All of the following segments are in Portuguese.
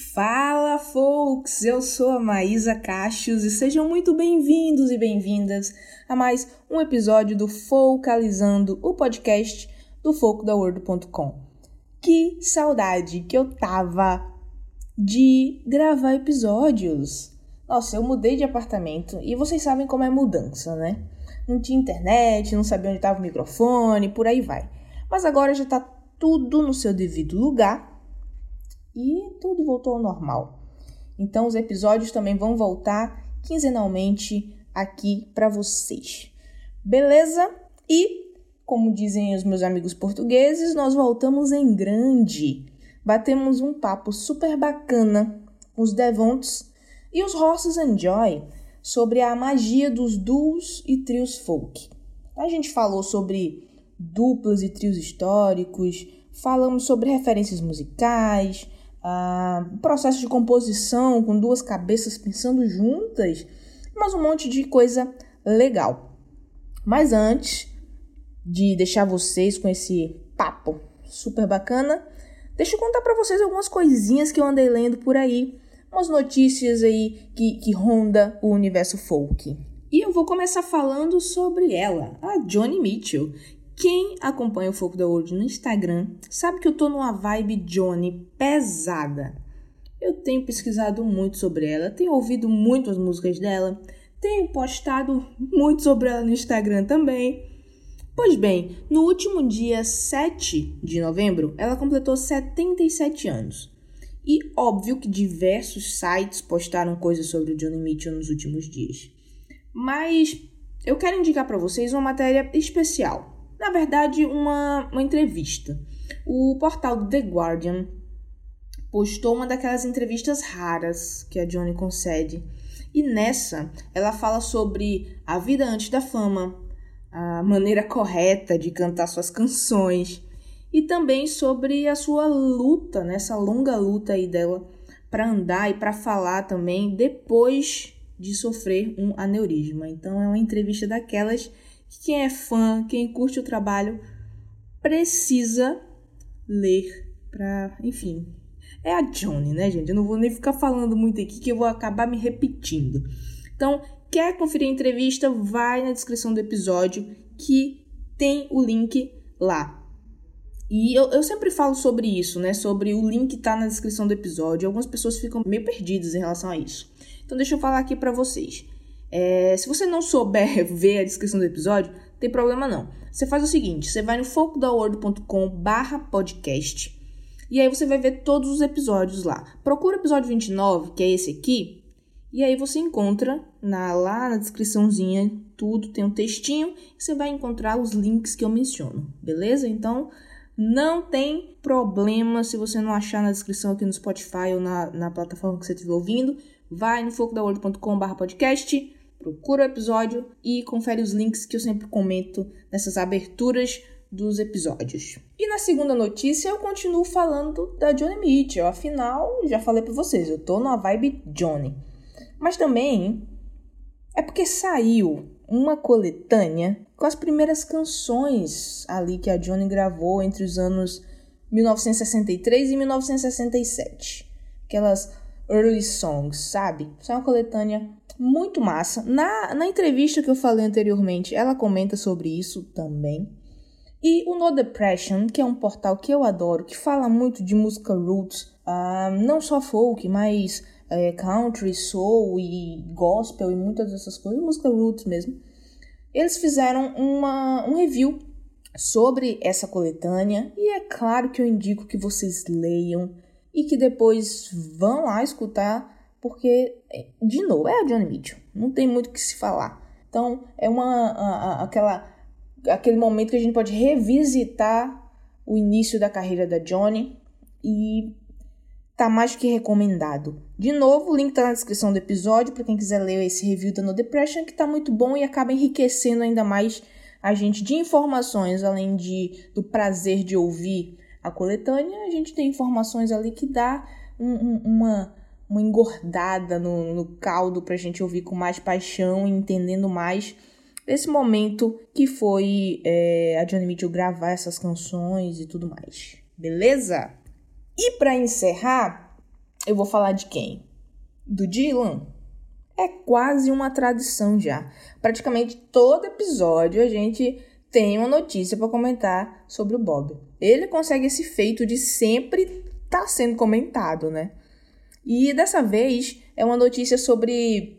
Fala, folks! Eu sou a Maísa Cachos e sejam muito bem-vindos e bem-vindas a mais um episódio do Focalizando, o podcast do focodaworld.com. Que saudade que eu tava de gravar episódios! Nossa, eu mudei de apartamento e vocês sabem como é mudança, né? Não tinha internet, não sabia onde estava o microfone, por aí vai. Mas agora já tá tudo no seu devido lugar e tudo voltou ao normal. Então os episódios também vão voltar quinzenalmente aqui para vocês. Beleza? E como dizem os meus amigos portugueses, nós voltamos em grande. Batemos um papo super bacana com os Devonts e os Horses and Joy sobre a magia dos duos e trios folk. A gente falou sobre duplas e trios históricos, falamos sobre referências musicais, uh, processo de composição com duas cabeças pensando juntas, mas um monte de coisa legal. Mas antes de deixar vocês com esse papo super bacana, deixa eu contar para vocês algumas coisinhas que eu andei lendo por aí, umas notícias aí que, que ronda o universo folk. E eu vou começar falando sobre ela, a Johnny Mitchell, quem acompanha o Foco da World no Instagram sabe que eu tô numa vibe Johnny pesada. Eu tenho pesquisado muito sobre ela, tenho ouvido muito as músicas dela, tenho postado muito sobre ela no Instagram também. Pois bem, no último dia 7 de novembro, ela completou 77 anos. E óbvio que diversos sites postaram coisas sobre o Johnny Mitchell nos últimos dias. Mas eu quero indicar para vocês uma matéria especial na verdade, uma, uma entrevista. O portal The Guardian postou uma daquelas entrevistas raras que a Johnny concede. E nessa, ela fala sobre a vida antes da fama, a maneira correta de cantar suas canções e também sobre a sua luta, nessa né, longa luta aí dela para andar e para falar também depois de sofrer um aneurisma. Então é uma entrevista daquelas quem é fã, quem curte o trabalho, precisa ler para, enfim. É a Johnny, né, gente? Eu não vou nem ficar falando muito aqui que eu vou acabar me repetindo. Então, quer conferir a entrevista? Vai na descrição do episódio que tem o link lá. E eu, eu sempre falo sobre isso, né? Sobre o link tá na descrição do episódio. Algumas pessoas ficam meio perdidas em relação a isso. Então, deixa eu falar aqui para vocês. É, se você não souber ver a descrição do episódio, tem problema não. Você faz o seguinte, você vai no focodaworld.com barra podcast e aí você vai ver todos os episódios lá. Procura o episódio 29, que é esse aqui, e aí você encontra na, lá na descriçãozinha tudo, tem um textinho, e você vai encontrar os links que eu menciono, beleza? Então, não tem problema se você não achar na descrição aqui no Spotify ou na, na plataforma que você estiver ouvindo. Vai no focodaworld.com barra podcast procura o episódio e confere os links que eu sempre comento nessas aberturas dos episódios. E na segunda notícia eu continuo falando da Johnny Mitchell, afinal, já falei para vocês, eu tô na vibe Johnny. Mas também é porque saiu uma coletânea com as primeiras canções ali que a Johnny gravou entre os anos 1963 e 1967. Aquelas early songs, sabe? Isso é uma coletânea muito massa. Na, na entrevista que eu falei anteriormente, ela comenta sobre isso também. E o No Depression, que é um portal que eu adoro, que fala muito de música roots, uh, não só folk, mas uh, country, soul e gospel e muitas dessas coisas, música roots mesmo. Eles fizeram uma, um review sobre essa coletânea e é claro que eu indico que vocês leiam e que depois vão lá escutar porque, de novo, é a Johnny Mitchell. Não tem muito o que se falar. Então, é uma a, a, aquela aquele momento que a gente pode revisitar o início da carreira da Johnny e tá mais que recomendado. De novo, o link tá na descrição do episódio para quem quiser ler esse review da No Depression, que tá muito bom e acaba enriquecendo ainda mais a gente de informações, além de do prazer de ouvir a coletânea, a gente tem informações ali que dá um, um, uma uma engordada no, no caldo pra gente ouvir com mais paixão e entendendo mais esse momento que foi é, a Johnny Mitchell gravar essas canções e tudo mais. Beleza? E para encerrar, eu vou falar de quem? Do Dylan. É quase uma tradição já. Praticamente todo episódio a gente tem uma notícia para comentar sobre o Bob. Ele consegue esse feito de sempre estar tá sendo comentado, né? E dessa vez é uma notícia sobre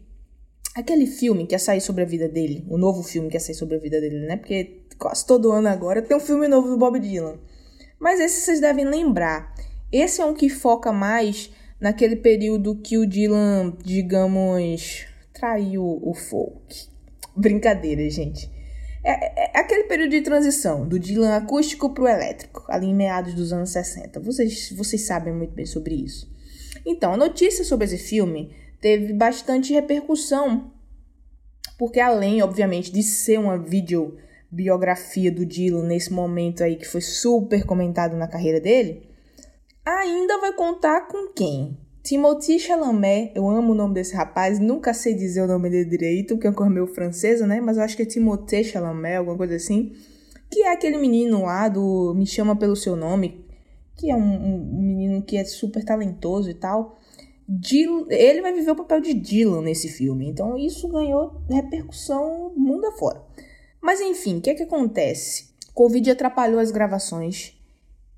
aquele filme que ia sair sobre a vida dele, o novo filme que ia sair sobre a vida dele, né? Porque quase todo ano agora tem um filme novo do Bob Dylan. Mas esse vocês devem lembrar. Esse é um que foca mais naquele período que o Dylan, digamos, traiu o folk. Brincadeira, gente. É, é, é, aquele período de transição do Dylan acústico pro elétrico, ali em meados dos anos 60. Vocês, vocês sabem muito bem sobre isso. Então, a notícia sobre esse filme teve bastante repercussão, porque além, obviamente, de ser uma videobiografia do Dylan nesse momento aí que foi super comentado na carreira dele, ainda vai contar com quem? Timothy Chalamet, eu amo o nome desse rapaz, nunca sei dizer o nome dele direito, porque é uma meio francesa, né? Mas eu acho que é Timothée Chalamet, alguma coisa assim. Que é aquele menino lá do Me Chama Pelo Seu Nome, que é um, um menino que é super talentoso e tal. Dylan, ele vai viver o papel de Dylan nesse filme, então isso ganhou repercussão mundo afora. Mas enfim, o que é que acontece? Covid atrapalhou as gravações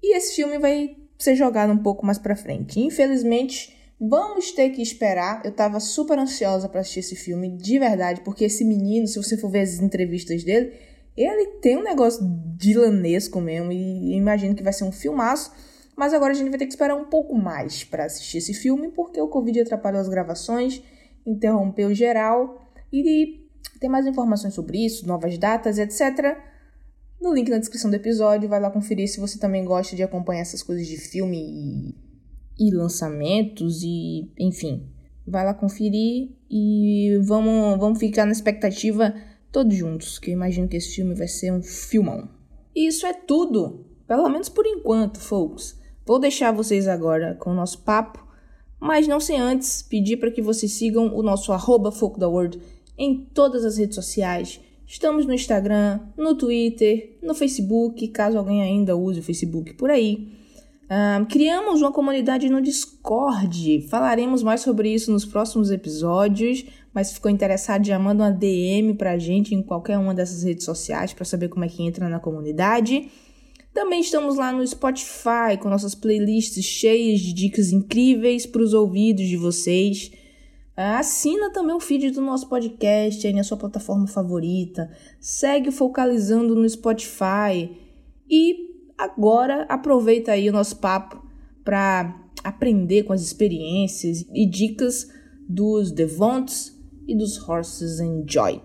e esse filme vai ser jogado um pouco mais para frente. Infelizmente, vamos ter que esperar. Eu tava super ansiosa para assistir esse filme, de verdade, porque esse menino, se você for ver as entrevistas dele, ele tem um negócio dilanesco mesmo e imagino que vai ser um filmaço. Mas agora a gente vai ter que esperar um pouco mais para assistir esse filme, porque o Covid atrapalhou as gravações, interrompeu geral. E tem mais informações sobre isso, novas datas, etc. No link na descrição do episódio, vai lá conferir se você também gosta de acompanhar essas coisas de filme e, e lançamentos e, enfim. Vai lá conferir e vamos, vamos ficar na expectativa todos juntos, que eu imagino que esse filme vai ser um filmão. E isso é tudo, pelo menos por enquanto, folks. Vou deixar vocês agora com o nosso papo, mas não sem antes pedir para que vocês sigam o nosso arroba World em todas as redes sociais. Estamos no Instagram, no Twitter, no Facebook, caso alguém ainda use o Facebook por aí. Criamos uma comunidade no Discord. Falaremos mais sobre isso nos próximos episódios. Mas se ficou interessado, já manda uma DM pra gente em qualquer uma dessas redes sociais para saber como é que entra na comunidade. Também estamos lá no Spotify com nossas playlists cheias de dicas incríveis para os ouvidos de vocês. Ah, assina também o feed do nosso podcast aí na sua plataforma favorita. Segue Focalizando no Spotify. E agora aproveita aí o nosso papo para aprender com as experiências e dicas dos Devonts e dos Horses Enjoy.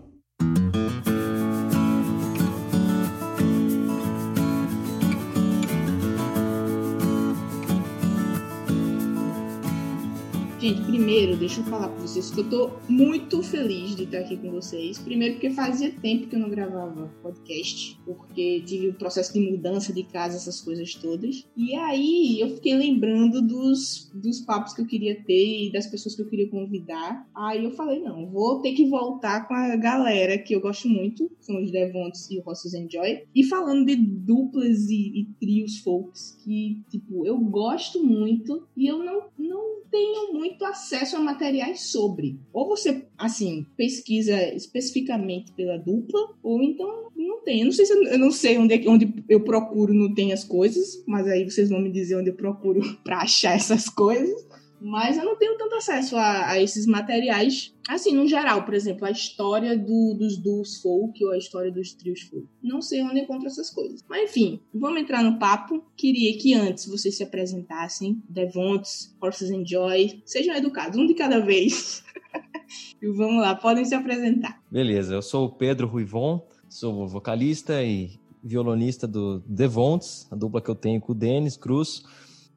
Gente, primeiro, deixa eu falar com vocês que eu tô muito feliz de estar aqui com vocês. Primeiro, porque fazia tempo que eu não gravava podcast, porque tive o um processo de mudança de casa, essas coisas todas. E aí eu fiquei lembrando dos, dos papos que eu queria ter e das pessoas que eu queria convidar. Aí eu falei, não, vou ter que voltar com a galera que eu gosto muito, são os Devonts e o Rosses Enjoy. E falando de duplas e, e trios folks que, tipo, eu gosto muito e eu não, não tenho muito muito acesso a materiais sobre. Ou você, assim, pesquisa especificamente pela dupla, ou então não tem. Eu não sei se eu, eu não sei onde, é, onde eu procuro não tem as coisas, mas aí vocês vão me dizer onde eu procuro para achar essas coisas. Mas eu não tenho tanto acesso a, a, esses materiais, assim, no geral, por exemplo, a história do, dos duos folk ou a história dos trios folk. Não sei onde encontro essas coisas. Mas enfim, vamos entrar no papo. Queria que antes vocês se apresentassem, Devonts, Horses Enjoy, sejam educados, um de cada vez. e vamos lá, podem se apresentar. Beleza, eu sou o Pedro Ruivon, sou vocalista e violonista do Devonts, a dupla que eu tenho com o Denis Cruz.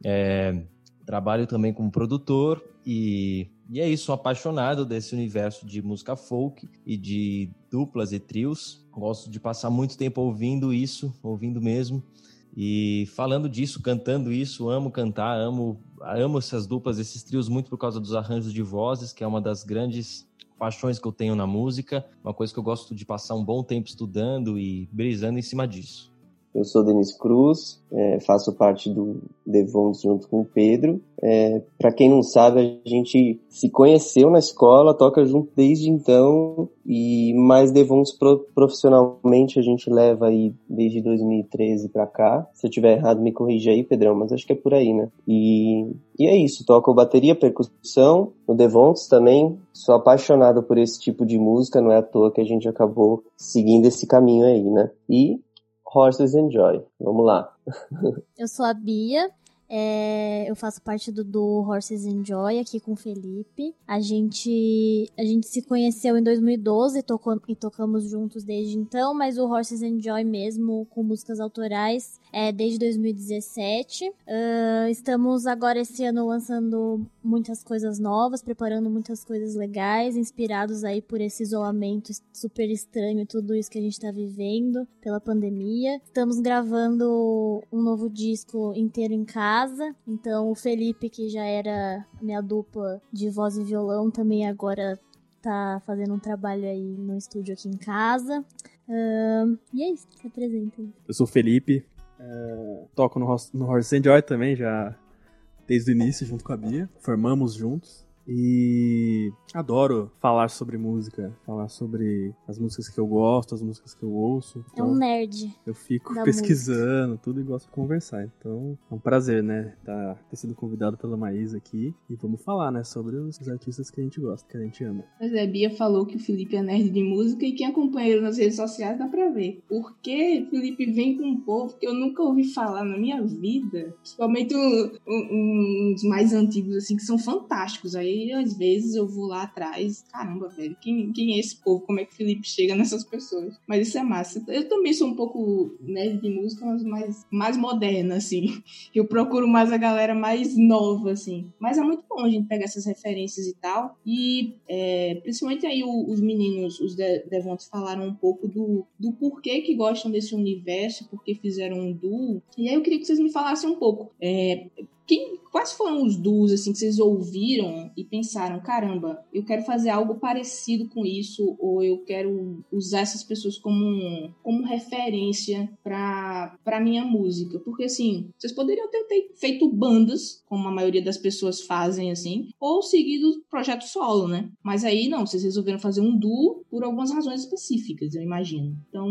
É, Trabalho também como produtor e, e é isso, sou apaixonado desse universo de música folk e de duplas e trios. Gosto de passar muito tempo ouvindo isso, ouvindo mesmo. E falando disso, cantando isso, amo cantar, amo, amo essas duplas, esses trios muito por causa dos arranjos de vozes, que é uma das grandes paixões que eu tenho na música, uma coisa que eu gosto de passar um bom tempo estudando e brisando em cima disso. Eu sou Denis Cruz, é, faço parte do Devons junto com o Pedro. É, para quem não sabe, a gente se conheceu na escola, toca junto desde então, e mais Devons pro, profissionalmente a gente leva aí desde 2013 para cá. Se eu tiver errado, me corrija aí, Pedrão, mas acho que é por aí, né? E, e é isso, toco bateria, percussão, no Devons também. Sou apaixonado por esse tipo de música, não é à toa que a gente acabou seguindo esse caminho aí, né? E Horses Enjoy. Vamos lá. Eu sou a Bia, é, eu faço parte do, do Horses Enjoy aqui com o Felipe. A gente, a gente se conheceu em 2012 e, tocou, e tocamos juntos desde então, mas o Horses Enjoy mesmo, com músicas autorais, é desde 2017. Uh, estamos agora esse ano lançando muitas coisas novas, preparando muitas coisas legais, inspirados aí por esse isolamento super estranho, tudo isso que a gente está vivendo pela pandemia. Estamos gravando um novo disco inteiro em casa casa. Então o Felipe, que já era minha dupla de voz e violão, também agora tá fazendo um trabalho aí no estúdio aqui em casa. Uh, e é isso, se apresenta. Eu sou o Felipe, uh, toco no, no Horse Enjoy também, já desde o início, junto com a Bia. Formamos juntos. E adoro falar sobre música, falar sobre as músicas que eu gosto, as músicas que eu ouço. Então é um então nerd. Eu fico pesquisando música. tudo e gosto de conversar. Então é um prazer, né, tá, ter sido convidado pela Maísa aqui. E vamos falar, né, sobre os, os artistas que a gente gosta, que a gente ama. Pois é, Bia falou que o Felipe é nerd de música e quem acompanha ele nas redes sociais dá pra ver. Porque Felipe vem com um povo que eu nunca ouvi falar na minha vida. Principalmente um, um, uns mais antigos, assim, que são fantásticos. Aí aí, às vezes, eu vou lá atrás. Caramba, velho, quem, quem é esse povo? Como é que o Felipe chega nessas pessoas? Mas isso é massa. Eu também sou um pouco nerd de música, mas mais, mais moderna, assim. Eu procuro mais a galera mais nova, assim. Mas é muito bom a gente pegar essas referências e tal. E é, principalmente aí os meninos, os de, Devontes, falaram um pouco do, do porquê que gostam desse universo, porque fizeram um duo. E aí eu queria que vocês me falassem um pouco. É, quem, quais foram os duos assim que vocês ouviram e pensaram, caramba, eu quero fazer algo parecido com isso ou eu quero usar essas pessoas como como referência para para minha música? Porque assim, vocês poderiam ter, ter, feito bandas, como a maioria das pessoas fazem assim, ou seguido projeto solo, né? Mas aí não, vocês resolveram fazer um duo por algumas razões específicas, eu imagino. Então,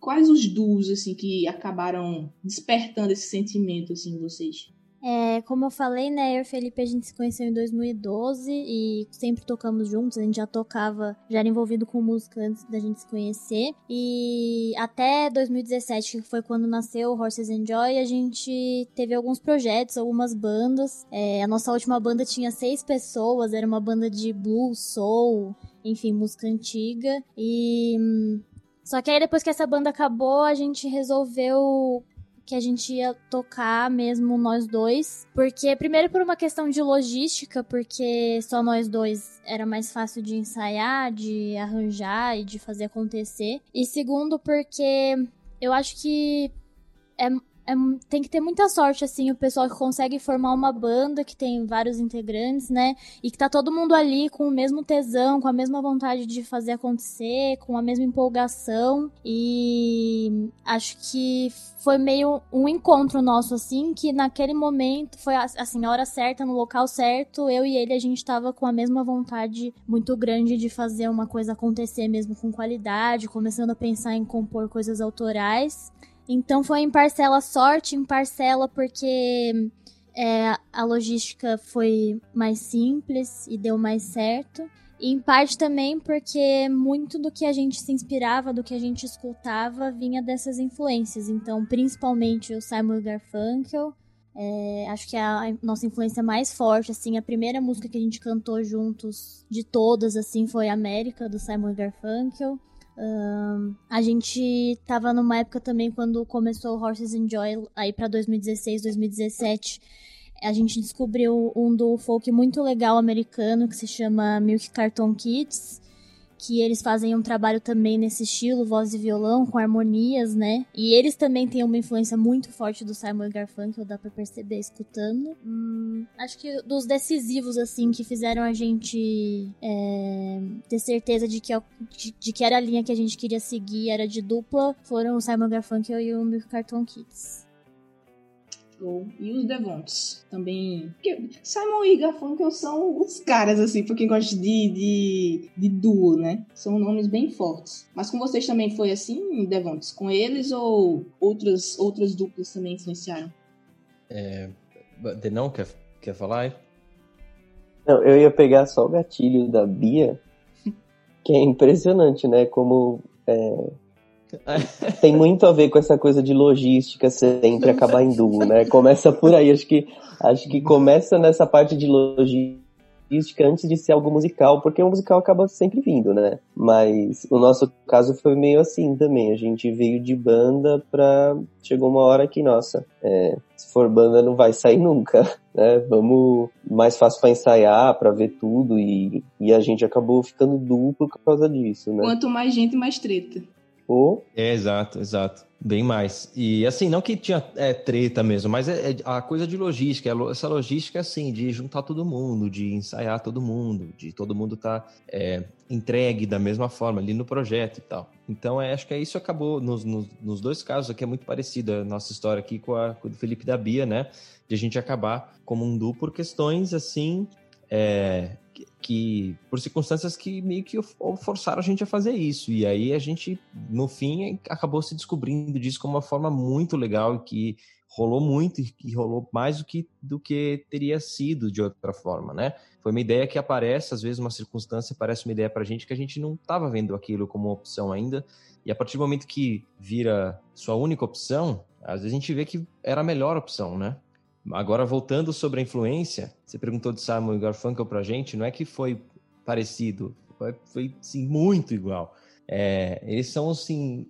quais os duos assim que acabaram despertando esse sentimento assim em vocês? É, como eu falei, né, eu e o Felipe a gente se conheceu em 2012 e sempre tocamos juntos, a gente já tocava, já era envolvido com música antes da gente se conhecer. E até 2017, que foi quando nasceu Horses Enjoy, a gente teve alguns projetos, algumas bandas. É, a nossa última banda tinha seis pessoas, era uma banda de blues, soul, enfim, música antiga. E. Hum, só que aí depois que essa banda acabou, a gente resolveu que a gente ia tocar mesmo nós dois. Porque, primeiro, por uma questão de logística, porque só nós dois era mais fácil de ensaiar, de arranjar e de fazer acontecer. E segundo, porque eu acho que é é, tem que ter muita sorte, assim, o pessoal que consegue formar uma banda que tem vários integrantes, né? E que tá todo mundo ali com o mesmo tesão, com a mesma vontade de fazer acontecer, com a mesma empolgação. E acho que foi meio um encontro nosso, assim, que naquele momento foi, assim, a hora certa, no local certo. Eu e ele, a gente tava com a mesma vontade muito grande de fazer uma coisa acontecer mesmo com qualidade, começando a pensar em compor coisas autorais. Então foi em parcela sorte, em parcela porque é, a logística foi mais simples e deu mais certo. E em parte também porque muito do que a gente se inspirava, do que a gente escutava, vinha dessas influências. Então, principalmente o Simon Garfunkel. É, acho que é a nossa influência mais forte, assim, a primeira música que a gente cantou juntos de todas, assim, foi América, do Simon Garfunkel a gente tava numa época também quando começou Horses Enjoy, aí pra 2016, 2017. A gente descobriu um do folk muito legal americano que se chama Milk Carton Kids, que eles fazem um trabalho também nesse estilo, voz e violão, com harmonias, né? E eles também têm uma influência muito forte do Simon Garfunkel, dá pra perceber escutando. Hum, acho que dos decisivos, assim, que fizeram a gente é, ter certeza de que, é de, de, que era a linha que a gente queria seguir, era de dupla, foram o Simon Garfunkel e o Milk Carton E os Devonts também. Porque Simon e Garfunkel são os caras, assim, pra quem gosta de, de, de duo, né? São nomes bem fortes. Mas com vocês também foi assim, Devonts? Com eles ou outras, outras duplas também influenciaram? É, Denão, quer, quer falar? Não, eu ia pegar só o gatilho da Bia, que é impressionante, né? Como é, tem muito a ver com essa coisa de logística sempre acabar em duo, né? Começa por aí, acho que acho que começa nessa parte de logística antes de ser algo musical, porque o musical acaba sempre vindo, né? Mas o nosso caso foi meio assim também. A gente veio de banda pra. Chegou uma hora que, nossa, é, se for banda não vai sair nunca, né? Vamos mais fácil para ensaiar, para ver tudo e, e a gente acabou ficando duo por causa disso, né? Quanto mais gente, mais treta. Ou... É, exato, exato. Bem mais. E assim, não que tinha é, treta mesmo, mas é, é, a coisa de logística, essa logística assim, de juntar todo mundo, de ensaiar todo mundo, de todo mundo estar tá, é, entregue da mesma forma ali no projeto e tal. Então, é, acho que é isso acabou, nos, nos, nos, dois casos aqui é muito parecido a nossa história aqui com a, com Felipe da Bia, né? De a gente acabar como um duo por questões assim, é, que, por circunstâncias que meio que forçaram a gente a fazer isso. E aí a gente, no fim, acabou se descobrindo disso como uma forma muito legal que rolou muito e rolou mais do que, do que teria sido de outra forma, né? Foi uma ideia que aparece, às vezes uma circunstância parece uma ideia pra gente que a gente não estava vendo aquilo como opção ainda. E a partir do momento que vira sua única opção, às vezes a gente vê que era a melhor opção, né? Agora, voltando sobre a influência, você perguntou de Simon Garfunkel pra gente, não é que foi parecido, foi, foi sim, muito igual. É, eles são, assim,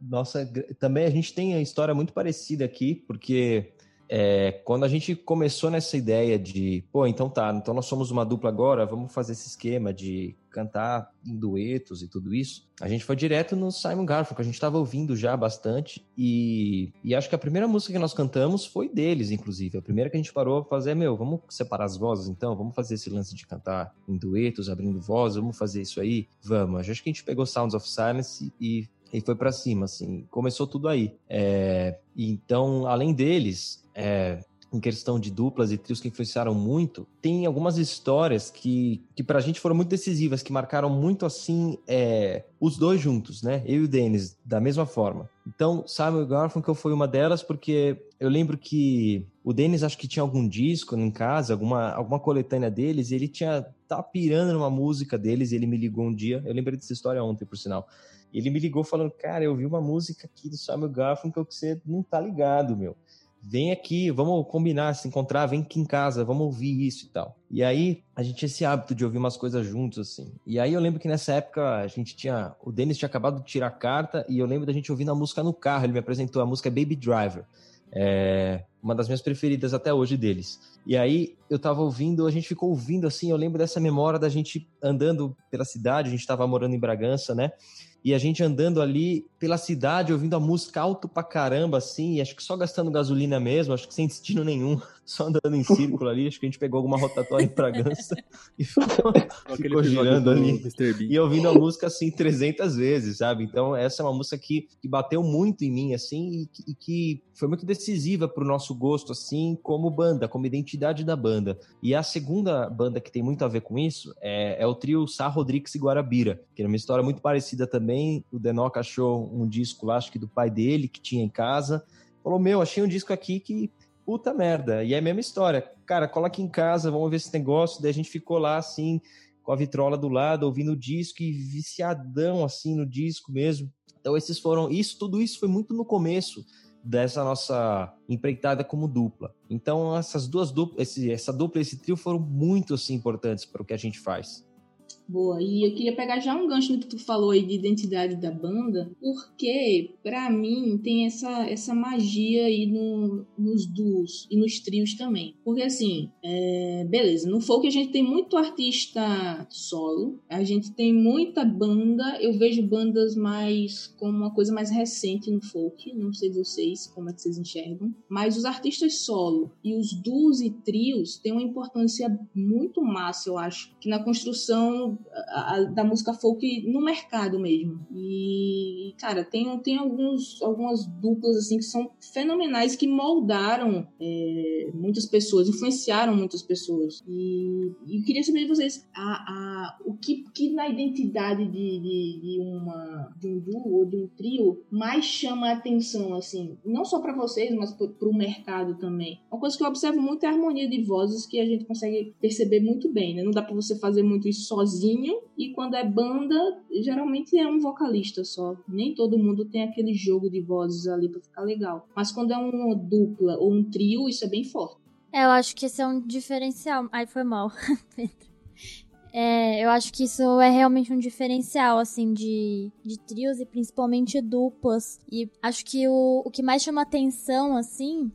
nossa, também a gente tem a história muito parecida aqui, porque é, quando a gente começou nessa ideia de, pô, então tá, então nós somos uma dupla agora, vamos fazer esse esquema de cantar em duetos e tudo isso, a gente foi direto no Simon Garfunkel, a gente estava ouvindo já bastante, e, e acho que a primeira música que nós cantamos foi deles, inclusive. A primeira que a gente parou a fazer, meu, vamos separar as vozes então, vamos fazer esse lance de cantar em duetos, abrindo voz, vamos fazer isso aí? Vamos. Acho que a gente pegou Sounds of Silence e e foi para cima, assim, começou tudo aí. É, então, além deles, é, em questão de duplas e trios que influenciaram muito, tem algumas histórias que, que pra gente foram muito decisivas, que marcaram muito, assim, é, os dois juntos, né? Eu e o Dennis, da mesma forma. Então, Simon Garfunkel foi uma delas, porque eu lembro que o Dennis acho que tinha algum disco em casa, alguma, alguma coletânea deles, e ele tinha tá pirando numa música deles, e ele me ligou um dia, eu lembrei dessa história ontem, por sinal. Ele me ligou falando, cara, eu vi uma música aqui do Simon Garfunkel que você não tá ligado, meu vem aqui, vamos combinar, se encontrar, vem aqui em casa, vamos ouvir isso e tal. E aí, a gente tinha esse hábito de ouvir umas coisas juntos, assim. E aí eu lembro que nessa época a gente tinha. O Denis tinha acabado de tirar a carta e eu lembro da gente ouvindo a música no carro. Ele me apresentou a música Baby Driver. É uma das minhas preferidas até hoje deles. E aí eu tava ouvindo, a gente ficou ouvindo assim, eu lembro dessa memória da gente andando pela cidade, a gente tava morando em Bragança, né? E a gente andando ali pela cidade, ouvindo a música alto pra caramba, assim, acho que só gastando gasolina mesmo, acho que sem destino nenhum, só andando em círculo ali, acho que a gente pegou alguma rotatória em Bragança e ficou, ficou girando ali, e ouvindo a música, assim, 300 vezes, sabe? Então, essa é uma música que, que bateu muito em mim, assim, e, e que foi muito decisiva pro nosso gosto, assim, como banda, como identidade da banda. E a segunda banda que tem muito a ver com isso é, é o trio Sá Rodrigues e Guarabira, que é uma história muito parecida também. O Denoca achou um disco lá, acho que do pai dele, que tinha em casa. Falou: Meu, achei um disco aqui que puta merda. E é a mesma história. Cara, cola aqui em casa, vamos ver esse negócio. Daí a gente ficou lá assim, com a vitrola do lado, ouvindo o disco e viciadão assim no disco mesmo. Então esses foram, isso, tudo isso foi muito no começo dessa nossa empreitada como dupla. Então essas duas duplas, essa dupla, esse trio foram muito assim importantes para o que a gente faz. Boa, e eu queria pegar já um gancho no que tu falou aí de identidade da banda, porque para mim tem essa, essa magia aí no, nos duos e nos trios também. Porque assim, é, beleza, no folk a gente tem muito artista solo, a gente tem muita banda, eu vejo bandas mais como uma coisa mais recente no folk, não sei vocês como é que vocês enxergam, mas os artistas solo e os duos e trios têm uma importância muito massa, eu acho, que na construção a, da música folk no mercado mesmo. E, cara, tem, tem alguns, algumas duplas assim que são fenomenais que moldaram é, muitas pessoas, influenciaram muitas pessoas. E, e queria saber de vocês a, a, o que, que na identidade de, de, de, uma, de um duo ou de um trio mais chama a atenção, assim, não só para vocês, mas para o mercado também. Uma coisa que eu observo muito é a harmonia de vozes que a gente consegue perceber muito bem, né? Não dá para você fazer muito isso sozinho, e quando é banda, geralmente é um vocalista só. Nem todo mundo tem aquele jogo de vozes ali para ficar legal. Mas quando é uma dupla ou um trio, isso é bem forte. É, eu acho que esse é um diferencial. Ai, foi mal, É, eu acho que isso é realmente um diferencial, assim, de, de trios e principalmente duplas. E acho que o, o que mais chama atenção, assim,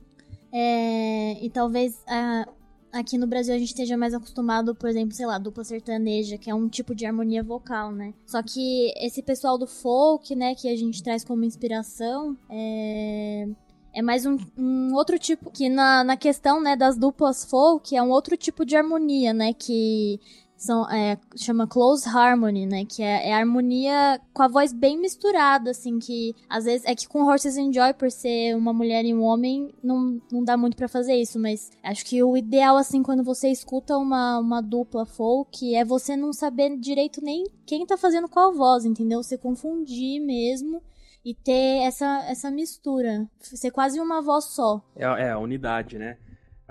é, e talvez a, aqui no Brasil a gente esteja mais acostumado, por exemplo, sei lá, dupla sertaneja, que é um tipo de harmonia vocal, né? Só que esse pessoal do folk, né, que a gente traz como inspiração, é, é mais um, um, outro tipo, que na, na questão, né, das duplas folk, é um outro tipo de harmonia, né, que são, é, chama close harmony, né? Que é, é, harmonia com a voz bem misturada, assim, que às vezes é que com Horses and Joy, por ser uma mulher e um homem, não, não dá muito para fazer isso, mas acho que o ideal, assim, quando você escuta uma, uma dupla folk, é você não saber direito nem quem tá fazendo qual voz, entendeu? Você confundir mesmo e ter essa, essa mistura, ser quase uma voz só. É, é a unidade, né?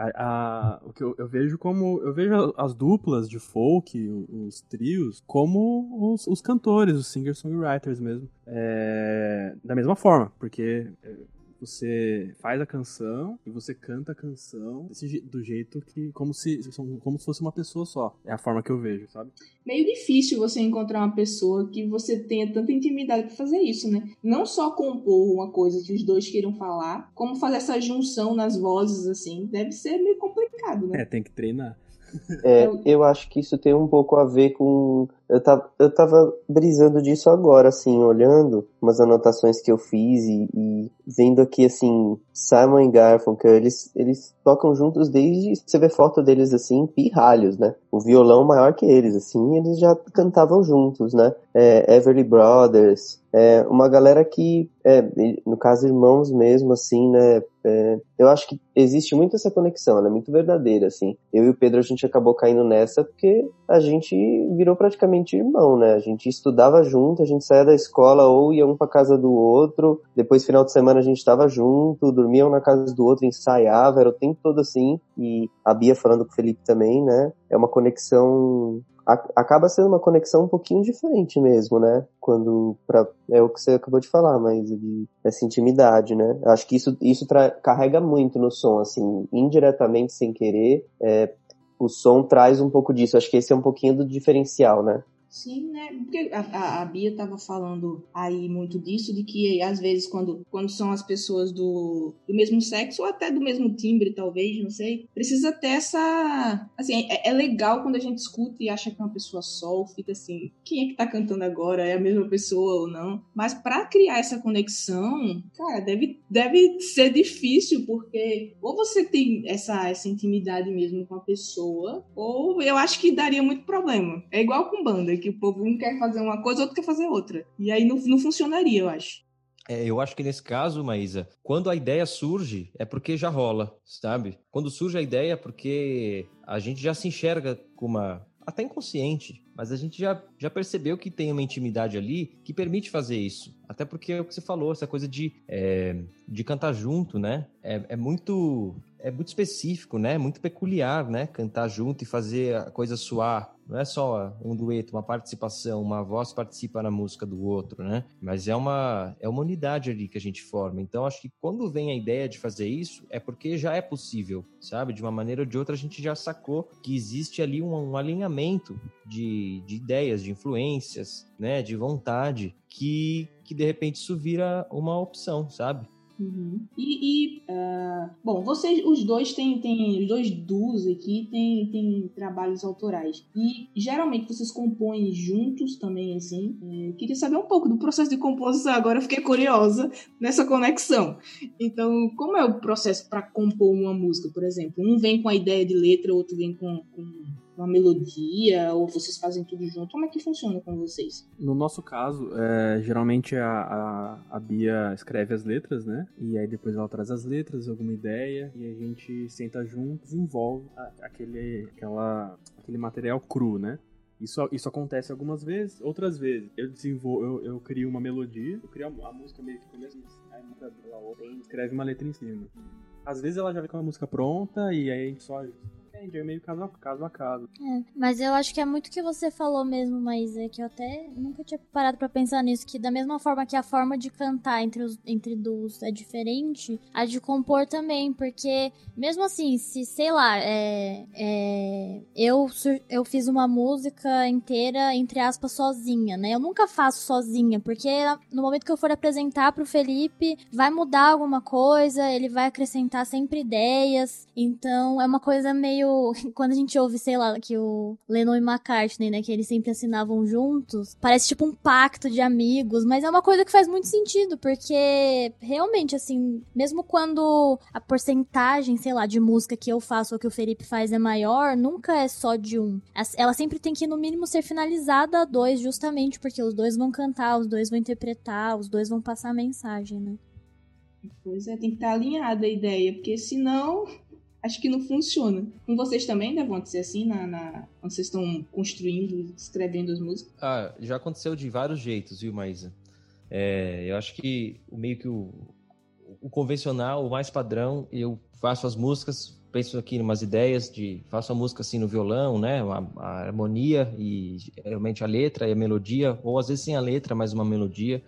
A, a, o que eu, eu, vejo como. Eu vejo as duplas de folk, os, os trios, como os, os, cantores, os singer-songwriters mesmo. É, da mesma forma, porque você faz a canção e você canta a canção desse, do jeito que. Como se, como se fosse uma pessoa só. É a forma que eu vejo, sabe? Meio difícil você encontrar uma pessoa que você tenha tanta intimidade para fazer isso, né? Não só compor uma coisa que os dois queiram falar, como fazer essa junção nas vozes, assim. Deve ser meio complicado, né? É, tem que treinar. É, eu acho que isso tem um pouco a ver com. Eu tava, eu tava brisando disso agora, assim, olhando umas anotações que eu fiz e, e vendo aqui, assim, Simon e Garfunkel, eles, eles tocam juntos desde. Você vê foto deles, assim, pirralhos, né? O violão maior que eles, assim, eles já cantavam juntos, né? É, Everly Brothers, é, uma galera que, é, no caso irmãos mesmo, assim, né, é, eu acho que existe muito essa conexão, ela é muito verdadeira, assim. Eu e o Pedro, a gente acabou caindo nessa porque a gente virou praticamente irmão, né, a gente estudava junto, a gente saía da escola ou ia um pra casa do outro, depois final de semana a gente tava junto, dormia um na casa do outro, ensaiava, era o tempo todo assim, e a Bia falando com o Felipe também, né, é uma conexão acaba sendo uma conexão um pouquinho diferente mesmo, né? Quando pra, é o que você acabou de falar, mas de essa intimidade, né? Acho que isso isso carrega muito no som, assim, indiretamente sem querer, é, o som traz um pouco disso. Acho que esse é um pouquinho do diferencial, né? Sim, né? Porque a, a, Bia estava falando aí muito disso, de que às vezes quando, quando são as pessoas do, do mesmo sexo, ou até do mesmo timbre, talvez, não sei, precisa ter essa. Assim, é, é legal quando a gente escuta e acha que é uma pessoa só, fica assim, quem é que tá cantando agora? É a mesma pessoa ou não? Mas para criar essa conexão, cara, deve, deve ser difícil, porque ou você tem essa, essa intimidade mesmo com a pessoa, ou eu acho que daria muito problema. É igual com banda que o povo um quer fazer uma coisa, outro quer fazer outra. E aí não, não funcionaria, eu acho. É, eu acho que nesse caso, Maísa, quando a ideia surge, é porque já rola, sabe? Quando surge a ideia, é porque a gente já se enxerga com uma. até inconsciente, mas a gente já, já percebeu que tem uma intimidade ali que permite fazer isso. Até porque é o que você falou, essa coisa de, é, de cantar junto, né? É, é muito é muito específico, né? Muito peculiar, né? Cantar junto e fazer a coisa soar. Não é só um dueto, uma participação, uma voz participa na música do outro, né? Mas é uma é uma unidade ali que a gente forma. Então acho que quando vem a ideia de fazer isso é porque já é possível, sabe? De uma maneira ou de outra a gente já sacou que existe ali um, um alinhamento de de, de ideias, de influências, né, de vontade, que, que de repente isso vira uma opção, sabe? Uhum. E, e uh, bom, vocês, os dois têm, têm os dois duos aqui têm, têm trabalhos autorais. E geralmente vocês compõem juntos também, assim. É, queria saber um pouco do processo de composição, agora eu fiquei curiosa nessa conexão. Então, como é o processo para compor uma música, por exemplo? Um vem com a ideia de letra, outro vem com, com uma melodia, ou vocês fazem tudo junto? Como é que funciona com vocês? No nosso caso, é, geralmente a, a, a, Bia escreve as letras, né? E aí depois ela traz as letras, alguma ideia, e a gente senta junto, desenvolve aquele, aquela, aquele material cru, né? Isso, isso acontece algumas vezes, outras vezes eu desenvolvo, eu, eu crio uma melodia, eu crio a, a música meio que começa, aí ela escreve uma letra em cima. Às vezes ela já vem com a música pronta e aí a gente só entende, é meio caso a caso. A caso. É, mas eu acho que é muito o que você falou mesmo, mas é que eu até nunca tinha parado para pensar nisso, que da mesma forma que a forma de cantar entre os entre duos é diferente, a de compor também, porque mesmo assim, se, sei lá, é, é, eu, eu fiz uma música inteira, entre aspas, sozinha, né? Eu nunca faço sozinha, porque no momento que eu for apresentar pro Felipe, vai mudar alguma coisa, ele vai acrescentar sempre ideias, então é uma coisa meio quando a gente ouve, sei lá, que o Lennon e McCartney, né, que eles sempre assinavam juntos, parece tipo um pacto de amigos, mas é uma coisa que faz muito sentido, porque realmente, assim, mesmo quando a porcentagem, sei lá, de música que eu faço ou que o Felipe faz é maior, nunca é só de um. Ela sempre tem que, no mínimo, ser finalizada a dois, justamente porque os dois vão cantar, os dois vão interpretar, os dois vão passar a mensagem, né? Pois é, tem que estar alinhada a ideia, porque senão acho que não funciona. Com vocês também deve acontecer assim, na, na, quando vocês estão construindo, escrevendo as músicas? Ah, já aconteceu de vários jeitos, viu, Maísa? É, eu acho que o meio que o, o convencional, o mais padrão, eu faço as músicas, penso aqui em umas ideias de faço a música assim no violão, né, a, a harmonia e realmente a letra e a melodia, ou às vezes sem a letra, mas uma melodia.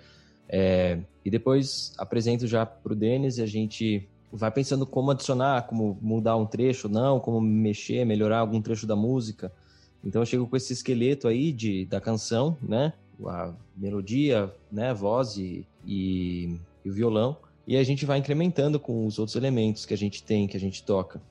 É, e depois apresento já pro Denis e a gente vai pensando como adicionar, como mudar um trecho, não, como mexer, melhorar algum trecho da música. Então eu chego com esse esqueleto aí de, da canção, né? A melodia, né? Voz e, e, e o violão. E a gente vai incrementando com os outros elementos que a gente tem, que a gente toca.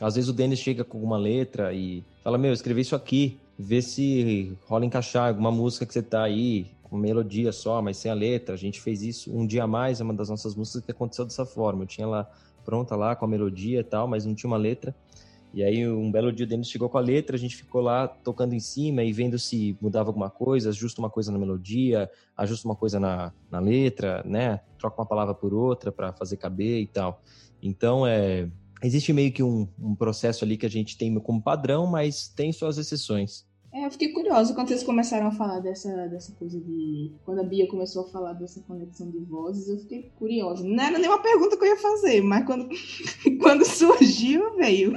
Às vezes o Denis chega com uma letra e fala: Meu, escrevi isso aqui, vê se rola encaixar alguma música que você tá aí, com melodia só, mas sem a letra. A gente fez isso um dia a mais, é uma das nossas músicas que aconteceu dessa forma. Eu tinha lá pronta lá com a melodia e tal, mas não tinha uma letra. E aí um belo dia o Denis chegou com a letra, a gente ficou lá tocando em cima e vendo se mudava alguma coisa, ajusta uma coisa na melodia, ajusta uma coisa na, na letra, né? Troca uma palavra por outra para fazer caber e tal. Então é existe meio que um, um processo ali que a gente tem como padrão, mas tem suas exceções. É, eu fiquei curiosa quando vocês começaram a falar dessa, dessa coisa de. Quando a Bia começou a falar dessa conexão de vozes, eu fiquei curiosa. Não era nenhuma pergunta que eu ia fazer, mas quando, quando surgiu, veio.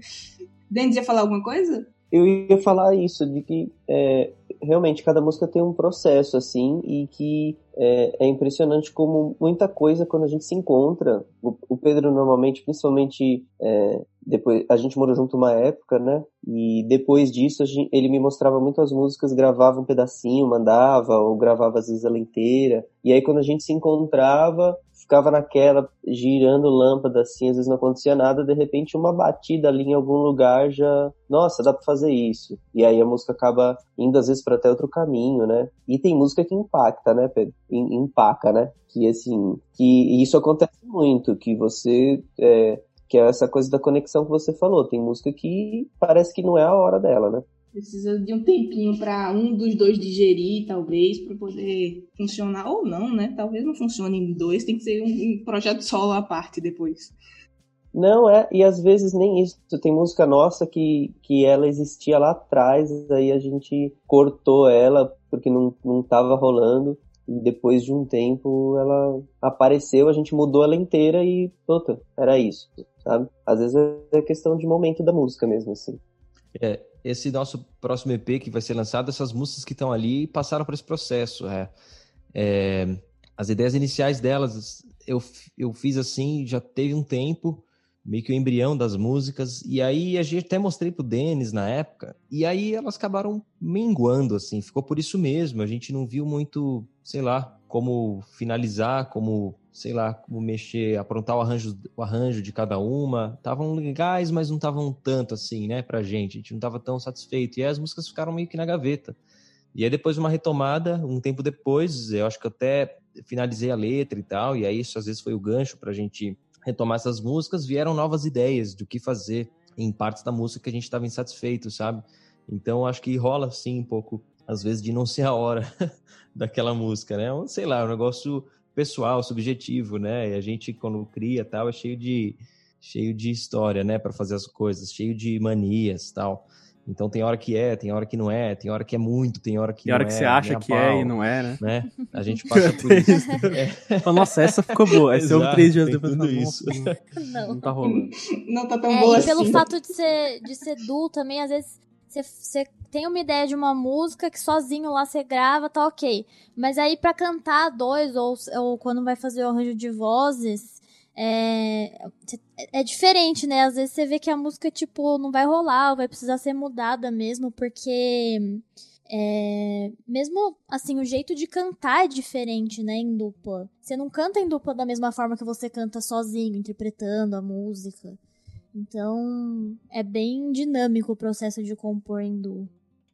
Denis ia falar alguma coisa? Eu ia falar isso, de que é, realmente cada música tem um processo, assim, e que é, é, impressionante como muita coisa quando a gente se encontra. O, o Pedro normalmente, principalmente é, depois, a gente morou junto uma época, né? E depois disso gente, ele me mostrava muitas músicas, gravava um pedacinho, mandava, ou gravava às vezes ela inteira. E aí quando a gente se encontrava, ficava naquela, girando lâmpada assim, às vezes não acontecia nada, de repente uma batida ali em algum lugar já, nossa, dá pra fazer isso. E aí a música acaba indo às vezes para até outro caminho, né? E tem música que impacta, né, Pedro? Empaca, né? Que assim, que isso acontece muito, que você é, que é essa coisa da conexão que você falou. Tem música que parece que não é a hora dela, né? Precisa de um tempinho para um dos dois digerir, talvez, para poder funcionar. Ou não, né? Talvez não funcione em dois, tem que ser um, projeto solo à parte depois. Não, é, e às vezes nem isso. Tem música nossa que, que ela existia lá atrás, aí a gente cortou ela porque não, não tava rolando. E depois de um tempo ela apareceu, a gente mudou ela inteira e, puta, era isso, sabe? Às vezes é questão de momento da música mesmo, assim. É, esse nosso próximo EP que vai ser lançado, essas músicas que estão ali passaram por esse processo. É, é, as ideias iniciais delas eu, eu fiz assim, já teve um tempo, meio que o embrião das músicas. E aí a gente até mostrei pro Denis na época, e aí elas acabaram minguando, assim, ficou por isso mesmo. A gente não viu muito, sei lá, como finalizar, como, sei lá, como mexer, aprontar o arranjo, o arranjo de cada uma. Estavam legais, mas não estavam tanto assim, né, pra gente. A gente não estava tão satisfeito. E as músicas ficaram meio que na gaveta. E aí depois uma retomada, um tempo depois, eu acho que até finalizei a letra e tal, e aí isso às vezes foi o gancho pra gente retomar essas músicas, vieram novas ideias do que fazer em partes da música que a gente estava insatisfeito, sabe? Então acho que rola sim um pouco, às vezes, de não ser a hora daquela música, né? Sei lá, um negócio pessoal, subjetivo, né? E a gente, quando cria tal, é cheio de, cheio de história, né? Para fazer as coisas, cheio de manias tal. Então tem hora que é, tem hora que não é, tem hora que é muito, tem hora que tem hora que é. você acha que pau, é e não é, né? né? A gente passa por isso. É. Nossa, essa ficou boa. Ouve Exato, três dias depois tudo isso. "Nossa, Não. Não tá rolando. Não tá tão É, boa e pelo assim. fato de ser, de ser duo também, às vezes você, você tem uma ideia de uma música que sozinho lá você grava, tá ok. Mas aí pra cantar dois, ou, ou quando vai fazer o arranjo de vozes, é, é diferente, né? Às vezes você vê que a música, tipo, não vai rolar, vai precisar ser mudada mesmo, porque. É, mesmo assim, o jeito de cantar é diferente, né, em dupla. Você não canta em dupla da mesma forma que você canta sozinho, interpretando a música. Então, é bem dinâmico o processo de compor em duo.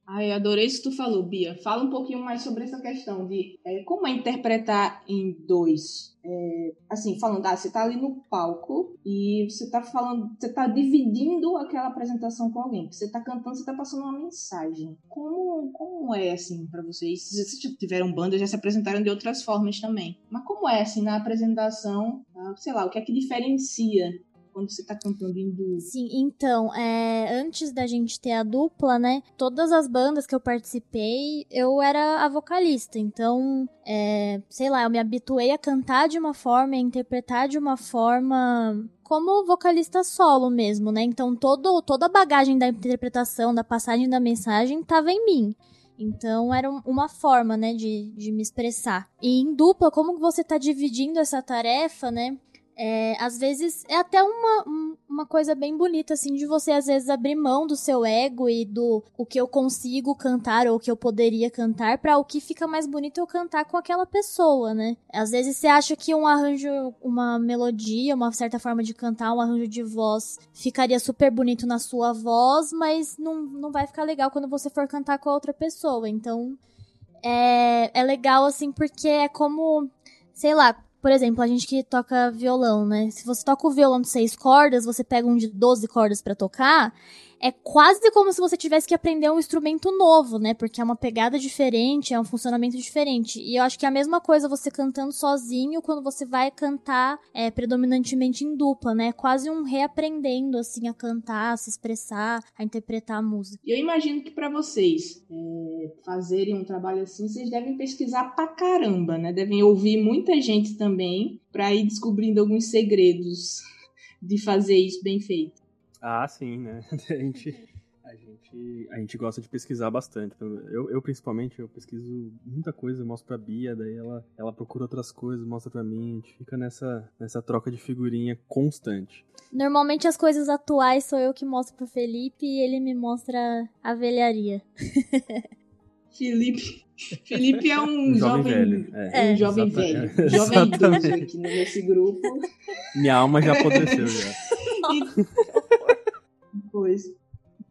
Ai, adorei isso que tu falou, Bia. Fala um pouquinho mais sobre essa questão de é, como é interpretar em dois. É, assim, falando, ah, você tá ali no palco e você tá falando, você tá dividindo aquela apresentação com alguém. Você tá cantando, você tá passando uma mensagem. Como, como é, assim, para vocês? Se vocês tiveram banda, já se apresentaram de outras formas também. Mas como é, assim, na apresentação, ah, sei lá, o que é que diferencia quando você tá cantando em duo? Sim, então, é, antes da gente ter a dupla, né? Todas as bandas que eu participei, eu era a vocalista. Então, é, sei lá, eu me habituei a cantar de uma forma, a interpretar de uma forma como vocalista solo mesmo, né? Então, todo, toda a bagagem da interpretação, da passagem da mensagem, tava em mim. Então era um- uma forma, né, de, de me expressar. E em dupla, como você tá dividindo essa tarefa, né? É, às vezes é até uma, um- uma coisa bem bonita, assim, de você às vezes abrir mão do seu ego e do o que eu consigo cantar ou o que eu poderia cantar pra o que fica mais bonito eu cantar com aquela pessoa, né? Às vezes você acha que um arranjo, uma melodia, uma certa forma de cantar, um arranjo de voz ficaria super bonito na sua voz, mas não, não vai ficar legal quando você for cantar com a outra pessoa. Então é, é legal, assim, porque é como, sei lá, por exemplo, a gente que toca violão, né? Se você toca o violão de seis cordas, você pega um de 12 cordas pra tocar, é quase como se você tivesse que aprender um instrumento novo, né? Porque é uma pegada diferente, é um funcionamento diferente. E eu acho que é a mesma coisa você cantando sozinho quando você vai cantar é, predominantemente em dupla, né? É quase um reaprendendo, assim, a cantar, a se expressar, a interpretar a música. Eu imagino que pra vocês é, fazerem um trabalho assim, vocês devem pesquisar pra caramba, né? Devem ouvir muita gente também pra ir descobrindo alguns segredos de fazer isso bem feito. Ah, sim, né? A gente, a gente, a gente gosta de pesquisar bastante. Eu, eu principalmente, eu pesquiso muita coisa, eu mostro pra Bia, daí ela, ela procura outras coisas, mostra pra mim, a gente fica nessa, nessa troca de figurinha constante. Normalmente as coisas atuais sou eu que mostro pro Felipe e ele me mostra a velharia. Felipe, Felipe é um, Um jovem jovem, velho, é. um jovem Exata- velho, é, jovem idoso exatamente. aqui nesse grupo. Minha alma já apodreceu já. Pois.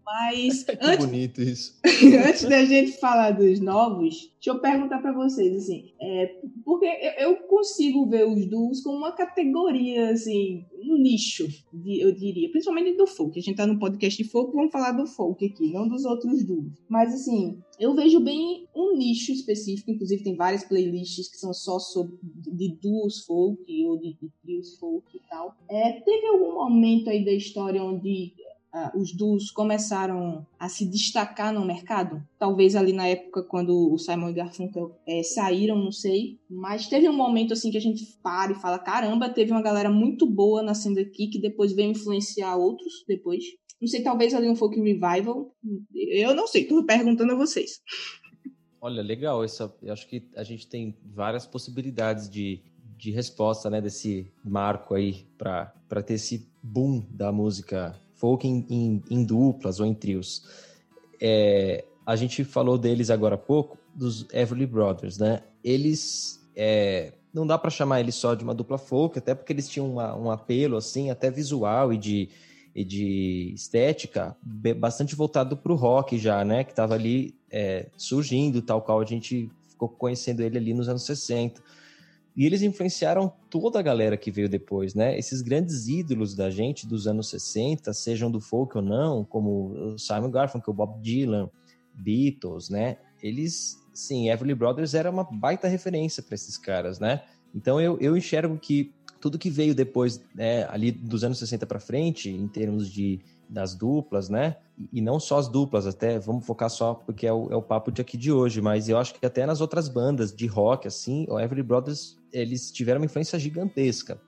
Mas Que antes, bonito isso. antes da gente falar dos novos, deixa eu perguntar pra vocês, assim, é, porque eu, consigo ver os duos como uma categoria, assim, um nicho, eu diria, principalmente do folk. A gente tá no podcast de folk, vamos falar do folk aqui, não dos outros duos. Mas, assim, eu vejo bem um nicho específico, inclusive tem várias playlists que são só sobre, de duos folk ou de, de trios folk e tal. É, teve algum momento aí da história onde ah, os duos começaram a se destacar no mercado. Talvez ali na época quando o Simon e Garfunkel eh, saíram, não sei. Mas teve um momento assim que a gente para e fala: caramba, teve uma galera muito boa nascendo aqui que depois veio influenciar outros depois. Não sei, talvez ali um folk revival. Eu não sei, tô perguntando a vocês. Olha, legal. Eu acho que a gente tem várias possibilidades de, de resposta, né, desse marco aí para ter esse boom da música folk em, em, em duplas ou em trios. É, a gente falou deles agora há pouco, dos Everly Brothers, né? Eles é, não dá para chamar eles só de uma dupla folk, até porque eles tinham uma, um apelo assim, até visual e de, e de estética bastante voltado para o rock já, né? Que estava ali é, surgindo, tal qual a gente ficou conhecendo ele ali nos anos 60. E eles influenciaram toda a galera que veio depois, né? Esses grandes ídolos da gente dos anos 60, sejam do folk ou não, como Simon Garfunkel, Bob Dylan, Beatles, né? Eles, sim, Everly Brothers era uma baita referência para esses caras, né? Então eu, eu enxergo que tudo que veio depois, né, ali dos anos 60 para frente, em termos de das duplas, né? E não só as duplas, até vamos focar só porque é o, é o papo de aqui de hoje, mas eu acho que até nas outras bandas de rock, assim, o Everly Brothers, eles tiveram uma influência gigantesca.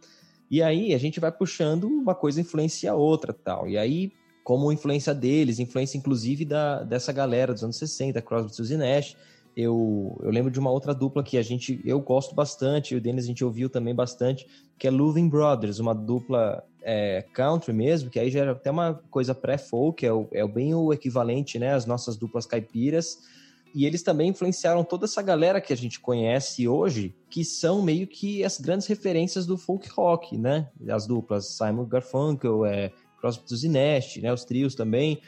E aí a gente vai puxando uma coisa influencia a outra tal. E aí, como influência deles, influência inclusive da, dessa galera dos anos 60, Crosby, Stills Nash, eu, eu lembro de uma outra dupla que a gente eu gosto bastante, e o Denis a gente ouviu também bastante, que é Louvin Brothers, uma dupla é, country mesmo, que aí já era até uma coisa pré-folk, é, o, é bem o equivalente, né, às nossas duplas caipiras, e eles também influenciaram toda essa galera que a gente conhece hoje, que são meio que as grandes referências do folk rock, né, as duplas Simon Garfunkel, é, Crosby, Nash, né, os trios também,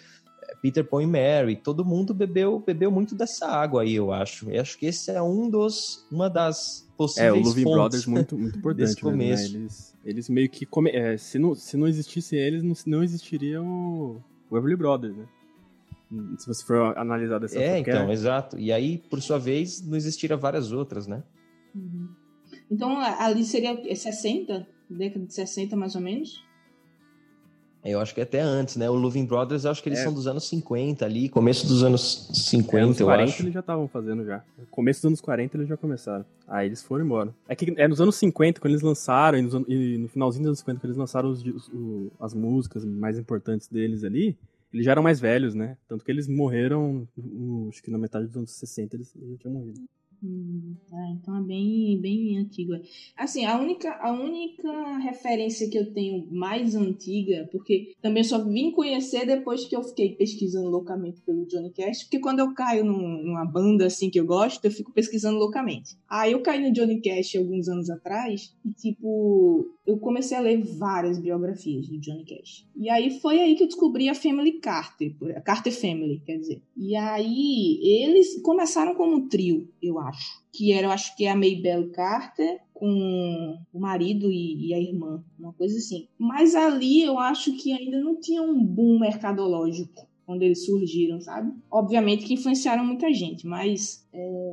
Peter Paul e Mary, todo mundo bebeu bebeu muito dessa água aí, eu acho. Eu acho que esse é um dos uma das possíveis É, o Loving fontes Brothers muito muito importante mesmo, né? eles, eles meio que come, é, se não se não existisse eles não, não existiria o, o Everly Brothers, né? Se você for analisar dessa É, forma, então, exato. E aí, por sua vez, não existiria várias outras, né? Uhum. Então, ali seria 60, década de 60 mais ou menos? Eu acho que até antes, né? O Loving Brothers, eu acho que eles é. são dos anos 50 ali, começo dos anos 50, é, anos eu 40 acho. eles já estavam fazendo já. Começo dos anos 40 eles já começaram. Aí eles foram embora. É que é nos anos 50 quando eles lançaram, e, nos, e no finalzinho dos anos 50 quando eles lançaram os, os, os, as músicas mais importantes deles ali, eles já eram mais velhos, né? Tanto que eles morreram, no, acho que na metade dos anos 60 eles, já tinham morrido. Hum, tá, então é bem, bem antiga. Assim, a única, a única referência que eu tenho mais antiga, porque também só vim conhecer depois que eu fiquei pesquisando loucamente pelo Johnny Cash, porque quando eu caio num, numa banda assim que eu gosto, eu fico pesquisando loucamente. Aí eu caí no Johnny Cash alguns anos atrás e, tipo, eu comecei a ler várias biografias do Johnny Cash. E aí foi aí que eu descobri a Family Carter, a Carter Family, quer dizer. E aí eles começaram como um trio, eu acho. Que era, eu acho que é a Maybelle Carter com o marido e, e, a irmã, uma coisa assim. Mas ali eu acho que ainda não tinha um boom mercadológico quando eles surgiram, sabe? Obviamente que influenciaram muita gente, mas é,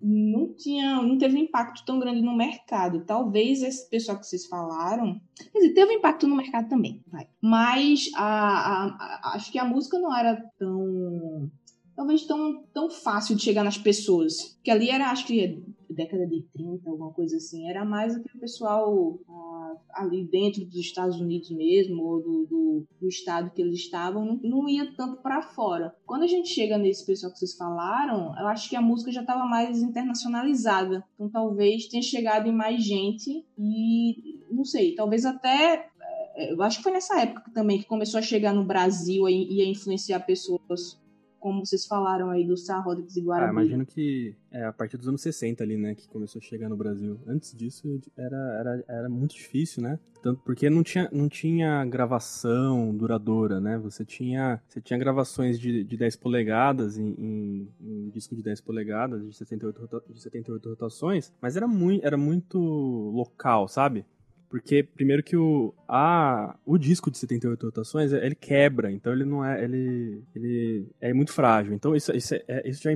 não tinha, não teve um impacto tão grande no mercado. Talvez esse pessoal que vocês falaram, quer dizer, teve um impacto no mercado também, vai. Mas a, a, a, acho que a música não era tão talvez tão, tão fácil de chegar nas pessoas. Que ali era, acho que década de 30, alguma coisa assim. Era mais aquele pessoal ah, ali dentro dos Estados Unidos mesmo, ou do, do, do estado que eles estavam, não, não ia tanto para fora. Quando a gente chega nesse pessoal que vocês falaram, eu acho que a música já estava mais internacionalizada. Então talvez tenha chegado em mais gente e, não sei, talvez até eh, eu acho que foi nessa época também que começou a chegar no Brasil e a influenciar pessoas como vocês falaram aí do Sá Rodrigues e Guarani. Ah, imagino que é a partir dos anos 60 ali, né, que começou a chegar no Brasil. Antes disso era, era, era muito difícil, né? Tanto porque não tinha, não tinha gravação duradoura, né? Você tinha, você tinha gravações de, de 10 polegadas em, em, em disco de 10 polegadas, de 78, de 78 rotações, mas era muito, era muito local, sabe? Porque, primeiro que o, a, o disco de 78 rotações, ele quebra, então ele não é, ele, ele é muito frágil. Então isso, isso, é, isso já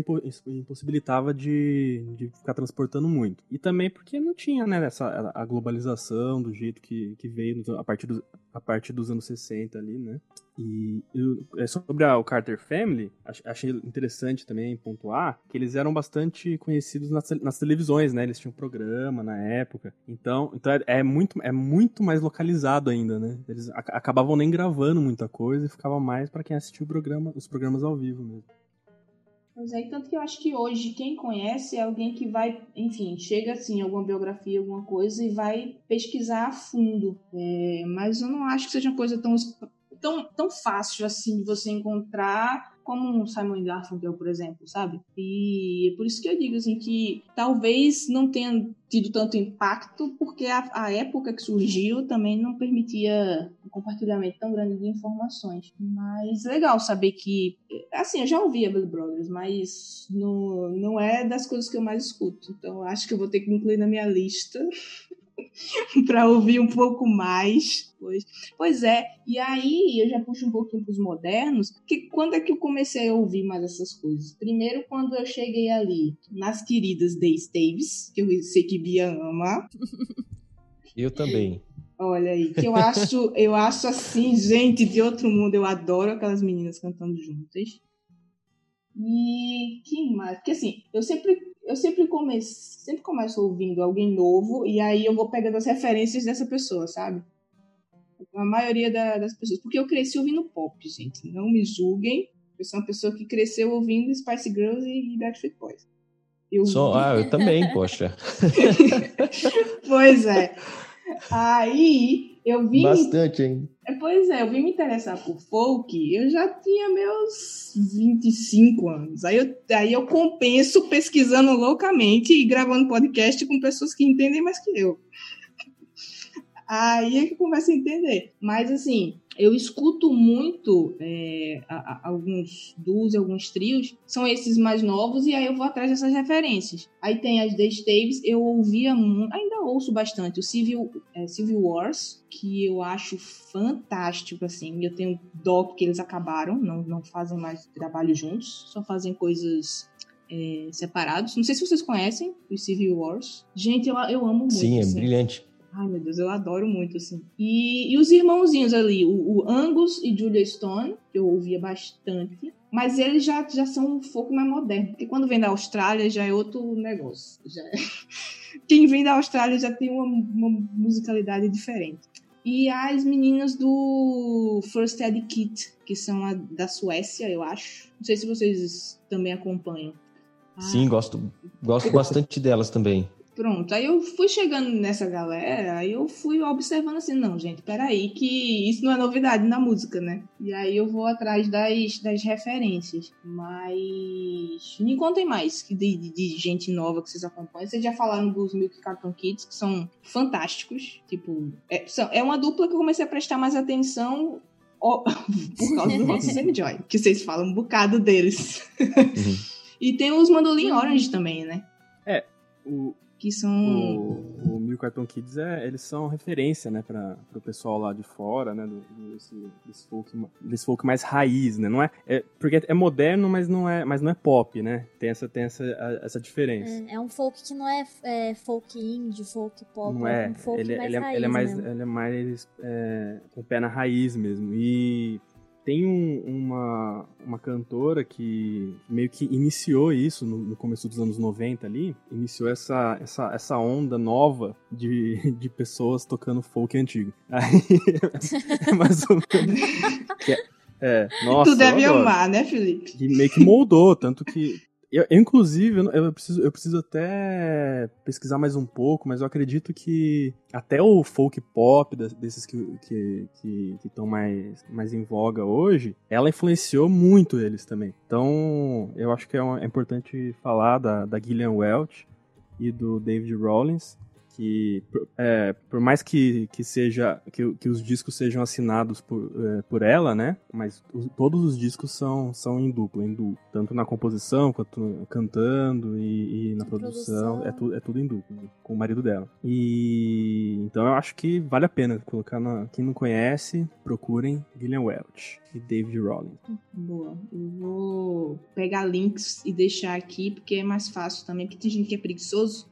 impossibilitava de, de ficar transportando muito. E também porque não tinha, né, essa, a globalização do jeito que, que veio a partir, do, a partir dos anos 60 ali, né. E é sobre a, o Carter Family, achei interessante também pontuar que eles eram bastante conhecidos nas, nas televisões, né? Eles tinham programa na época. Então, então é, é, muito, é muito mais localizado ainda, né? Eles acabavam nem gravando muita coisa e ficava mais para quem assistiu o programa, os programas ao vivo mesmo. Pois é, tanto que eu acho que hoje quem conhece é alguém que vai, enfim, chega assim, alguma biografia, alguma coisa e vai pesquisar a fundo. É, mas eu não acho que seja uma coisa tão, tão, tão fácil assim de você encontrar como um Simon Garfunkel, por exemplo, sabe? E é por isso que eu digo assim que talvez não tenha tido tanto impacto, porque a, a época que surgiu também não permitia um compartilhamento tão grande de informações. Mas legal saber que, assim, eu já ouvia Billy Brothers, mas não, não é das coisas que eu mais escuto. Então acho que eu vou ter que incluir na minha lista. para ouvir um pouco mais. Pois, pois é, e aí eu já puxo um pouquinho para os modernos, que quando é que eu comecei a ouvir mais essas coisas? Primeiro, quando eu cheguei ali nas queridas Days Davis, que eu sei que Bia ama. Eu também. Olha aí, que eu acho, eu acho assim, gente de outro mundo. Eu adoro aquelas meninas cantando juntas. E que mais? Porque assim, eu sempre eu sempre começo, sempre começo ouvindo alguém novo e aí eu vou pegando as referências dessa pessoa, sabe? A maioria da, das pessoas. Porque eu cresci ouvindo pop, gente. Não me julguem. Eu sou uma pessoa que cresceu ouvindo Spice Girls e Backstreet Boys. Eu... Só, ah, eu também, poxa. pois é. Aí eu vim. Bastante, hein? É, pois é, eu vim me interessar por folk, eu já tinha meus 25 anos. Aí eu, aí eu compenso pesquisando loucamente e gravando podcast com pessoas que entendem mais que eu. Aí é que começa a entender. Mas assim, eu escuto muito é, a, a, alguns duos, alguns trios, são esses mais novos, e aí eu vou atrás dessas referências. Aí tem as The Staves, eu ouvia muito, ainda ouço bastante, o Civil, é, Civil Wars, que eu acho fantástico, assim. Eu tenho dó que eles acabaram, não, não fazem mais trabalho juntos, só fazem coisas é, separados. Não sei se vocês conhecem os Civil Wars. Gente, eu, eu amo muito. Sim, é assim. brilhante. Ai, meu Deus, eu adoro muito, assim. E, e os irmãozinhos ali, o, o, Angus e Julia Stone, que eu ouvia bastante. Mas eles já, já são um pouco mais modernos. Porque quando vem da Austrália já é outro negócio. Já é... Quem vem da Austrália já tem uma, uma musicalidade diferente. E as meninas do First Aid Kit, que são a, da Suécia, eu acho. Não sei se vocês também acompanham. Sim, ah. gosto, gosto bastante delas também. Pronto, aí eu fui chegando nessa galera, aí eu fui observando assim, não, gente, peraí, que isso não é novidade na música, né? E aí eu vou atrás das, das referências. Mas me contem mais de, de, de gente nova que vocês acompanham. Vocês já falaram dos Milk Carton Kids, que são fantásticos. Tipo, é, são, é uma dupla que eu comecei a prestar mais atenção por causa do Roxy Joy, que vocês falam um bocado deles. Uhum. e tem os Mandolin Orange também, né? É, o, que são o, o Mil Carton Kids é, eles são referência, né, para o pessoal lá de fora, né, do, desse, desse, folk, desse folk mais raiz, né, não é, é, porque é moderno, mas não é, mas não é pop, né, tem essa tem essa, essa diferença. É, é um folk que não é, é, folk indie, folk pop, não é, é um folk ele, mais ele, é, raiz ele é mais, mesmo. ele é mais é, com o pé na raiz mesmo e tem um, uma, uma cantora que meio que iniciou isso no, no, começo dos anos 90 ali, iniciou essa, essa, essa onda nova de, de pessoas tocando folk antigo. Aí, é mais ou menos. É, é, nossa, tu deve amar, né, Felipe? Que meio que moldou, tanto que eu, eu, inclusive, eu preciso, eu preciso até pesquisar mais um pouco, mas eu acredito que até o folk pop desses que estão que, que, que mais, mais em voga hoje, ela influenciou muito eles também. Então, eu acho que é, uma, é importante falar da, da Gillian Welch e do David Rollins, que é, por mais que, que seja que, que os discos sejam assinados por, é, por ela, né? Mas os, todos os discos são, são em dupla, em dupla, tanto na composição quanto cantando e, e na produção, produção, é tudo é tudo em dupla com o marido dela. E então eu acho que vale a pena colocar na quem não conhece, procurem Gillian Welch e David Rollins. Boa. Eu vou pegar links e deixar aqui porque é mais fácil também, porque tem gente que é preguiçoso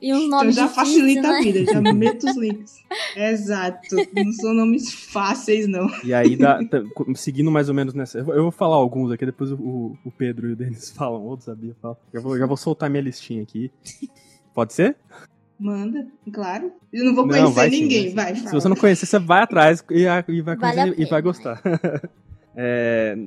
e uns nomes então já difíceis, facilita né? a vida, já meto os links. Exato. Não são nomes fáceis, não. E aí, dá, tá, seguindo mais ou menos nessa. Eu vou falar alguns aqui, depois o, o Pedro e o Denis falam, outros sabia falam. Já vou, já vou soltar minha listinha aqui. Pode ser? Manda, claro. Eu não vou conhecer não, vai ninguém, sim, vai. Fala. Se você não conhecer, você vai atrás e, e vai, vale e vai gostar. é,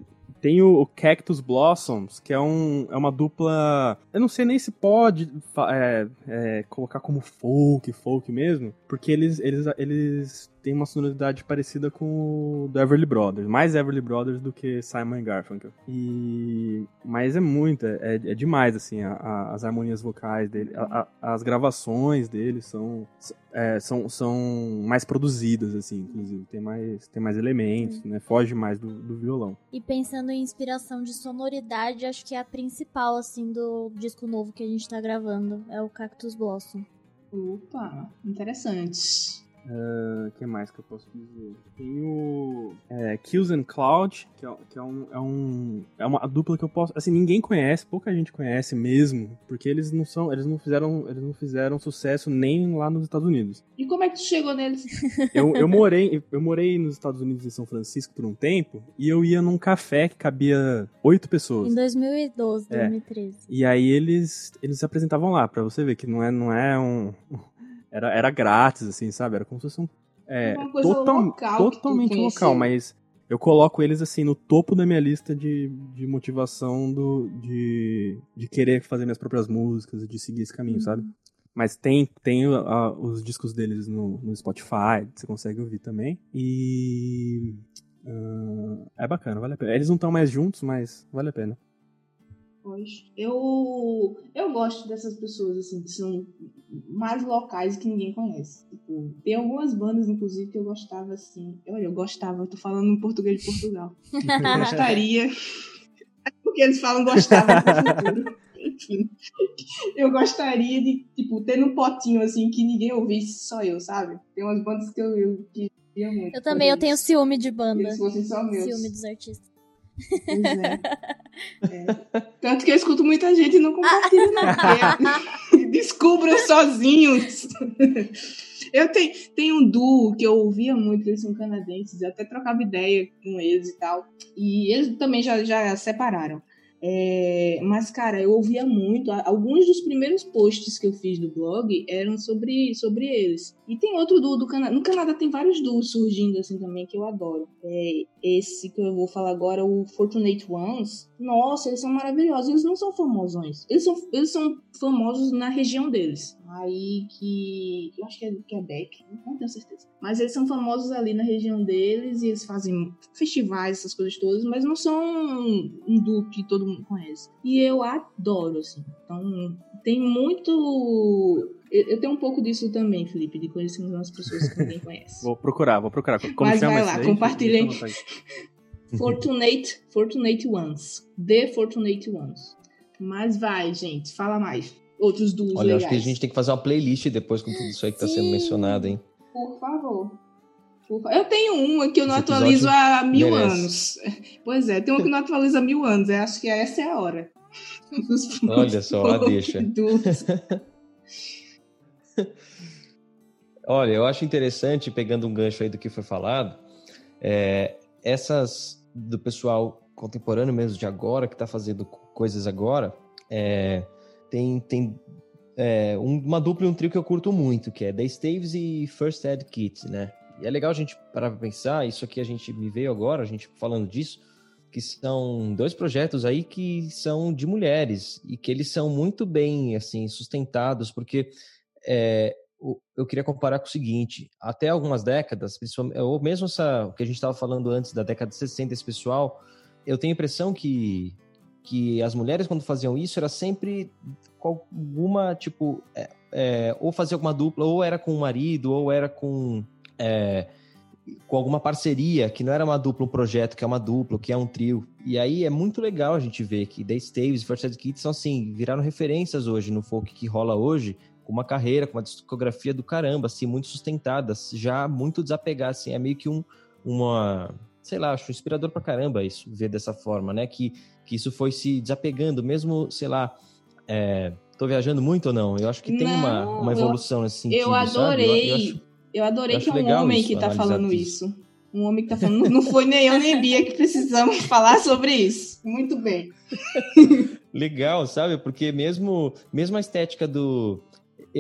Tem o, o Cactus Blossoms, que é, um, é uma dupla. Eu não sei nem se pode é, é, colocar como folk, folk mesmo, porque eles, eles, eles têm uma sonoridade parecida com o do Everly Brothers, mais Everly Brothers do que Simon Garfunkel. E mas é muito, é, é demais assim, a, a, as harmonias vocais dele, a, as gravações dele são, é, são, são mais produzidas assim, inclusive tem mais tem mais elementos, né? Foge mais do, do violão. E pensando em inspiração de sonoridade, acho que é a principal assim do disco novo que a gente tá gravando, é o Cactus Blossom. Opa, interessante. O uh, que mais que eu posso dizer? Tem o é, Kills and Cloud, que, é, que é, um, é, um, é uma dupla que eu posso. Assim, ninguém conhece, pouca gente conhece mesmo, porque eles não são. Eles não fizeram. Eles não fizeram sucesso nem lá nos Estados Unidos. E como é que tu chegou neles? Eu, eu, morei, eu morei nos Estados Unidos, em São Francisco, por um tempo, e eu ia num café que cabia oito pessoas. Em 2012, 2013. É. E aí eles, eles se apresentavam lá, pra você ver que não é, não é um era, era grátis, assim, sabe? Era como se fosse um. É, total, local totalmente local, mas eu coloco eles assim no topo da minha lista de, de motivação do, de, de querer fazer minhas próprias músicas, de seguir esse caminho, uhum. sabe? Mas tem, tem os discos deles no, no Spotify, você consegue ouvir também. E. Uh, é bacana, vale a pena. Eles não estão mais juntos, mas vale a pena. Pois. Eu, eu gosto dessas pessoas, assim, que são mais locais que ninguém conhece. Tipo, tem algumas bandas, inclusive, que eu gostava, assim. Olha, eu gostava, eu tô falando em português de Portugal. Eu gostaria. Porque eles falam gostava. Enfim. Eu gostaria de, tipo, ter um potinho, assim, que ninguém ouvisse, só eu, sabe? Tem umas bandas que eu, eu. Eu também, eu tenho ciúme de banda. Eles fossem só meus. Ciúme dos artistas. Pois é. é. Tanto que eu escuto muita gente e não compartilha nada. Descubram sozinhos. Eu tenho, tenho um duo que eu ouvia muito, eles são canadenses, eu até trocava ideia com eles e tal. E eles também já, já separaram. É, mas, cara, eu ouvia muito. Alguns dos primeiros posts que eu fiz do blog eram sobre, sobre eles. E tem outro duo do Canadá. No Canadá tem vários duos surgindo assim também que eu adoro. É, esse que eu vou falar agora, o Fortunate Ones. Nossa, eles são maravilhosos. Eles não são famosões. Eles são, eles são famosos na região deles. Aí que. Eu acho que é Quebec, não tenho certeza. Mas eles são famosos ali na região deles e eles fazem festivais, essas coisas todas, mas não são um duo que todo mundo conhece. E eu adoro, assim. Então, tem muito eu tenho um pouco disso também, Felipe, de conhecer umas pessoas que ninguém conhece. vou procurar, vou procurar. Como Mas vai lá, compartilhem. Fortunate, Fortunate Ones. The Fortunate Ones. Mas vai, gente, fala mais. Outros duos Olha, legais. acho que a gente tem que fazer uma playlist depois com tudo isso aí que está sendo mencionado, hein? Por favor. Eu tenho uma que eu não Esse atualizo há mil merece. anos. Pois é, tem uma que não atualiza há mil anos. Eu acho que essa é a hora. Olha só, a deixa. Olha, eu acho interessante, pegando um gancho aí do que foi falado, é, essas do pessoal contemporâneo mesmo de agora, que está fazendo coisas agora, é, tem, tem é, uma dupla e um trio que eu curto muito, que é The Staves e First Aid Kit, né? E é legal a gente parar pra pensar, isso aqui a gente me veio agora, a gente falando disso, que são dois projetos aí que são de mulheres e que eles são muito bem, assim, sustentados, porque é, eu queria comparar com o seguinte: até algumas décadas, ou mesmo essa, o que a gente estava falando antes da década de 60, esse pessoal, eu tenho a impressão que, que as mulheres, quando faziam isso, era sempre com alguma, tipo, é, é, ou fazia alguma dupla, ou era com o marido, ou era com. É, com alguma parceria, que não era uma dupla, um projeto, que é uma dupla, que é um trio. E aí é muito legal a gente ver que The Staves e First são assim, viraram referências hoje no folk que rola hoje, com uma carreira, com uma discografia do caramba, assim, muito sustentada, já muito desapegada, assim, é meio que um, uma, sei lá, acho inspirador pra caramba isso, ver dessa forma, né, que, que isso foi se desapegando, mesmo, sei lá, é, tô viajando muito ou não? Eu acho que tem não, uma, uma evolução eu, nesse sentido, Eu adorei, eu, eu, acho, eu adorei que é um homem isso, que tá falando isso. isso. Um homem que tá falando, não foi nem eu nem Bia que precisamos falar sobre isso. Muito bem. Legal, sabe? Porque mesmo, mesmo a estética do,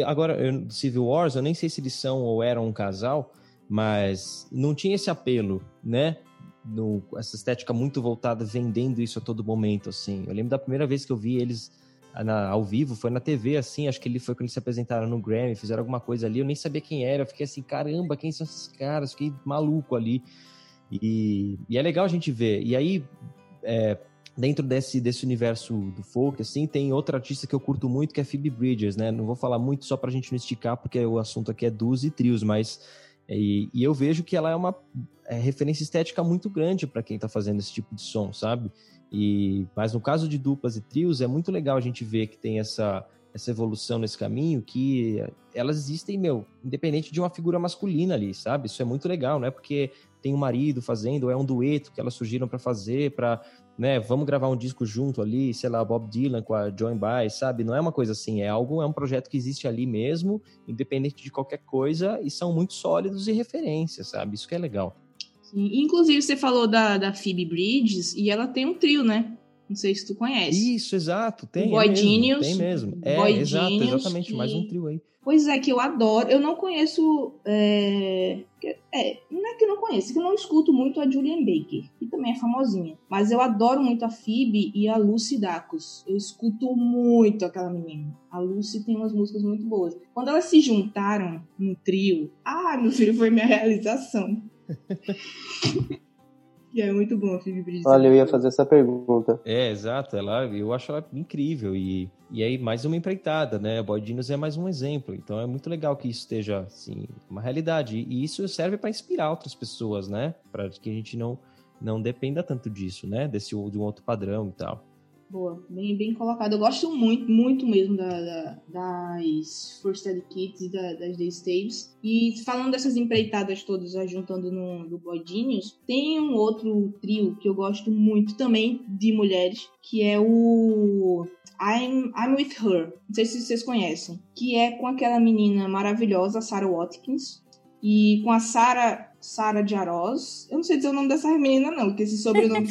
Agora, Civil Wars, eu nem sei se eles são ou eram um casal, mas não tinha esse apelo, né? no, essa estética muito voltada, vendendo isso a todo momento, assim. Eu lembro da primeira vez que eu vi eles na, ao vivo, foi na TV, assim, acho que ele foi quando eles se apresentaram no Grammy, fizeram alguma coisa ali, eu nem sabia quem era, eu fiquei assim, caramba, quem são esses caras? Fiquei maluco ali. E, e é legal a gente ver. E aí, é, dentro desse, desse universo do folk, assim, tem outra artista que eu curto muito, que é Phoebe Bridgers, né? Não vou falar muito só pra gente não esticar, porque o assunto aqui é duos e trios, mas... E, e eu vejo que ela é uma é, referência estética muito grande para quem tá fazendo esse tipo de som, sabe? E, mas no caso de duplas e trios, é muito legal a gente ver que tem essa, essa evolução nesse caminho, que elas existem, meu, independente de uma figura masculina ali, sabe? Isso é muito legal, não é porque tem um marido fazendo, é um dueto que elas surgiram para fazer, para, né, vamos gravar um disco junto ali, sei lá, Bob Dylan com a Joan Baez, sabe? Não é uma coisa assim, é algo, é um projeto que existe ali mesmo, independente de qualquer coisa, e são muito sólidos e referências, sabe? Isso que é legal. Inclusive, você falou da, da Phoebe Bridges e ela tem um trio, né? Não sei se tu conhece. Isso, exato, tem. Boy é Genius. Tem mesmo. É, Boy exato, exatamente, e- mais um trio aí. Pois é, que eu adoro. Eu não conheço. É... é, não é que eu não conheço, é que eu não escuto muito a Julian Baker, que também é famosinha. Mas eu adoro muito a Phoebe e a Lucy Dacus. Eu escuto muito aquela menina. A Lucy tem umas músicas muito boas. Quando elas se juntaram no trio, ah, meu filho, foi minha realização. e é muito bom a Phoebe Bridges. Olha, eu ia fazer essa pergunta. É, exato, ela, eu acho ela incrível e, e aí mais uma empreitada, né? Boy Genius é mais um exemplo, então é muito legal que isso esteja, assim, uma realidade e isso serve para inspirar outras pessoas, né? Para que a gente não, não dependa tanto disso, né? Desse de um outro padrão e tal. Boa, bem, bem colocado. Eu gosto muito, muito mesmo da, da- das First Aid Kits e da- das Day Staves. E falando dessas empreitadas todas, juntando no Boy Genius, tem um outro trio que eu gosto muito também de mulheres, que é o I'm, I'm With Her. Não sei se vocês conhecem. Que é com aquela menina maravilhosa, Sarah Watkins. E com a Sarah, Sarah Jarosz. Eu não sei dizer o nome dessa menina, não, porque esse sobrenome.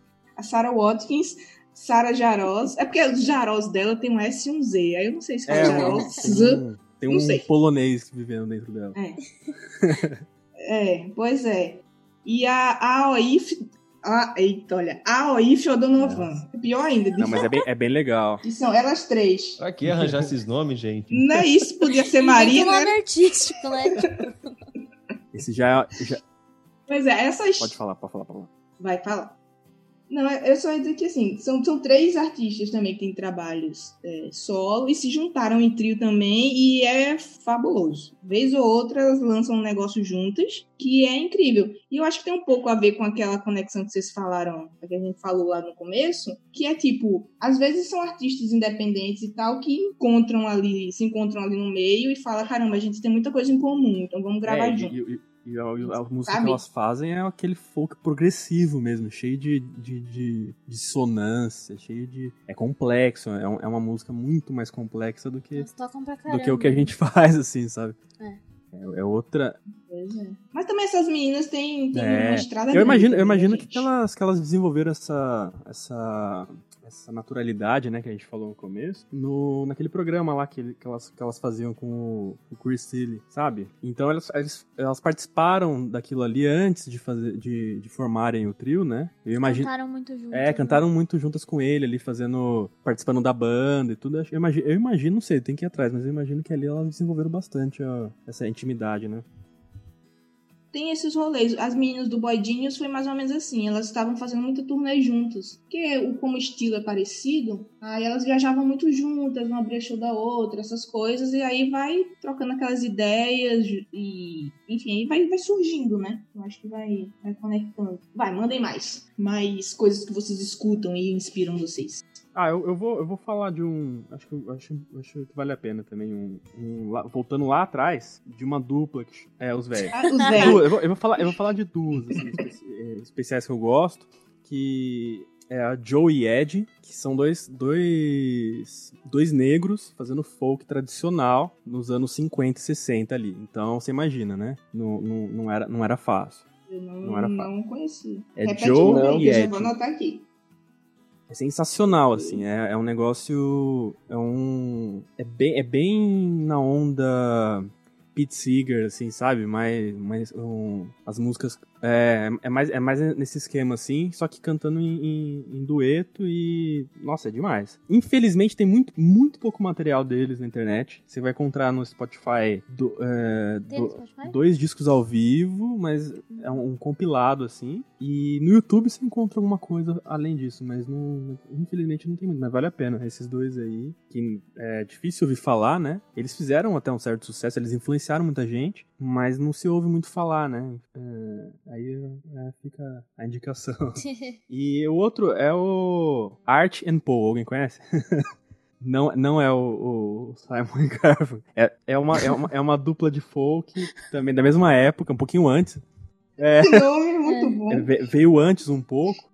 A Sarah Watkins, Sarah Jarosz. É porque os Jarosz dela tem um S e um Z. Aí eu não sei se É, Jarosz. tem um, tem um sei. polonês vivendo dentro dela. É. é, pois é. E a, a Oif. A, eita, olha. A Oif Odonovan. É pior ainda. Não, mas é bem, é bem legal. Que são elas três. Pra que arranjar esses nomes, gente? Não é isso, podia ser Maria, um nome artístico, né? Esse já, já. Pois é, essas. Pode falar, pode falar, pode falar. Vai, fala. Não, é- eu só ia dizer que assim, são, são três artistas também que têm trabalhos é, solo e se juntaram em trio também e é fabuloso. Vez ou outra elas lançam um negócio juntas que é incrível. E eu acho que tem um pouco a ver com aquela conexão que vocês falaram, que a gente falou lá no começo, que é tipo, às vezes são artistas independentes e tal que encontram ali, se encontram ali no meio e falam, caramba, a gente tem muita coisa em comum, então vamos gravar É, junto. e, e, e a, a música Sabe? que elas fazem é aquele folk progressivo mesmo, cheio de, de, de dissonância, cheio de. É complexo, é, um- é uma música muito mais complexa do que, do que o que a gente faz, assim, sabe? É. É, é outra. É. Mas também essas meninas têm, têm É, uma estrada Eu imagino, eu imagino que elas, que elas desenvolveram essa, essa, essa naturalidade, né, que a gente falou no começo, no, naquele programa lá que, que, elas, que elas faziam com o, o Chris Tilly, sabe? Então elas, elas, elas participaram daquilo ali antes de, fazer, de, de formarem o trio, né? Eu imagino. Cantaram muito juntos. É, né? cantaram muito juntas com ele ali, fazendo. participando da banda e tudo. Eu imagino, eu imagino, não sei, tem que ir atrás, mas eu imagino que ali elas desenvolveram bastante ó, essa intimidade, né? Tem esses rolês. As meninas do Boy Genius foi mais ou menos assim. Elas estavam fazendo muita turnê juntas. Porque como estilo é parecido, aí elas viajavam muito juntas, uma abria show da outra, essas coisas. E aí vai trocando aquelas ideias e... Enfim, aí vai, vai surgindo, né? Eu acho que vai, vai conectando. Vai, mandem mais. Mais coisas que vocês escutam e inspiram vocês. Ah, eu, eu, vou, eu vou falar de um. Acho que, acho, acho que vale a pena também. Um, um lá- voltando lá atrás, de uma dupla que. É, os velhos. Ah, os velhos. eu, vou, eu, vou falar, eu vou falar de duas assim, especi- eh, especiais que eu gosto, que é a Joe e Ed, que são dois, dois, dois negros fazendo folk tradicional nos anos 50 e 60 ali. Então, você imagina, né? Não, não, não, era, não era fácil. Eu não, Não era fácil. não conhecia. É Repete Joe e eu Ed. vou anotar aqui. É sensacional, assim. É, é um negócio. É um. É bem, é bem na onda Pete Seeger, assim, sabe? Mais, mais um, as músicas é, é, mais, é mais nesse esquema, assim, só que cantando em, em, em, dueto e. Nossa, é demais. Infelizmente tem muito, muito pouco material deles na internet. Você vai encontrar no Spotify, do, é, do, Spotify? dois discos ao vivo, mas é um, um, compilado, assim. E no YouTube você encontra alguma coisa além disso, mas não, infelizmente não tem muito. Mas vale a pena. Esses dois aí, que é difícil ouvir falar, né? Eles fizeram até um certo sucesso, eles influenciaram muita gente, mas não se ouve muito falar, né? É, Aí é, fica a indicação. e o outro é o Art and Paul, alguém conhece? não, não é o, o Simon Garfunkel. É, é, uma, é, uma, é uma dupla de folk, também da mesma época, um pouquinho antes. É, que nome muito bom. É, veio antes um pouco.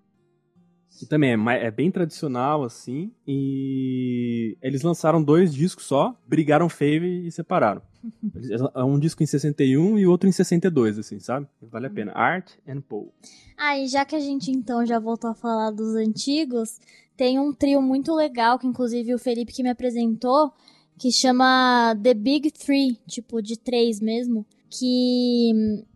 Que também é, é, bem tradicional, assim. E eles lançaram dois discos só, brigaram feio e separaram. É um disco em 61 e outro em 62, assim, sabe? Vale a pena. Art and Paul. Ah, e já que a gente então já voltou a falar dos antigos, tem um trio muito legal, que inclusive o Felipe que me apresentou, que chama The Big Three, tipo, de três mesmo. Que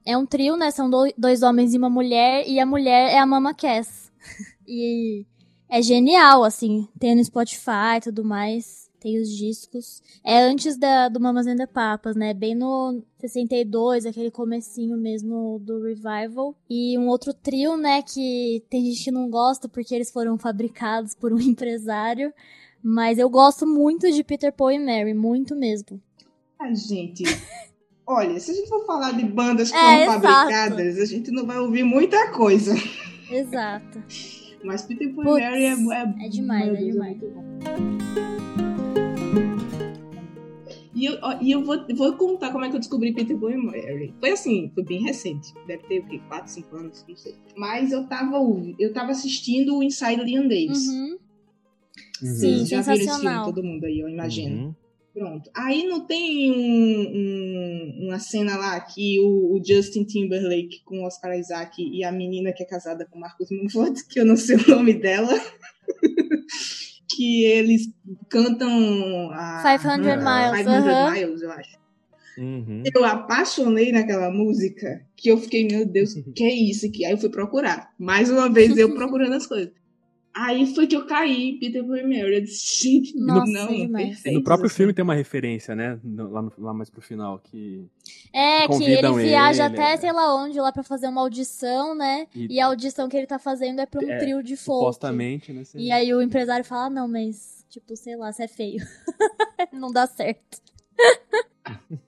é um trio, né? São dois homens e uma mulher, e a mulher é a Mama Cass. E é genial, assim. Tem no Spotify e tudo mais. Tem os discos. É antes da, do Mamas and the Papas, né? Bem no 62, aquele comecinho mesmo do Revival. E um outro trio, né? Que tem gente que não gosta porque eles foram fabricados por um empresário. Mas eu gosto muito de Peter Paul e Mary, muito mesmo. Ai, gente. Olha, se a gente for falar de bandas que é, foram fabricadas, a gente não vai ouvir muita coisa. Exato. Mas Peter Pan Mary é, é, é demais, é demais. E eu, e eu vou, vou contar como é que eu descobri Peter Pan Mary. Foi assim, foi bem recente. Deve ter o quê? 4, 5 anos, não sei. Mas eu tava, eu tava assistindo o Inside Leon Davis. Uhum. Uhum. Sim, já viram esse filme, todo mundo aí, eu imagino. Uhum. Pronto. Aí não tem um, um, uma cena lá que o, o, Justin Timberlake com o Oscar Isaac e a menina que é casada com Marcos Mumford, que eu não sei o nome dela, que eles cantam a 500 Miles, 500 uh -huh. Miles, eu acho. Uhum. Eu apaixonei naquela música que eu fiquei, meu Deus, que é isso aqui? Aí eu fui procurar. Mais uma vez eu procurando as coisas. Aí foi que eu caí, Peter Mary. Eu disse, gente, Nossa, não, perfeito. No próprio assim. filme tem uma referência, né? lá, no, lá mais pro final, que. É, que ele viaja ele, até é. sei lá onde, lá pra fazer uma audição, né? E, e, a audição que ele tá fazendo é pra um é, trio de folk. Supostamente, né? E aí o empresário fala, ah, não, mas, tipo, sei lá, você é feio. não dá certo.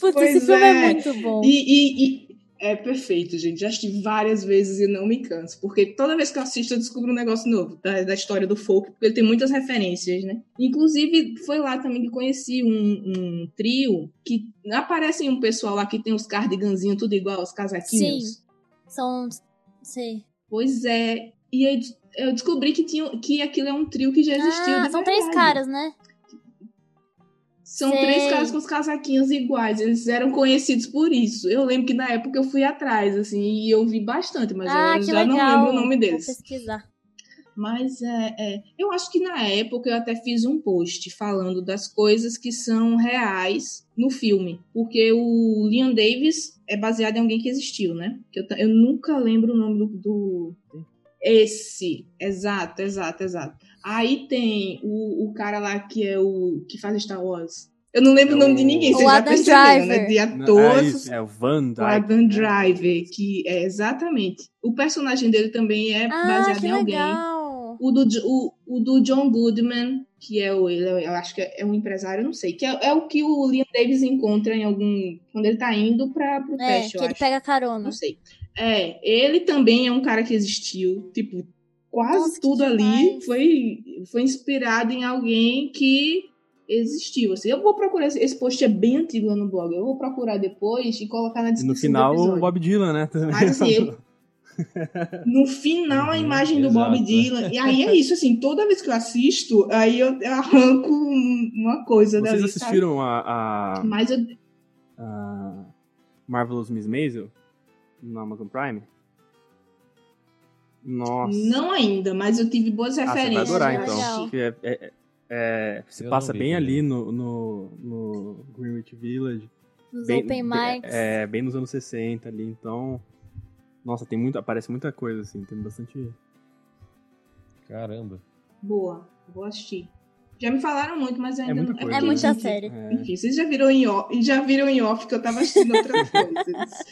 Putz, pois esse filme é. é muito bom. E, e, e, é perfeito, gente. Já assisti várias vezes e não me canso. Porque toda vez que eu assisto, eu descubro um negócio novo da, da história do folk, porque ele tem muitas referências, né? Inclusive, foi lá também que conheci um, um trio que aparece um pessoal lá que tem os cardiganzinhos tudo igual, os casaquinhos. Sim. São. Sei. Pois é. E aí eu descobri que, tinha, que aquilo é um trio que já existiu. Ah, são três caras, né? São Sei. três caras com os casaquinhos iguais. Eles eram conhecidos por isso. Eu lembro que na época eu fui atrás, assim, e eu vi bastante, mas ah, eu já legal. não lembro o nome deles. Vou pesquisar. Mas é, é, eu acho que na época eu até fiz um post falando das coisas que são reais no filme. Porque o Leon Davis é baseado em alguém que existiu, né? Que eu, eu nunca lembro o nome do, do. Esse, exato, exato, exato. Aí tem o, o cara lá que é o que faz Star Wars. Eu não lembro é o nome de ninguém, vocês já perceberam, né? De atores. É, é o Van Driver. O Adam Driver, que é exatamente. O personagem dele também é ah, baseado em alguém. Legal. O do, o, o do John Goodman, que é o. Ele, eu acho que é um empresário, não sei. Que é, é, o que o Liam Davis encontra em algum. Quando ele tá indo pra, pro é, teste. Que ele acho. pega carona. Não sei. É, ele também é um cara que existiu. Tipo, quase Nossa, tudo ali foi, foi inspirado em alguém que existiu. Assim, eu vou procurar, esse post é bem antigo lá no blog, eu vou procurar depois e colocar na descrição. no final, o Bob Dylan, né? Mas assim, eu, no final a uhum, imagem do Bob Dylan. E aí é isso, assim, toda vez que eu assisto, aí eu, eu arranco uma coisa Vocês assistiram a, a. Mas eu. A Marvelous Miss Maisel no Amazon Prime? Nossa. Não ainda, mas eu tive boas referências. Ah, você vai adorar, então. É, é, é, se passa bem ali no, no, no, Greenwich Village. Nos bem, open mics. É, bem nos anos 60 ali, então. Nossa, tem muito, aparece muita coisa, assim, tem bastante. Caramba. Boa, vou assistir. Já me falaram muito, mas eu É ainda muita não. coisa. É muita enfim, série. É, Enfim, vocês já viram em off, já viram em off que eu tava assistindo outras coisas.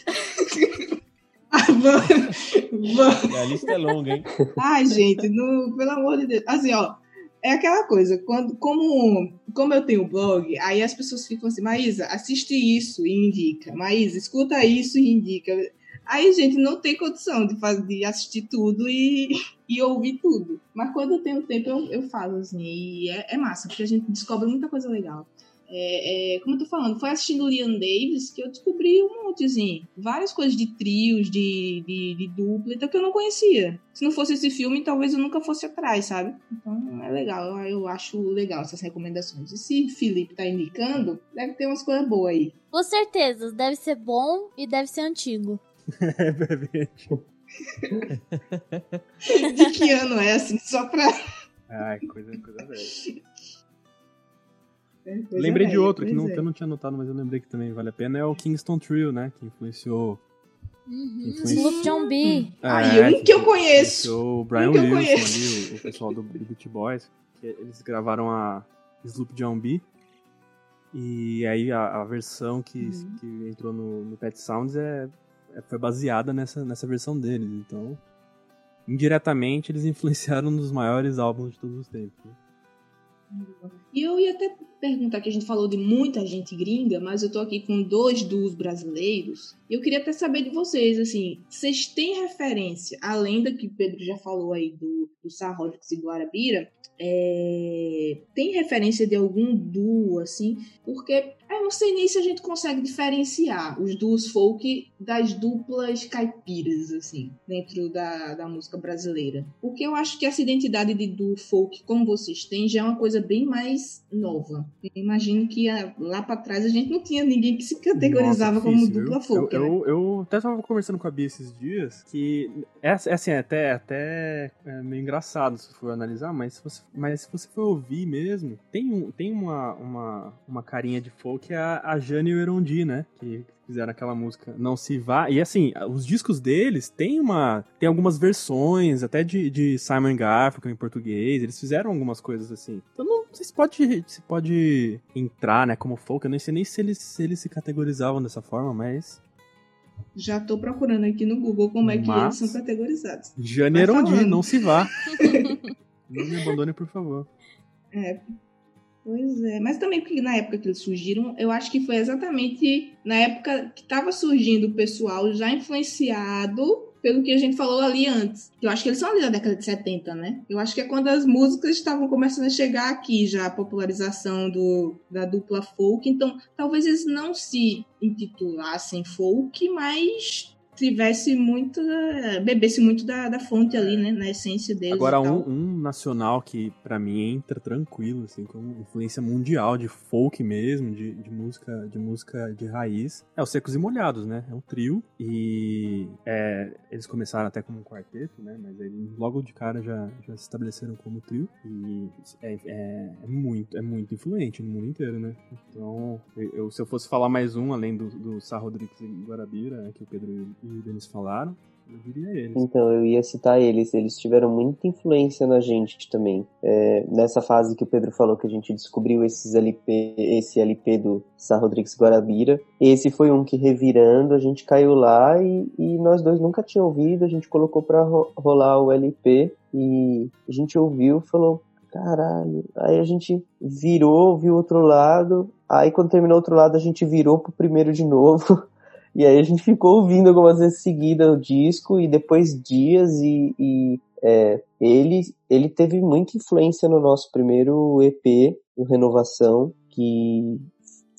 A lista é longa, hein? Ai, gente, no- pelo amor de Deus. Assim, ó, é aquela coisa, quando, como, como eu tenho blog, aí as pessoas ficam assim, Maísa, assiste isso e indica. Maísa, escuta isso e indica. Aí, gente, não tem condição de, fazer, de assistir tudo e, e ouvir tudo. Mas quando eu tenho tempo, eu, eu falo, assim, e é, é massa, porque a gente descobre muita coisa legal. É, é, como eu tô falando, foi assistindo o Liam Davis que eu descobri um montezinho. Várias coisas de trios, de, de, de dupla, então que eu não conhecia. Se não fosse esse filme, talvez eu nunca fosse atrás, sabe? Então é legal, eu, acho legal essas recomendações. E se Felipe tá indicando, deve ter umas coisas boas aí. Com certeza, deve ser bom e deve ser antigo. é. De que ano é, assim, só pra. Ai, coisa, coisa velha. É, Lembrei de outro que, não, é. que eu não tinha notado, mas eu lembrei que também vale a pena. É o Kingston Trio, né? Que influenciou. Uhum. Sloop John B. Aí, É, um que eu conheço. o Brian Um que Wilson ali, o, o pessoal do, Beat Boys. Que eles gravaram a Sloop John B. E aí a, a versão que, Uhum. que entrou no, no Pet Sounds é, é- foi baseada nessa, nessa versão deles. Então, indiretamente, eles influenciaram um dos maiores álbuns de todos os tempos. né? E eu ia até perguntar que a gente falou de muita gente gringa, mas eu tô aqui com dois duos brasileiros. E eu queria até saber de vocês, assim, vocês têm referência, além da que Pedro já falou aí do, do Sar Rodrigues e Guarabira, é, tem referência de algum duo, assim? Porque eu não sei nem se a gente consegue diferenciar os duos folk das duplas caipiras, assim, dentro da, da música brasileira. Porque eu acho que essa identidade de duo folk, como vocês têm, já é uma coisa bem mais nova. Eu imagino que ah, lá pra trás a gente não tinha ninguém que se categorizava Nossa, como dupla folk, Eu, né? eu, eu até tava conversando com a Bia esses dias que é, é assim, é até, até é meio engraçado se for analisar, mas se você, mas se você for ouvir mesmo, tem, um, tem uma, uma, uma carinha de folk, é a, a Jane e o Erondi, né? Que fizeram aquela música Não Se Vá. E assim, os discos deles tem uma. Tem algumas versões, até de, de Simon Garfunkel em português. Eles fizeram algumas coisas assim. Então não sei se pode, se pode entrar, né, como folk. Eu nem sei nem se eles, se eles se categorizavam dessa forma, mas. Já tô procurando aqui no Google como é que Mas- eles são categorizados. Jane Vai Erondi, falando. não se vá. não me abandone, por favor. É. Pois é, mas também porque na época que eles surgiram, eu acho que foi exatamente na época que estava surgindo o pessoal já influenciado pelo que a gente falou ali antes. Eu acho que eles são ali da década de 70, né? Eu acho que é quando as músicas estavam começando a chegar aqui já, a popularização do, da dupla folk. Então, talvez eles não se intitulassem folk, mas tivesse muito. bebesse muito da, da fonte ali, né? Na essência deles. Agora, um, um nacional que pra mim entra tranquilo, assim, com influência mundial de folk mesmo, de, de música de música de raiz, é os Secos e Molhados, né? É um trio e é, eles começaram até como um quarteto, né? Mas eles logo de cara já, já se estabeleceram como trio e é, é- é muito, é muito influente no mundo inteiro, né? Então, eu, eu- se eu fosse falar mais um, além do, do Sá Rodrigues e Guarabira, né, que o Pedro e o Denis falaram, eu diria eles. Então, eu ia citar eles. Eles tiveram muita influência na gente também. É, nessa fase que o Pedro falou que a gente descobriu esses LP, esse LP do Sá Rodrigues Guarabira. Esse foi um que revirando, a gente caiu lá e, e nós dois nunca tínhamos ouvido. A gente colocou pra ro- rolar o LP e a gente ouviu falou. Caralho. Aí a gente virou, viu outro lado. Aí quando terminou o outro lado, a gente virou pro primeiro de novo. E aí a gente ficou ouvindo algumas vezes seguida o disco e depois dias e, e, é, ele, ele teve muita influência no nosso primeiro EP, o Renovação, que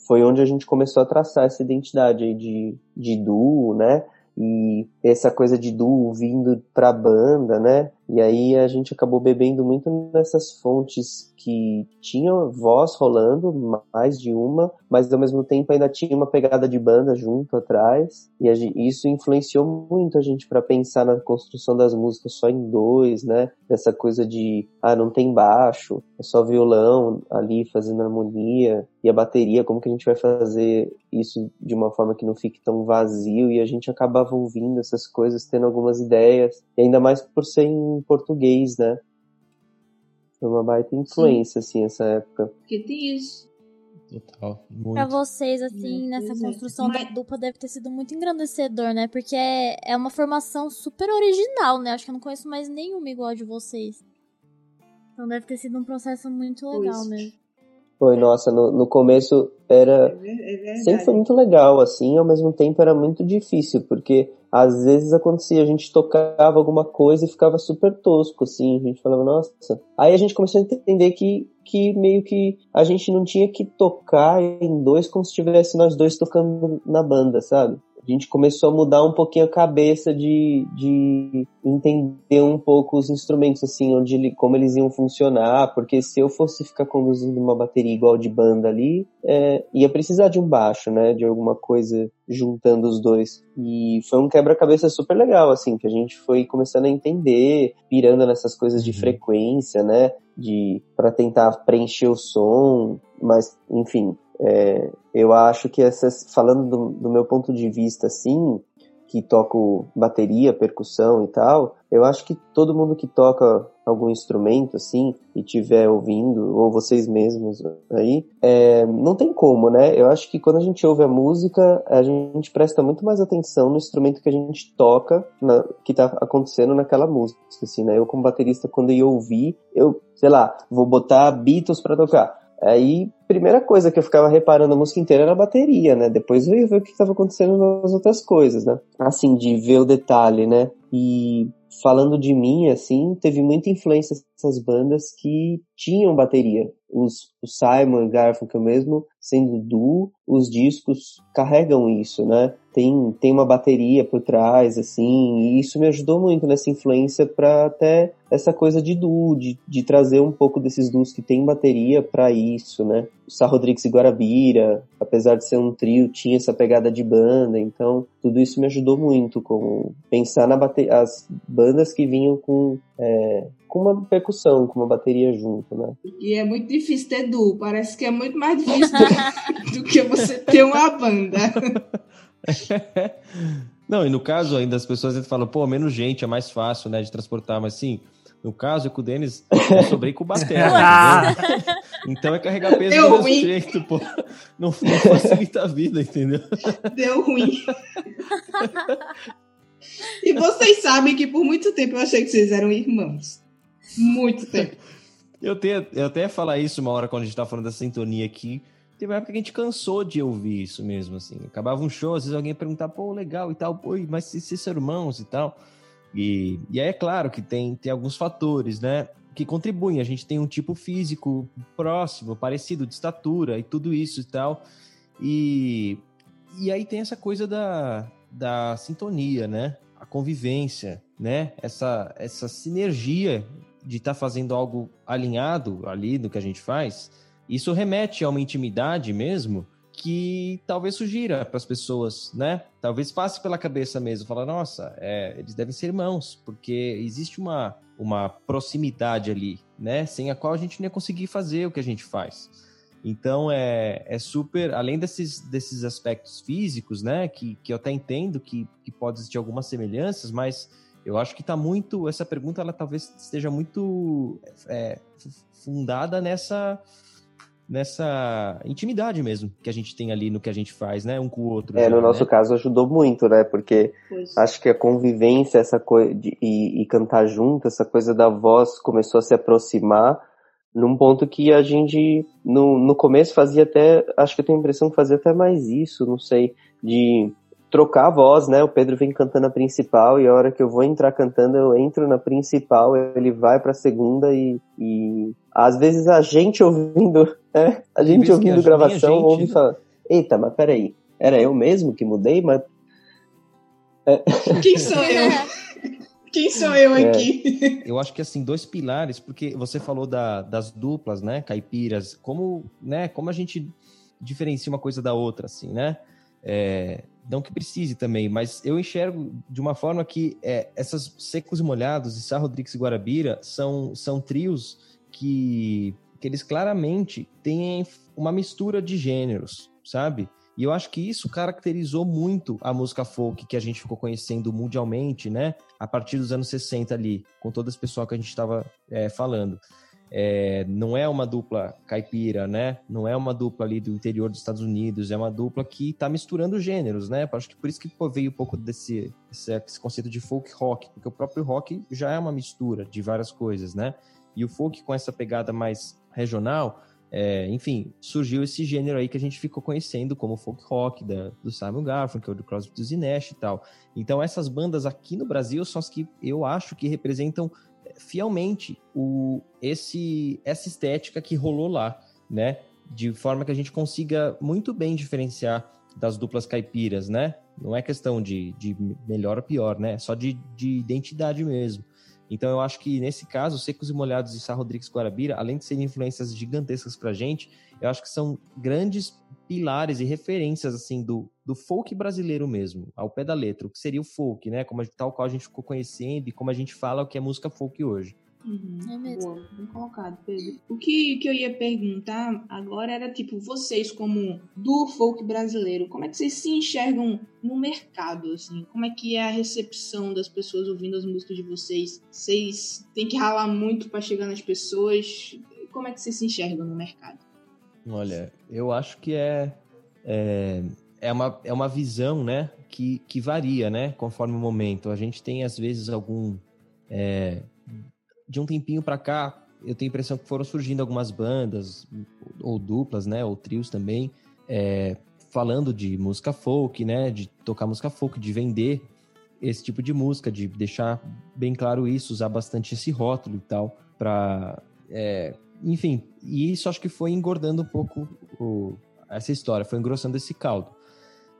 foi onde a gente começou a traçar essa identidade de, de duo, né? E essa coisa de duo vindo pra banda, né? E aí a gente acabou bebendo muito nessas fontes que tinham voz rolando, mais de uma, mas ao mesmo tempo ainda tinha uma pegada de banda junto atrás. E a gen- isso influenciou muito a gente para pensar na construção das músicas só em dois, né? Dessa coisa de, ah, não tem baixo, é só violão ali fazendo harmonia e a bateria, como que a gente vai fazer isso de uma forma que não fique tão vazio e a gente acabava ouvindo essas coisas, tendo algumas ideias, e ainda mais por ser em português, né? Foi uma baita influência, Sim. assim, essa época. Porque tem isso. Total. Muito. Pra vocês, assim, nessa construção Mas... da dupla deve ter sido muito engrandecedor, né? Porque é, é uma formação super original, né? Acho que eu não conheço mais nenhuma igual a de vocês. Então deve ter sido um processo muito legal pois. mesmo. Foi, nossa, no, no começo era. É, é sempre foi muito legal, assim, ao mesmo tempo era muito difícil, porque às vezes acontecia, a gente tocava alguma coisa e ficava super tosco, assim, a gente falava, nossa. Aí a gente começou a entender que, que meio que a gente não tinha que tocar em dois como se estivesse nós dois tocando na banda, sabe? A gente começou a mudar um pouquinho a cabeça de, de entender um pouco os instrumentos, assim, onde como eles iam funcionar, porque se eu fosse ficar conduzindo uma bateria igual de banda ali, é, ia precisar de um baixo, né, de alguma coisa juntando os dois. E foi um quebra-cabeça super legal, assim, que a gente foi começando a entender, pirando nessas coisas de uhum. frequência, né, de para tentar preencher o som, mas enfim, é, eu acho que essas, falando do, do, meu ponto de vista, assim, que toco bateria, percussão e tal, eu acho que todo mundo que toca algum instrumento, assim, e tiver ouvindo, ou vocês mesmos aí, é, não tem como, né? Eu acho que quando a gente ouve a música, a gente presta muito mais atenção no instrumento que a gente toca, na, que tá acontecendo naquela música, assim, né? Eu como baterista, quando eu ouvir, eu, sei lá, vou botar Beatles para tocar Aí, primeira coisa que eu ficava reparando a música inteira era a bateria, né? Depois eu ia ver o que estava acontecendo nas outras coisas, né? Assim, de ver o detalhe, né? E falando de mim, assim, teve muita influência essas bandas que tinham bateria. Os, o Simon Garfunkel mesmo, sendo duo, os discos carregam isso, né? Tem, tem uma bateria por trás, assim, e isso me ajudou muito nessa influência para até essa coisa de duo, de, de trazer um pouco desses duos que tem bateria para isso, né? O Sá Rodrigues e Guarabira, apesar de ser um trio, tinha essa pegada de banda, então tudo isso me ajudou muito com pensar na bateria, as bandas que vinham com é, com uma percussão, com uma bateria junto, né? E é muito difícil ter duo, parece que é muito mais difícil do, do que você ter uma banda. Não, e no caso ainda as pessoas falam, pô, menos gente, é mais fácil, né, de transportar, mas sim, no caso, é com o Denis, eu sobrei com o Batera, Então é carregar peso Deu do mesmo jeito, pô. Não, não facilita a vida, entendeu? Deu ruim. E vocês sabem que por muito tempo eu achei que vocês eram irmãos. Muito tempo. Eu, tenho, eu até ia falar isso uma hora quando a gente tava falando da sintonia aqui. Teve uma época que a gente cansou de ouvir isso mesmo, assim. Acabava um show, às vezes alguém perguntava, pô, legal e tal, pô, mas se, se são irmãos e tal. E, e aí é claro que tem, tem alguns fatores, né? Que contribuem. A gente tem um tipo físico próximo, parecido, de estatura e tudo isso e tal. E, e aí tem essa coisa da, da sintonia, né? A convivência, né? Essa, essa sinergia de estar tá fazendo algo alinhado ali no que a gente faz. Isso remete a uma intimidade mesmo que talvez sugira para as pessoas, né? Talvez passe pela cabeça mesmo, falar, nossa, é, eles devem ser irmãos, porque existe uma, uma proximidade ali, né? Sem a qual a gente nem ia conseguir fazer o que a gente faz. Então é, é super, além desses, desses aspectos físicos, né, que, que eu até entendo que, que pode existir algumas semelhanças, mas eu acho que está muito, essa pergunta ela talvez esteja muito é, fundada nessa nessa intimidade mesmo que a gente tem ali no que a gente faz, né, um com o outro. É, já, no nosso né? caso ajudou muito, né, porque pois. acho que a convivência, essa coisa e, e cantar junto, essa coisa da voz começou a se aproximar num ponto que a gente no, no começo fazia até, acho que eu tenho a impressão que fazia até mais isso, não sei, de trocar a voz, né? O Pedro vem cantando a principal e a hora que eu vou entrar cantando, eu entro na principal, ele vai pra segunda e, e às vezes a gente ouvindo, né? A gente ouvindo gravação gente... ouve e fala, eita, mas peraí, era eu mesmo que mudei, mas... É. Quem sou eu? Quem sou eu é. aqui? Eu acho que assim, dois pilares, porque você falou da, das duplas, né, caipiras, como, né, como a gente diferencia uma coisa da outra, assim, né? É, não que precise também, mas eu enxergo de uma forma que é, essas Secos e Molhados e Sá Rodrigues e Guarabira são, são trios que, que eles claramente têm uma mistura de gêneros, sabe? E eu acho que isso caracterizou muito a música folk que a gente ficou conhecendo mundialmente, né? A partir dos anos 60 ali, com todo esse pessoal que a gente estava é, falando. É, não é uma dupla caipira, né? Não é uma dupla ali do interior dos Estados Unidos, é uma dupla que está misturando gêneros, né? Acho que por isso que veio um pouco desse esse, esse, conceito de folk rock, porque o próprio rock já é uma mistura de várias coisas, né? E o folk com essa pegada mais regional, é, enfim, surgiu esse gênero aí que a gente ficou conhecendo como folk rock da, do Simon Garfunkel, do Crosby, do Nash e tal. Então essas bandas aqui no Brasil são as que eu acho que representam fielmente o, esse, essa estética que rolou lá, né? De forma que a gente consiga muito bem diferenciar das duplas caipiras, né? Não é questão de, de melhor ou pior, né? É só de, de identidade mesmo. Então eu acho que nesse caso, Secos e Molhados e Sá Rodrigues Guarabira, além de serem influências gigantescas pra gente, eu acho que são grandes pilares e referências assim do, do folk brasileiro mesmo, ao pé da letra, o que seria o folk, né? Como tal qual a gente ficou conhecendo e como a gente fala o que é música folk hoje. Uhum. É mesmo. Boa, bem colocado, Pedro. O que, que eu ia perguntar agora era, tipo, vocês como do folk brasileiro, como é que vocês se enxergam no mercado, assim? Como é que é a recepção das pessoas ouvindo as músicas de vocês? Vocês têm que ralar muito para chegar nas pessoas? Como é que vocês se enxergam no mercado? Olha, eu acho que é, é, é, uma, é uma visão, né, que, que varia, né, conforme o momento. A gente tem, às vezes, algum... É, de um tempinho para cá, eu tenho a impressão que foram surgindo algumas bandas, ou duplas, né, ou trios também, é, falando de música folk, né, de tocar música folk, de vender esse tipo de música, de deixar bem claro isso, usar bastante esse rótulo e tal, para é, enfim, e isso acho que foi engordando um pouco o, essa história, foi engrossando esse caldo.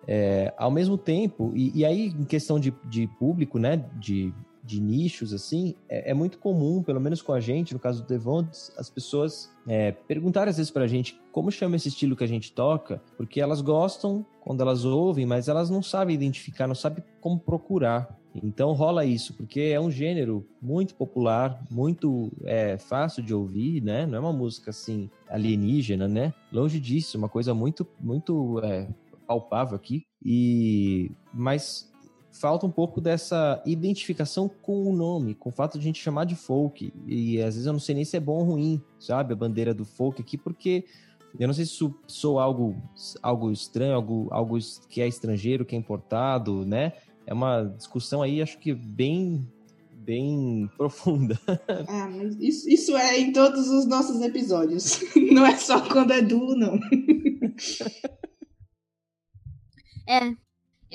É, ao mesmo tempo, e, e, aí em questão de, de público, né, de, de nichos, assim, é, é, muito comum, pelo menos com a gente, no caso do Devontes, as pessoas é, perguntarem às vezes pra gente como chama esse estilo que a gente toca, porque elas gostam quando elas ouvem, mas elas não sabem identificar, não sabem como procurar. Então rola isso, porque é um gênero muito popular, muito é, fácil de ouvir, né? Não é uma música assim alienígena, né? Longe disso, uma coisa muito, muito é, palpável aqui. E mas falta um pouco dessa identificação com o nome, com o fato de a gente chamar de folk. E às vezes eu não sei nem se é bom ou ruim, sabe? A bandeira do folk aqui, porque eu não sei se sou algo, algo estranho, algo, algo que é estrangeiro, que é importado, né? é uma discussão aí, acho que bem bem profunda. Ah, mas isso, isso é em todos os nossos episódios. Não é só quando é duo, não. É,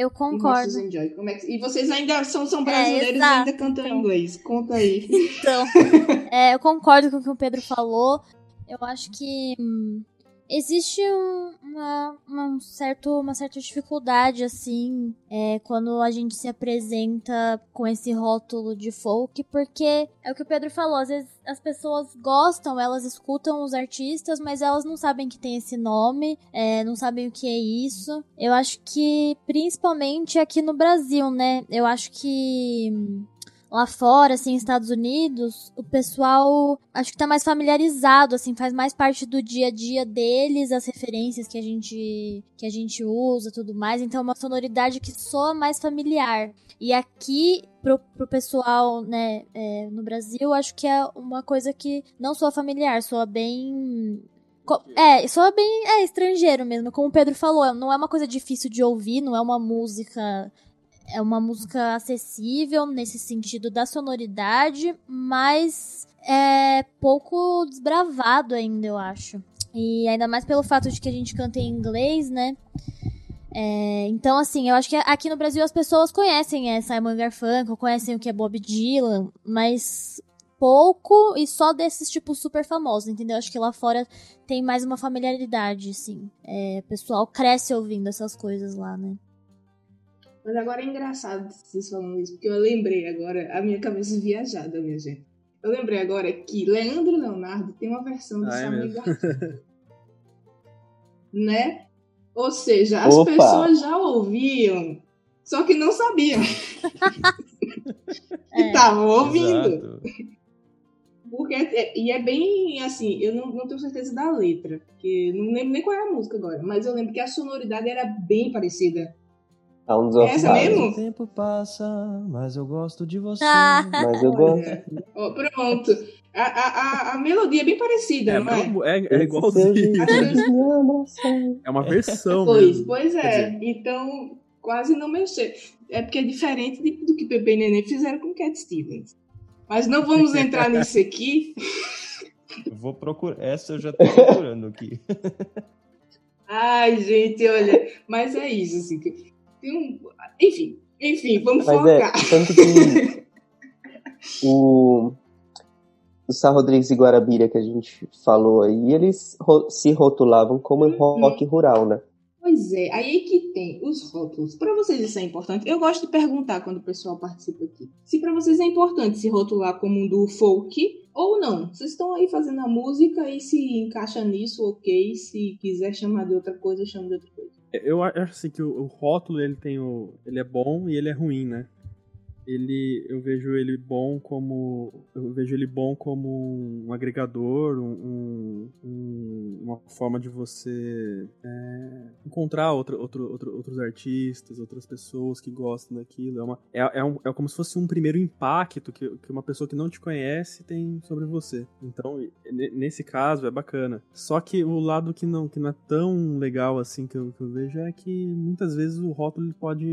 eu concordo. É que... E vocês ainda são, são brasileiros é, e ainda cantam então. inglês. Conta aí. Então, é, eu concordo com o que o Pedro falou. Eu acho que hum, existe um, uma, uma, certo, uma certa dificuldade, assim, é, quando a gente se apresenta com esse rótulo de folk, porque é o que o Pedro falou, às vezes as pessoas gostam, elas escutam os artistas, mas elas não sabem que tem esse nome, é, não sabem o que é isso. Eu acho que, principalmente aqui no Brasil, né, eu acho que lá fora, assim, Estados Unidos, o pessoal acho que tá mais familiarizado, assim, faz mais parte do dia a dia deles, as referências que a gente que a gente usa, tudo mais. Então, é uma sonoridade que soa mais familiar. E aqui pro, pro pessoal, né, é, no Brasil, acho que é uma coisa que não soa familiar, soa bem é, soa bem é, estrangeiro mesmo. Como o Pedro falou, não é uma coisa difícil de ouvir, não é uma música é uma música acessível nesse sentido da sonoridade, mas é pouco desbravado ainda, eu acho. E ainda mais pelo fato de que a gente canta em inglês, né? É, então, assim, eu acho que aqui no Brasil as pessoas conhecem é, Simon Garfunkel, conhecem o que é Bob Dylan, mas pouco e só desses tipos super famosos, entendeu? Acho que lá fora tem mais uma familiaridade, assim. É, o pessoal cresce ouvindo essas coisas lá, né? Mas agora é engraçado vocês falando isso, porque eu lembrei agora, a minha cabeça viajada, minha gente. Eu lembrei agora que Leandro Leonardo tem uma versão do ah, é Né? Ou seja, as Opa. pessoas já ouviam, só que não sabiam. é. E estavam ouvindo. Exato. Porque é, e é bem assim, eu não, não, tenho certeza da letra, porque não lembro nem qual é a música agora, mas eu lembro que a sonoridade era bem parecida. Sounds of Essa mesmo? O tempo passa, mas eu gosto de você. Ah. Mas eu gosto. Ó, pronto. A, a, a, a melodia é bem parecida, É, não é? é, é igualzinho. É uma versão Pois, mesmo. pois é. Então, quase não mexer. É porque é diferente de- do que Pepe e Neném fizeram com Cat Stevens. Mas não vamos entrar nisso aqui. Eu Vou procurar. Essa eu já tô procurando aqui. Ai, gente, olha. Mas é isso, assim. Tem um... Enfim, enfim, vamos Mas é, focar. tanto que o, o Sá Rodrigues e Guarabira que a gente falou aí, eles ro- se rotulavam como Uhum. rock rural, né? Pois é, aí que tem os rótulos. Para vocês isso é importante? Eu gosto de perguntar quando o pessoal participa aqui. Se para vocês é importante se rotular como um do folk ou não. Vocês estão aí fazendo a música e se encaixa nisso, ok. Se quiser chamar de outra coisa, chama de outra coisa. Eu acho assim que o, o rótulo ele tem o. ele é bom e ele é ruim, né? Ele. Eu vejo ele bom como. Eu vejo ele bom como um agregador, um, um- um- uma forma de você é, encontrar outra, outro, outro- outros artistas, outras pessoas que gostam daquilo. É, uma, é, é, um- é como se fosse um primeiro impacto que, que uma pessoa que não te conhece tem sobre você. Então, ne- nesse caso, é bacana. Só que o lado que não, que não é tão legal assim que eu, que eu vejo é que muitas vezes o rótulo pode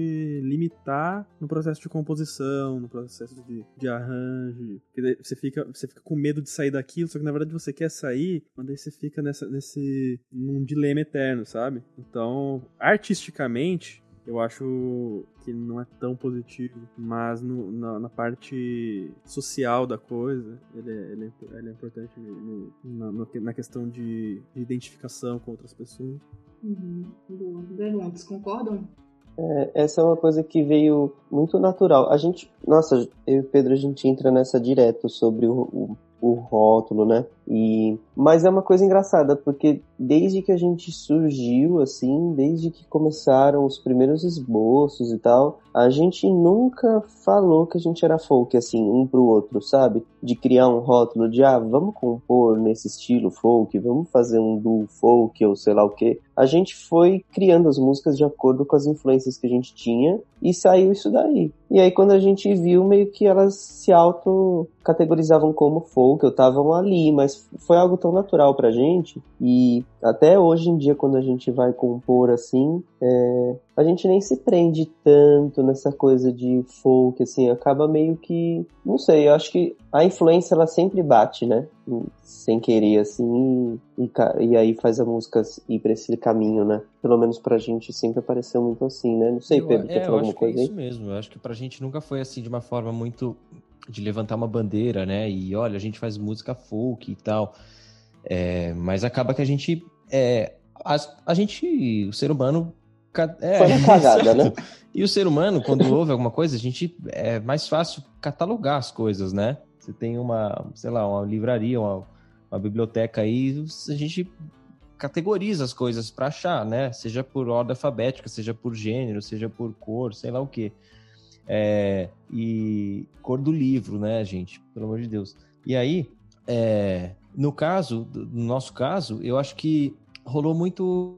limitar no processo de composição, no processo de, de arranjo. Porque você fica, você fica com medo de sair daquilo, só que na verdade você quer sair, mas daí você fica nessa, nesse. num dilema eterno, sabe? Então, artisticamente. Eu acho que não é tão positivo, mas no- na, na parte social da coisa, ele é, ele é, ele é importante na, na- questão de, de identificação com outras pessoas. Uhum. Boa. Perguntas, concordam? É, essa é uma coisa que veio muito natural. A gente, nossa, eu e Pedro, a gente entra nessa direto sobre o, o, o rótulo, né? E, mas é uma coisa engraçada, porque desde que a gente surgiu, assim, desde que começaram os primeiros esboços e tal, a gente nunca falou que a gente era folk, assim, um pro outro, sabe? De criar um rótulo de, ah, vamos compor nesse estilo folk, vamos fazer um duo folk ou sei lá o quê. A gente foi criando as músicas de acordo com as influências que a gente tinha e saiu isso daí. E aí quando a gente viu, meio que elas se auto categorizavam como folk, ou estavam ali, mas foi algo tão natural pra gente e até hoje em dia quando a gente vai compor assim, é, a gente nem se prende tanto nessa coisa de folk, assim, acaba meio que, não sei, eu acho que a influência ela sempre bate, né? Sem querer, assim, e, e aí faz a música ir pra esse caminho, né? Pelo menos pra gente sempre apareceu muito assim, né? Não sei, Eu- Pedro, é, quer eu falar alguma é coisa aí? isso mesmo. Eu acho que pra gente nunca foi assim de uma forma muito de levantar uma bandeira, né? E olha, a gente faz música folk e tal. É, mas acaba que a gente. É, as- a, gente. O ser humano. É, Foi na cagada, né? E o ser humano, quando ouve alguma coisa, a gente. É mais fácil catalogar as coisas, né? Você tem uma, sei lá, uma livraria, uma, uma biblioteca aí, a gente categoriza as coisas para achar, né? Seja por ordem alfabética, seja por gênero, seja por cor, sei lá o quê. É, e cor do livro, né, gente? Pelo amor de Deus. E aí, é, no caso, no nosso caso, eu acho que rolou muito.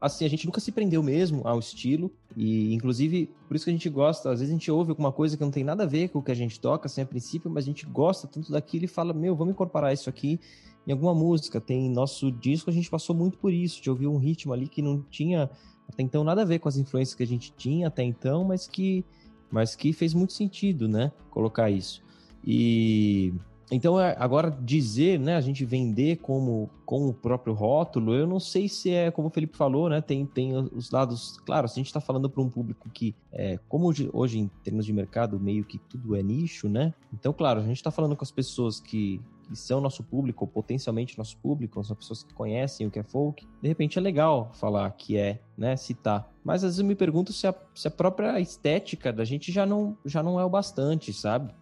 Assim, a gente nunca se prendeu mesmo ao estilo. E, inclusive, por isso que a gente gosta. Às vezes a gente ouve alguma coisa que não tem nada a ver com o que a gente toca, assim, a princípio, mas a gente gosta tanto daquilo e fala: Meu, vamos incorporar isso aqui em alguma música. Tem nosso disco, a gente passou muito por isso, de ouvir um ritmo ali que não tinha até então nada a ver com as influências que a gente tinha até então, mas que, mas que fez muito sentido, né? Colocar isso. E então é- agora dizer, né, a gente vender como com o próprio rótulo, eu não sei se é como o Felipe falou, né? Tem, tem os lados, claro, se a gente está falando para um público que é, como hoje, hoje em termos de mercado meio que tudo é nicho, né? Então, claro, a gente está falando com as pessoas que, que são nosso público, ou potencialmente nosso público, são pessoas que conhecem o que é folk, de repente é legal falar que é, né, citar. Mas às vezes eu me pergunto se a, se a própria estética da gente já não, já não é o bastante, sabe?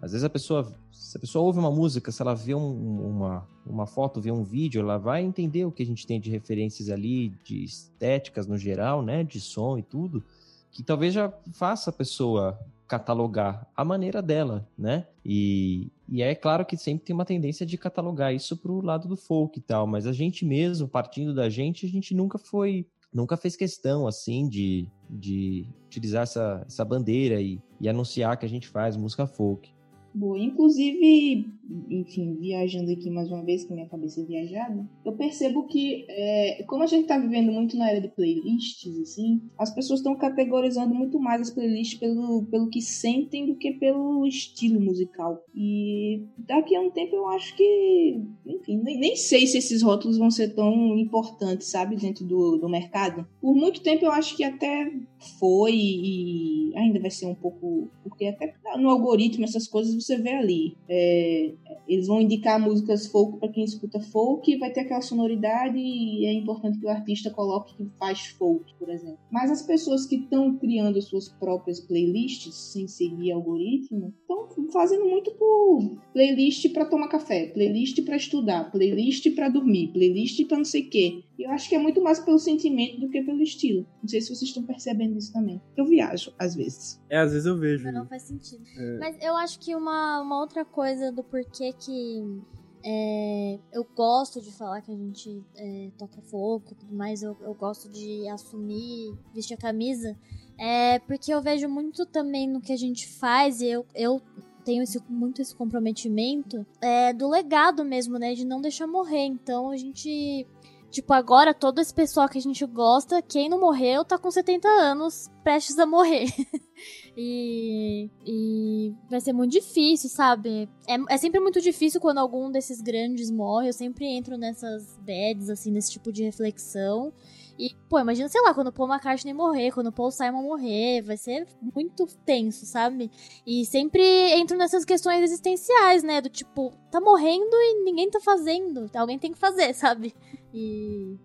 Às vezes a pessoa, se a pessoa ouve uma música, se ela vê um- uma, uma foto, vê um vídeo, ela vai entender o que a gente tem de referências ali, de estéticas no geral, né, de som e tudo, que talvez já faça a pessoa catalogar a maneira dela, né? E, e é claro que sempre tem uma tendência de catalogar isso para o lado do folk e tal, mas a gente mesmo, partindo da gente, a gente nunca foi, nunca fez questão assim de, de utilizar essa, essa bandeira e, e anunciar que a gente faz música folk. Boa, inclusive, enfim, viajando aqui mais uma vez, com minha cabeça é viajada, eu percebo que, é, como a gente tá vivendo muito na era de playlists, assim, as pessoas estão categorizando muito mais as playlists pelo, pelo que sentem do que pelo estilo musical. E daqui a um tempo eu acho que, enfim, nem, nem sei se esses rótulos vão ser tão importantes, sabe, dentro do, do mercado. Por muito tempo eu acho que até foi e ainda vai ser um pouco, porque até no algoritmo essas coisas você vê ali. É, eles vão indicar músicas folk para quem escuta folk, vai ter aquela sonoridade e é importante que o artista coloque que faz folk, por exemplo. Mas as pessoas que estão criando as suas próprias playlists sem seguir algoritmo, estão fazendo muito por playlist para tomar café, playlist para estudar, playlist para dormir, playlist para não sei o quê. Eu acho que é muito mais pelo sentimento do que pelo estilo. Não sei se vocês estão percebendo isso também. Eu viajo, às vezes. É, às vezes eu vejo. Não, não faz sentido. É. Mas eu acho que uma, uma outra coisa do porquê que é, eu gosto de falar que a gente é, toca fogo e tudo mais, eu, eu gosto de assumir, vestir a camisa, é porque eu vejo muito também no que a gente faz e eu, eu tenho esse, muito esse comprometimento é, do legado mesmo, né? De não deixar morrer. Então a gente Tipo, agora todo esse pessoal que a gente gosta, quem não morreu tá com 70 anos, prestes a morrer. e, e vai ser muito difícil, sabe? É, é sempre muito difícil quando algum desses grandes morre. Eu sempre entro nessas bads, assim, nesse tipo de reflexão. E, pô, imagina, sei lá, quando o Paul McCartney morrer, quando o Paul Simon morrer, vai ser muito tenso, sabe? E sempre entro nessas questões existenciais, né? Do tipo, tá morrendo e ninguém tá fazendo. Alguém tem que fazer, sabe? E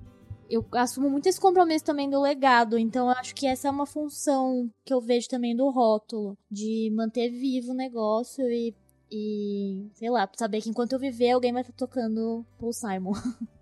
eu assumo muito esse compromisso também do legado, então eu acho que essa é uma função que eu vejo também do rótulo, de manter vivo o negócio e, e sei lá, saber que enquanto eu viver alguém vai estar tá tocando Paul Simon.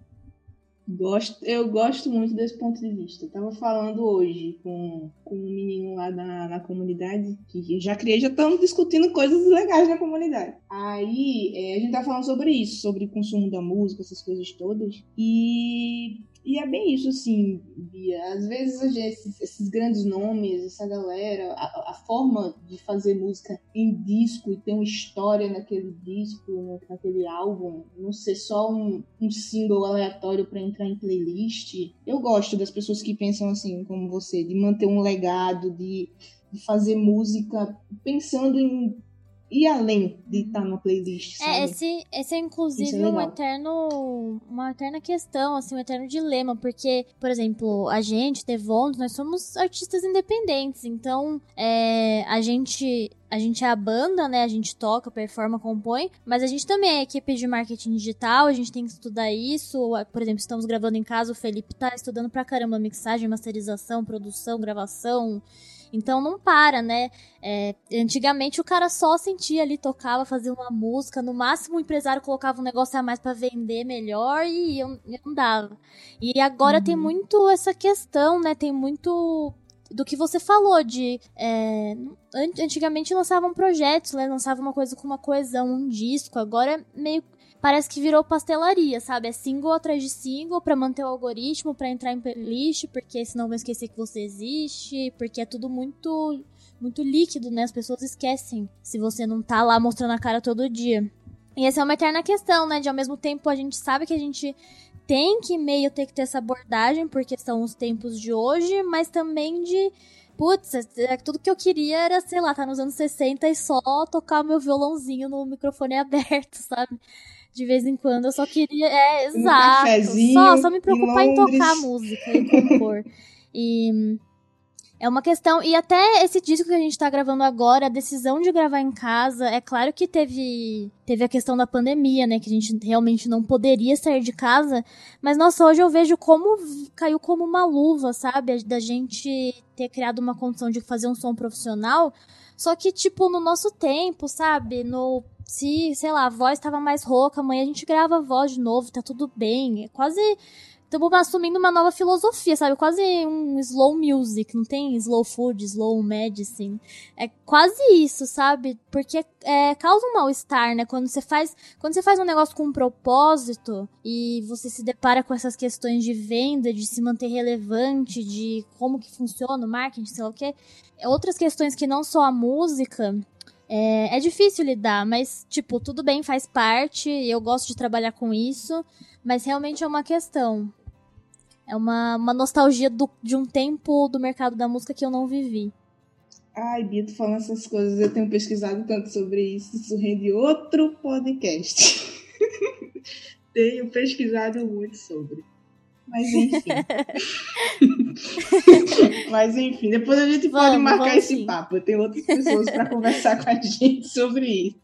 Gosto, eu gosto muito desse ponto de vista. Eu tava falando hoje com, com um menino lá na, na comunidade, que já criei, já estamos discutindo coisas legais na comunidade. Aí é, a gente tá falando sobre isso, sobre consumo da música, essas coisas todas. E e é bem isso, assim, Bia. Às vezes esses, esses grandes nomes, essa galera, a, a, forma de fazer música em disco e ter uma história naquele disco, naquele álbum, não ser só um, um single aleatório para entrar em playlist. Eu gosto das pessoas que pensam assim, como você, de manter um legado, de, de fazer música pensando em ir além de estar tá no playlist. É, sabe? É, esse, esse é inclusive é um eterno. Uma eterna questão, assim, um eterno dilema, porque, por exemplo, a gente, Devon, nós somos artistas independentes, então é, a gente. A gente é a banda, né? A gente toca, performa, compõe, mas a gente também é equipe de marketing digital, a gente tem que estudar isso. Por exemplo, estamos gravando em casa, o Felipe tá estudando pra caramba mixagem, masterização, produção, gravação, então não para, né? É, antigamente o cara só sentia ali, tocava, fazia uma música, no máximo o empresário colocava um negócio a mais para vender melhor e eu, eu não dava. E agora uhum. tem muito essa questão, né? Tem muito do que você falou de é, antigamente lançavam projetos, né? Lançava uma coisa com uma coesão, um disco. Agora meio parece que virou pastelaria, sabe? É single atrás de single para manter o algoritmo, para entrar em playlist, porque senão vão esquecer que você existe, porque é tudo muito muito líquido, né? As pessoas esquecem se você não tá lá mostrando a cara todo dia. E essa é uma eterna questão, né? De ao mesmo tempo a gente sabe que a gente tem que meio ter que ter essa abordagem, porque são os tempos de hoje, mas também de putz, é, tudo que eu queria era, sei lá, tá nos anos 60 e só tocar meu violãozinho no microfone aberto, sabe? De vez em quando. Eu só queria. É, exato. Um só, só me preocupar em, em tocar música e compor. e. É uma questão. E até esse disco que a gente tá gravando agora, a decisão de gravar em casa, é claro que teve, teve a questão da pandemia, né? Que a gente realmente não poderia sair de casa. Mas, nossa, hoje eu vejo como caiu como uma luva, sabe? Da gente ter criado uma condição de fazer um som profissional. Só que, tipo, no nosso tempo, sabe? No se, sei lá, a voz estava mais rouca, amanhã a gente grava a voz de novo, tá tudo bem. É quase estamos assumindo uma nova filosofia, sabe? Quase um slow music, não tem slow food, slow medicine. É quase isso, sabe? Porque é, causa um mal-estar, né? Quando você faz, quando você faz um negócio com um propósito e você se depara com essas questões de venda, de se manter relevante, de como que funciona o marketing, sei lá o quê. Outras questões que não só a música, é, é, difícil lidar, mas, tipo, tudo bem, faz parte, eu gosto de trabalhar com isso, mas realmente é uma questão. É uma, uma nostalgia do, de um tempo do mercado da música que eu não vivi. Ai, Bito, falando essas coisas, eu tenho pesquisado tanto sobre isso, isso rende outro podcast. tenho pesquisado muito sobre. Mas enfim. Mas enfim, depois a gente pode vamos, marcar vamos esse sim. papo. Tenho outras pessoas para conversar com a gente sobre isso.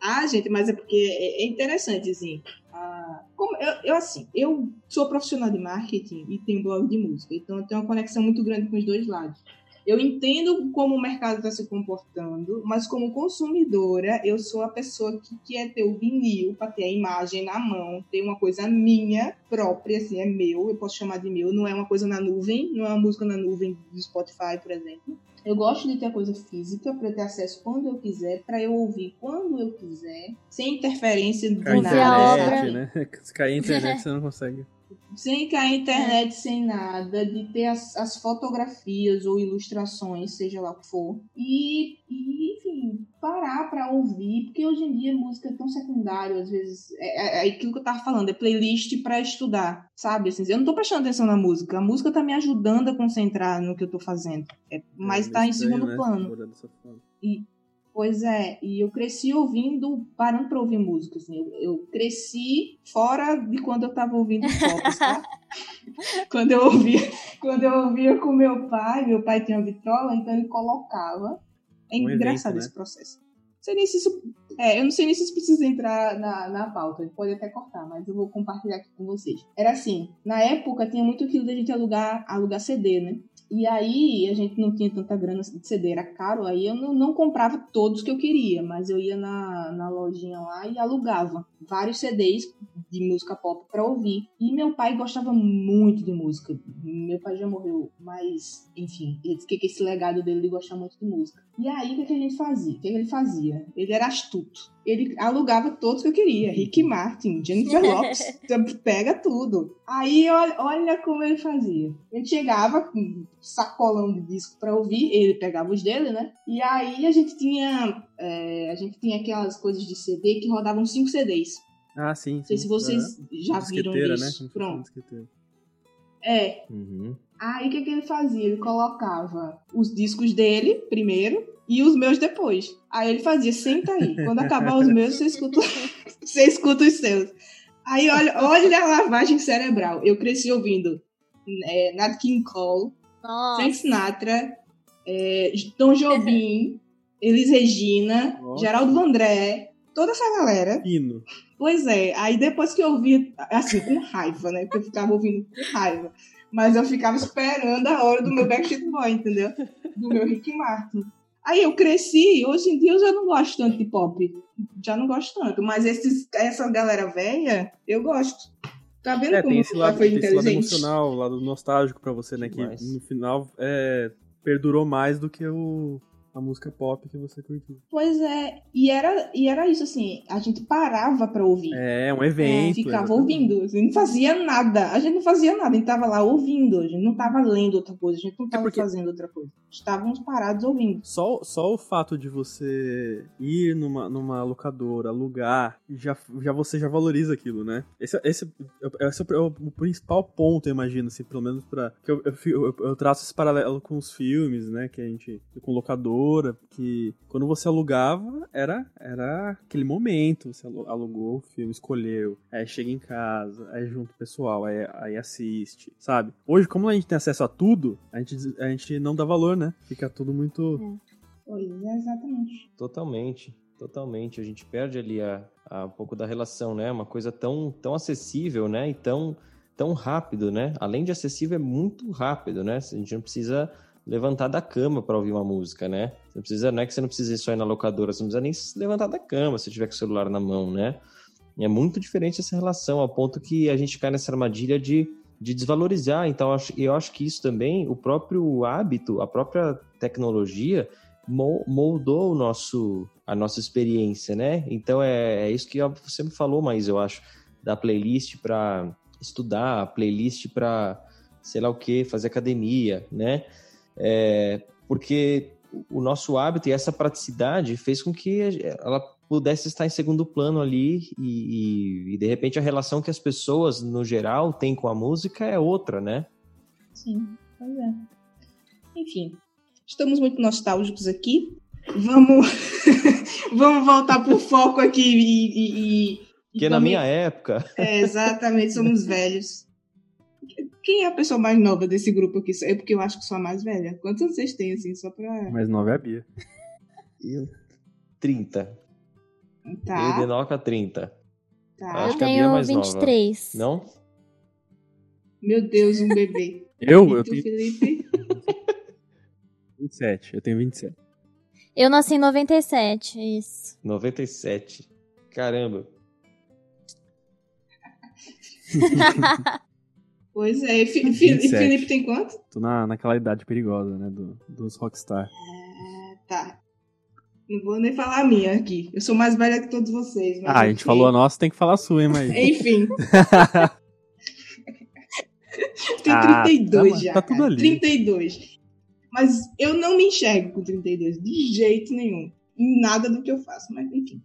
Ah, gente, mas é porque é, é interessante, assim. Ah, como eu, eu, assim, eu sou profissional de marketing e tenho blog de música, então eu tenho uma conexão muito grande com os dois lados. Eu entendo como o mercado está se comportando, mas como consumidora, eu sou a pessoa que quer ter o vinil para ter a imagem na mão, ter uma coisa minha própria, assim, é meu, eu posso chamar de meu, não é uma coisa na nuvem, não é uma música na nuvem do Spotify, por exemplo. Eu gosto de ter a coisa física para ter acesso quando eu quiser, para eu ouvir quando eu quiser, sem interferência de nada. Internet, né? Se cair a internet, você não consegue sem cair internet, sem nada, de ter as, as, fotografias ou ilustrações, seja lá o que for, e, e enfim, parar para ouvir, porque hoje em dia música é tão secundário, às vezes, é, é, é aquilo que eu tava falando, é playlist para estudar, sabe? Assim, eu não tô prestando atenção na música, a música tá me ajudando a concentrar no que eu tô fazendo, é, mas é, tá em segundo né? plano. E, Pois é, e eu cresci ouvindo, parando para ouvir música, assim, eu, eu, cresci fora de quando eu estava ouvindo tá? quando eu ouvia, quando eu ouvia com meu pai, meu pai tinha vitrola, então ele colocava. É um engraçado evento, né? esse processo. Sei nem se isso, é, eu não sei nem se isso precisa entrar na, na pauta, pode até cortar, mas eu vou compartilhar aqui com vocês. Era assim, na época tinha muito aquilo da gente alugar, alugar CD, né? E aí a gente não tinha tanta grana de CD, era caro, aí eu não, não comprava todos que eu queria, mas eu ia na, na lojinha lá e alugava vários CDs de música pop para ouvir. E meu pai gostava muito de música. Meu pai já morreu, mas enfim, ele disse que esse legado dele de gostar muito de música. E aí o que, que a gente fazia? O que, que ele fazia? Ele era astuto ele alugava todos que eu queria. Rick Martin, Jennifer Lopes, pega tudo. Aí olha, olha como ele fazia. Ele chegava com um sacolão de disco para ouvir, ele pegava os dele, né? E aí a gente tinha é, a gente tinha aquelas coisas de CD que rodavam cinco CDs. Ah, sim. Não sei se vocês já viram isso. Né? Pronto. É. Uhum. Aí o que, que ele fazia? Ele colocava os discos dele primeiro e os meus depois. Aí ele fazia, senta aí. Quando acabar os meus, você escuta, você escuta os seus. Aí olha, olha a lavagem cerebral. Eu cresci ouvindo é, Nat King Cole, Nossa. Frank Sinatra, é, Tom Jobim, Elis Regina, Nossa. Geraldo André, toda essa galera. Hino. Pois é, aí depois que eu ouvi, assim, com raiva, né? Porque eu ficava ouvindo com raiva. Mas eu ficava esperando a hora do meu Backstreet Boy, entendeu? Do meu Rick Martin. Aí eu cresci, hoje em dia eu já não gosto tanto de pop. Já não gosto tanto. Mas esses, essa galera velha, eu gosto. Tá vendo é, como tem esse lado, foi tem esse lado emocional, lado nostálgico pra você, né? Que no final é, perdurou mais do que o, a música pop que você curtiu. Pois é, e era, e era isso, assim, a gente parava pra ouvir. É, um evento. É, ficava exatamente. ouvindo, assim, não fazia nada. A gente não fazia nada, a gente tava lá ouvindo, a gente não tava lendo outra coisa, a gente não é tava é porque... fazendo outra coisa. Estávamos parados ouvindo. Só, só o fato de você ir numa, numa locadora, alugar, já, já você já valoriza aquilo, né? Esse, esse, esse é o, o principal ponto, eu imagino, assim, pelo menos pra... Que eu, eu, eu, eu traço esse paralelo com os filmes, né, que a gente... com locador locadora, que quando você alugava, era, era aquele momento, você alugou o filme, escolheu, aí chega em casa, aí junto o pessoal, aí, aí assiste, sabe? Hoje, como a gente tem acesso a tudo, a gente, a gente não dá valor, né? Fica tudo muito... É. Pois é, exatamente. Totalmente, totalmente. A gente perde ali a, a um pouco da relação, né? Uma coisa tão, tão acessível, né? E tão, tão rápido, né? Além de acessível, é muito rápido, né? A gente não precisa levantar da cama para ouvir uma música, né? Você não precisa, não é que você não precisa ir só ir na locadora, você não precisa nem se levantar da cama se tiver com o celular na mão, né? É muito diferente essa relação, ao ponto que a gente cai nessa armadilha de, de desvalorizar. Então, eu acho, eu acho que isso também, o próprio hábito, a própria tecnologia, moldou o nosso, a nossa experiência, né? Então, é, é isso que você me falou, mas eu acho, da playlist para estudar, playlist para sei lá o que, fazer academia, né? É, porque o nosso hábito e essa praticidade fez com que ela pudesse estar em segundo plano ali e, e, e, de repente a relação que as pessoas no geral têm com a música é outra, né? Sim, pois é. Enfim, estamos muito nostálgicos aqui. Vamos, vamos voltar pro foco aqui e, e porque na minha época. É, exatamente, somos velhos. Quem é a pessoa mais nova desse grupo aqui? É porque eu acho que sou a mais velha. Quantos anos vocês têm, assim, só pra. Mais nova é a Bia. Eu. 30. Tá. Eu Denoca 30. Tá. Acho eu que a Bia é mais 23. Nova. Não? Meu Deus, um bebê. eu? E eu tu, tenho. Felipe? 27. Eu tenho 27. Eu nasci em 97, isso. 97. Caramba. pois é, F Felipe, tem quanto? Tô na, naquela idade perigosa, né, do, dos rockstar. É, tá. Não vou nem falar a minha aqui. Eu sou mais velha que todos vocês. ah, a gente falou a nossa, tem que falar a sua, hein, mas... Enfim. Tenho ah, 32 tá, já. Tá tudo ali. 32. Mas eu não me enxergo com 32, de jeito nenhum. Em nada do que eu faço, mas enfim.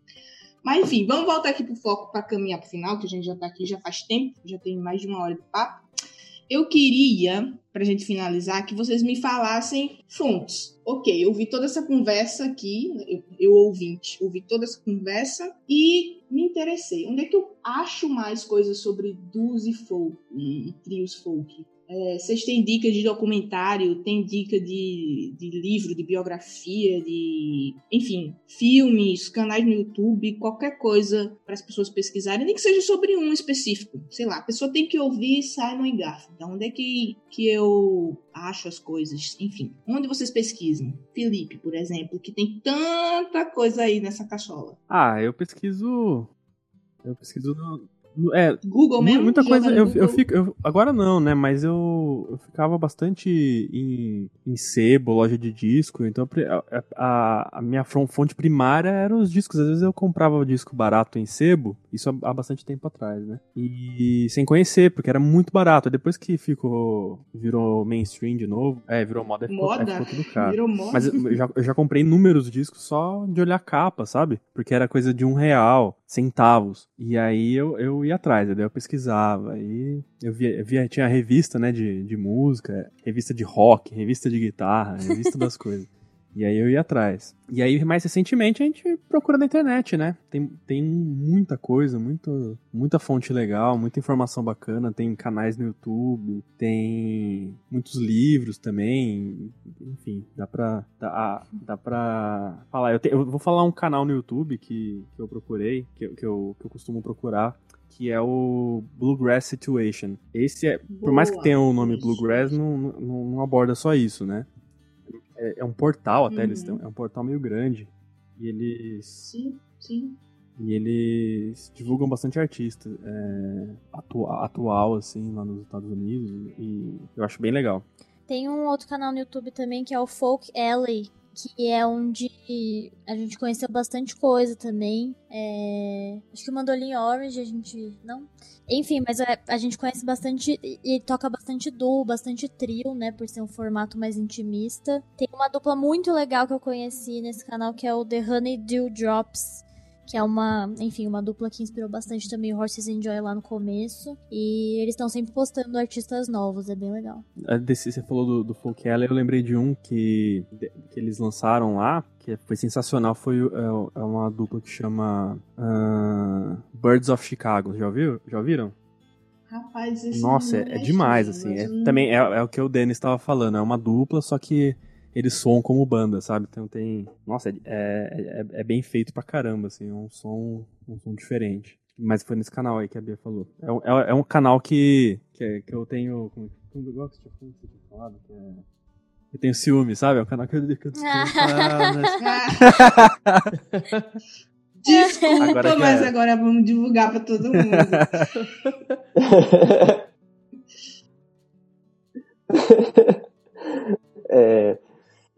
Mas enfim, vamos voltar aqui pro foco para caminhar pro final, que a gente já tá aqui já faz tempo, já tem mais de uma hora de papo. Eu queria, pra gente finalizar, que vocês me falassem fontes. Ok, eu ouvi toda essa conversa aqui, eu, eu ouvinte, ouvi toda essa conversa e me interessei. Onde é que eu acho mais coisas sobre duos e folk e, e trios folk? É, vocês têm dicas de documentário, tem dica de, de livro, de biografia, de. Enfim, filmes, canais no YouTube, qualquer coisa para as pessoas pesquisarem, nem que seja sobre um específico. Sei lá, a pessoa tem que ouvir Simon Garfunkel. Então, onde é que, que eu acho as coisas? Enfim, onde vocês pesquisam? Felipe, por exemplo, que tem tanta coisa aí nessa cachola. Ah, eu pesquiso. Eu pesquiso no, é, Google mesmo? Muita coisa. Eu, eu fico. Eu, agora não, né? Mas eu, eu ficava bastante em, em sebo, loja de disco. Então a, a, a, minha fonte primária era os discos. Às vezes eu comprava o disco barato em sebo. Isso há, há bastante tempo atrás, né? E sem conhecer, porque era muito barato. Depois que ficou. Virou mainstream de novo. É, virou moda. moda. Ficou, ficou tudo caro. Virou moda. Mas eu já, eu já comprei inúmeros discos só de olhar capa, sabe? Porque era coisa de um real centavos. E aí eu, ia atrás, eu pesquisava. Aí eu via, via tinha revista, né, de, de música, revista de rock, revista de guitarra, revista das coisas. E aí eu ia atrás. E aí, mais recentemente, a gente procura na internet, né? Tem, tem muita coisa, muito, muita fonte legal, muita informação bacana. Tem canais no YouTube, tem muitos livros também. Enfim, dá pra, dá, dá pra falar. Eu, te, eu vou falar um canal no YouTube que, que eu procurei, que, que, eu, que eu costumo procurar, que é o Bluegrass Situation. Esse é, Boa. por mais que tenha o nome Bluegrass, não, não, não aborda só isso, né? É, é um portal até, uhum. eles têm, é um portal meio grande. E eles. Sim, sim. E eles divulgam bastante artista é, atua, atual, assim, lá nos Estados Unidos. E eu acho bem legal. Tem um outro canal no YouTube também que é o Folk Alley, que é onde a gente conheceu bastante coisa também. É... Acho que o Mandolim Orange a gente. Não? Enfim, mas a, a gente conhece bastante e toca bastante duo, bastante trio, né? Por ser um formato mais intimista. Tem uma dupla muito legal que eu conheci nesse canal que é o The Honey Dew Drops que é uma, enfim, uma dupla que inspirou bastante também o Horses Enjoy lá no começo. E eles estão sempre postando artistas novos, é bem legal. Desse, você falou do, do Folk Alley, eu lembrei de um que, que eles lançaram lá, que foi sensacional, foi é, é uma dupla que chama uh, Birds of Chicago. Já ouviu? Já ouviram? Rapaz, esse Nossa, é, é, demais, assim. É, também é, é, o que o Denis estava falando, é uma dupla, só que eles soam como banda, sabe? Então tem. Nossa, é, é, é, é, bem feito pra caramba, assim, é um som, um som diferente. Mas foi nesse canal aí que a Bia falou. É um, é, é um canal que, que, é, que eu tenho. Como, como, igual que você tinha falado, que é. Eu tenho ciúme, sabe? É um canal que eu, que eu desculpa, mas... Desculpa, agora mas agora vamos divulgar para todo mundo. é,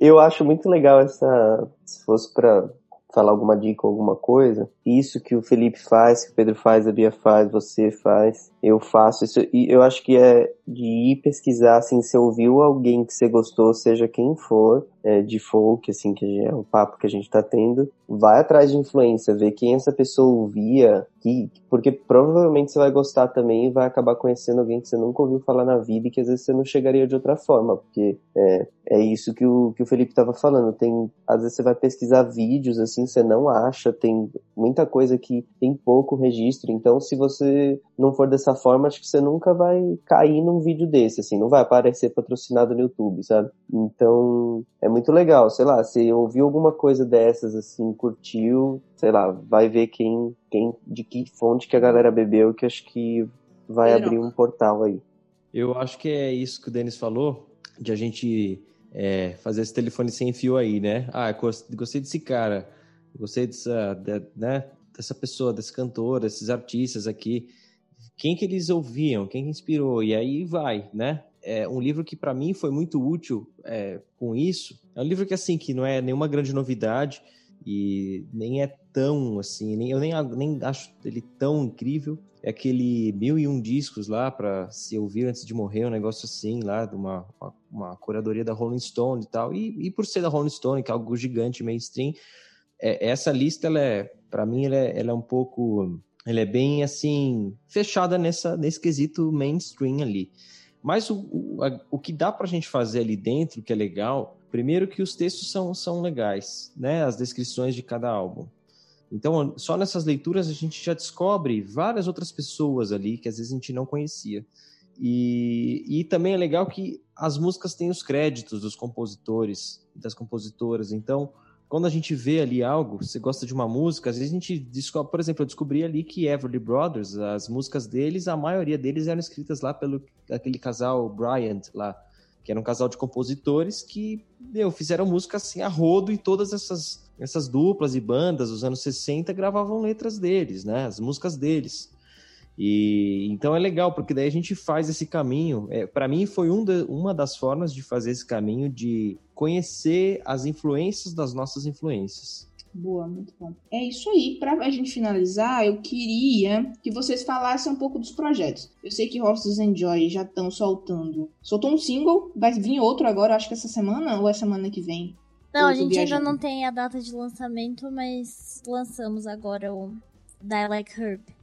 eu acho muito legal essa. Se fosse para falar alguma dica ou alguma coisa, isso que o Felipe faz, que o Pedro faz, a Bia faz, você faz, eu faço isso. E eu acho que é de ir pesquisar, assim, se ouviu alguém que você gostou, seja quem for, é, de folk, assim, que é o papo que a gente tá tendo, vai atrás de influência, ver quem essa pessoa ouvia, que, porque provavelmente você vai gostar também e vai acabar conhecendo alguém que você nunca ouviu falar na vida e que às vezes você não chegaria de outra forma, porque é, é isso que o, que o Felipe tava falando, tem, às vezes você vai pesquisar vídeos, assim, você não acha, tem muita coisa que tem pouco registro, então se você não for dessa forma, acho que você nunca vai cair num vídeo desse, assim, não vai aparecer patrocinado no YouTube, sabe? Então, é muito legal, sei lá, se ouviu alguma coisa dessas, assim, curtiu, sei lá, vai ver quem, quem, de que fonte que a galera bebeu, que acho que vai abrir um portal aí. Eu acho que é isso que o Denis falou, de a gente é, fazer esse telefone sem fio aí, né? Ah, gostei desse cara, gostei dessa, de, né, dessa pessoa, desse cantor, desses artistas aqui. Quem que eles ouviam? Quem que inspirou? E aí vai, né? é um livro que para mim foi muito útil é, com isso. É um livro que assim que não é nenhuma grande novidade e nem é tão assim, nem, eu nem, nem acho ele tão incrível. É aquele mil e um discos lá para se ouvir antes de morrer, um negócio assim lá de uma, uma, uma curadoria da Rolling Stone e tal. E, e, por ser da Rolling Stone, que é algo gigante, mainstream, é, essa lista ela é, para mim, ela é, ela é um pouco, ela é bem assim fechada nessa nesse quesito mainstream ali. Mas o, o, a, o que dá para a gente fazer ali dentro, que é legal, primeiro que os textos são, são legais, né? As descrições de cada álbum. Então, só nessas leituras a gente já descobre várias outras pessoas ali que às vezes a gente não conhecia. E, e também é legal que as músicas têm os créditos dos compositores e das compositoras. Então, quando a gente vê ali algo, você gosta de uma música, às vezes a gente descobre, por exemplo, eu descobri ali que Everly Brothers, as músicas deles, a maioria deles eram escritas lá pelo aquele casal Bryant lá, que era um casal de compositores que, meu, fizeram música assim a rodo e todas essas essas duplas e bandas dos anos 60 gravavam letras deles, né? As músicas deles. E então é legal, porque daí a gente faz esse caminho. É, para mim, foi um de, uma das formas de fazer esse caminho de conhecer as influências das nossas influências. Boa, muito bom. É isso aí. Para a gente finalizar, eu queria que vocês falassem um pouco dos projetos. Eu sei que Horses Enjoy já estão soltando. Soltou um single, vai vir outro agora, acho que essa semana ou é semana que vem. Não, a gente viajando. ainda não tem a data de lançamento, mas lançamos agora o Dialect Herb.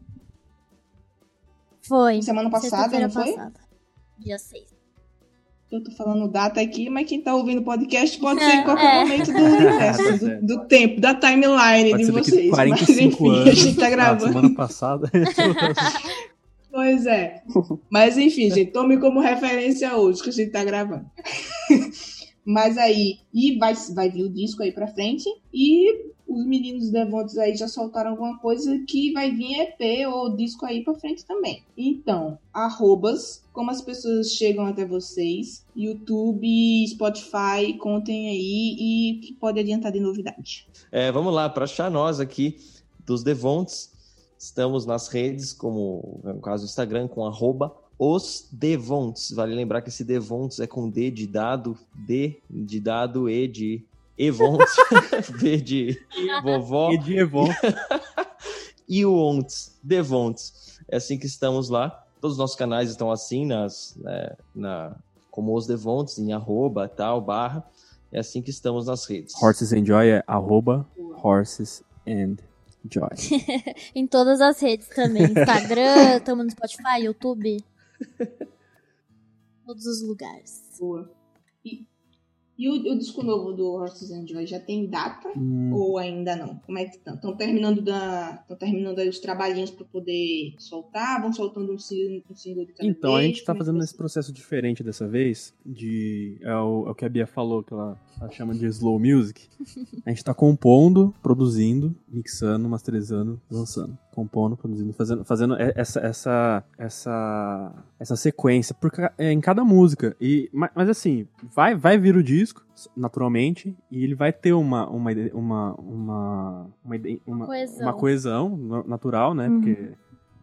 Foi. Semana passada, não foi? Passada. Dia 6. Eu tô falando data aqui, mas quem tá ouvindo o podcast pode ser em qualquer é. momento do universo, do, do, tempo, da timeline pode de vocês. 45 mas enfim, anos, a gente tá gravando. Ah, semana passada. pois é. Mas enfim, gente, tome como referência hoje que a gente tá gravando. mas aí, e vai, vai vir o disco aí pra frente, e os meninos Devontes aí já soltaram alguma coisa que vai vir EP ou disco aí pra frente também. Então, arrobas, como as pessoas chegam até vocês, YouTube, Spotify, contem aí e que pode adiantar de novidade. É, vamos lá, para achar nós aqui dos Devontes, estamos nas redes, como no caso do Instagram, com arroba os Devontes. Vale lembrar que esse Devontes é com D de dado, D de dado, E de Evontes, V de vovó. E de Evon. e o Ontes, Devontes. É assim que estamos lá. Todos os nossos canais estão assim, nas, né, na, como os Devontes, em arroba, tal, barra. É assim que estamos nas redes. Horses and Joy é arroba Horses and Joy. em todas as redes também. Instagram, estamos no Spotify, YouTube. Todos os lugares. Boa. E e o, o, disco novo do Horses and Joy já tem data hum. ou ainda não? Como é que estão? Estão terminando da, terminando aí os trabalhinhos para poder soltar? Vão soltando um single, um single de cada Então vez? a gente está é fazendo esse processo diferente dessa vez, de é o, é o que a Bia falou que ela, ela chama de slow music. a gente está compondo, produzindo, mixando, masterizando, lançando, compondo, produzindo, fazendo, fazendo essa essa essa essa sequência porque é em cada música. E mas, mas assim vai vai vir o disco disco, naturalmente, e ele vai ter uma uma uma uma uma, uma, Coesão. uma coesão na- natural, né? Uhum. Porque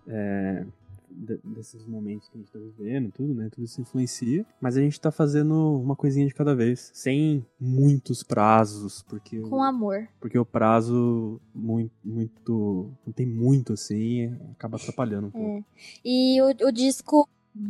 é, de- desses momentos que a gente tá vivendo, tudo, né? Tudo isso influencia. Mas a gente tá fazendo uma coisinha de cada vez, sem muitos prazos, porque Com amor. porque o prazo muito muito não tem muito assim, acaba atrapalhando um pouco. É. E o, o disco.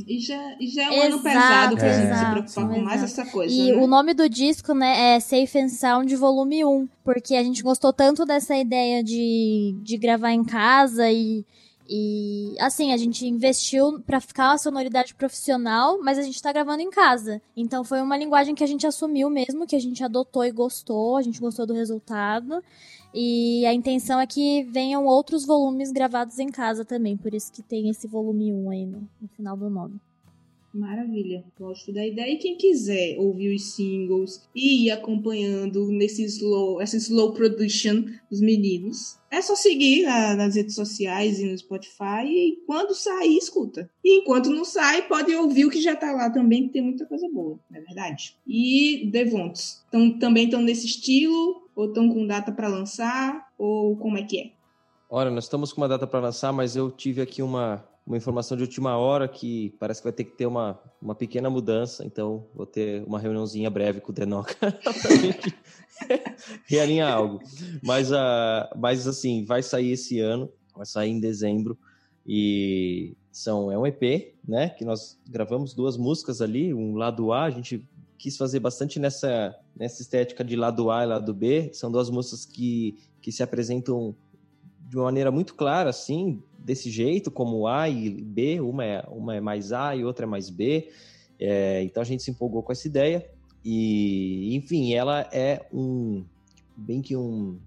E já, e já é um ano Exato, pesado pra gente se exato, preocupar com mais exato. essa coisa. E né? o nome do disco, né, é Safe and Sound Volume 1. Porque a gente gostou tanto dessa ideia de, de gravar em casa e. E assim, a gente investiu pra ficar uma sonoridade profissional, mas a gente tá gravando em casa. Então foi uma linguagem que a gente assumiu mesmo, que a gente adotou e gostou, a gente gostou do resultado. E a intenção é que venham outros volumes gravados em casa também, por isso que tem esse volume 1 aí no, no final do nome. Maravilha, gosto da ideia. E quem quiser ouvir os singles e ir acompanhando nesse slow, essa slow production dos meninos, é só seguir na- nas redes sociais e no Spotify. E quando sair, escuta. E enquanto não sai, pode ouvir o que já tá lá também, que tem muita coisa boa, não é verdade? E Devonts, então, também estão nesse estilo? Ou estão com data para lançar? Ou como é que é? Olha, nós estamos com uma data para lançar, mas eu tive aqui uma, uma informação de última hora que parece que vai ter que ter uma, uma pequena mudança, então vou ter uma reuniãozinha breve com o Denoca para gente realinhar algo. Mas, uh, mas assim, vai sair esse ano, vai sair em dezembro, e são, é um EP, né? Que nós gravamos duas músicas ali, um lado A, a gente quis fazer bastante nessa, nessa estética de lado A e lado B. São duas músicas que, que se apresentam de uma maneira muito clara, assim, desse jeito, como A e B, uma é, uma é mais A e outra é mais B. É, então a gente se empolgou com essa ideia. E, enfim, ela é um bem que um,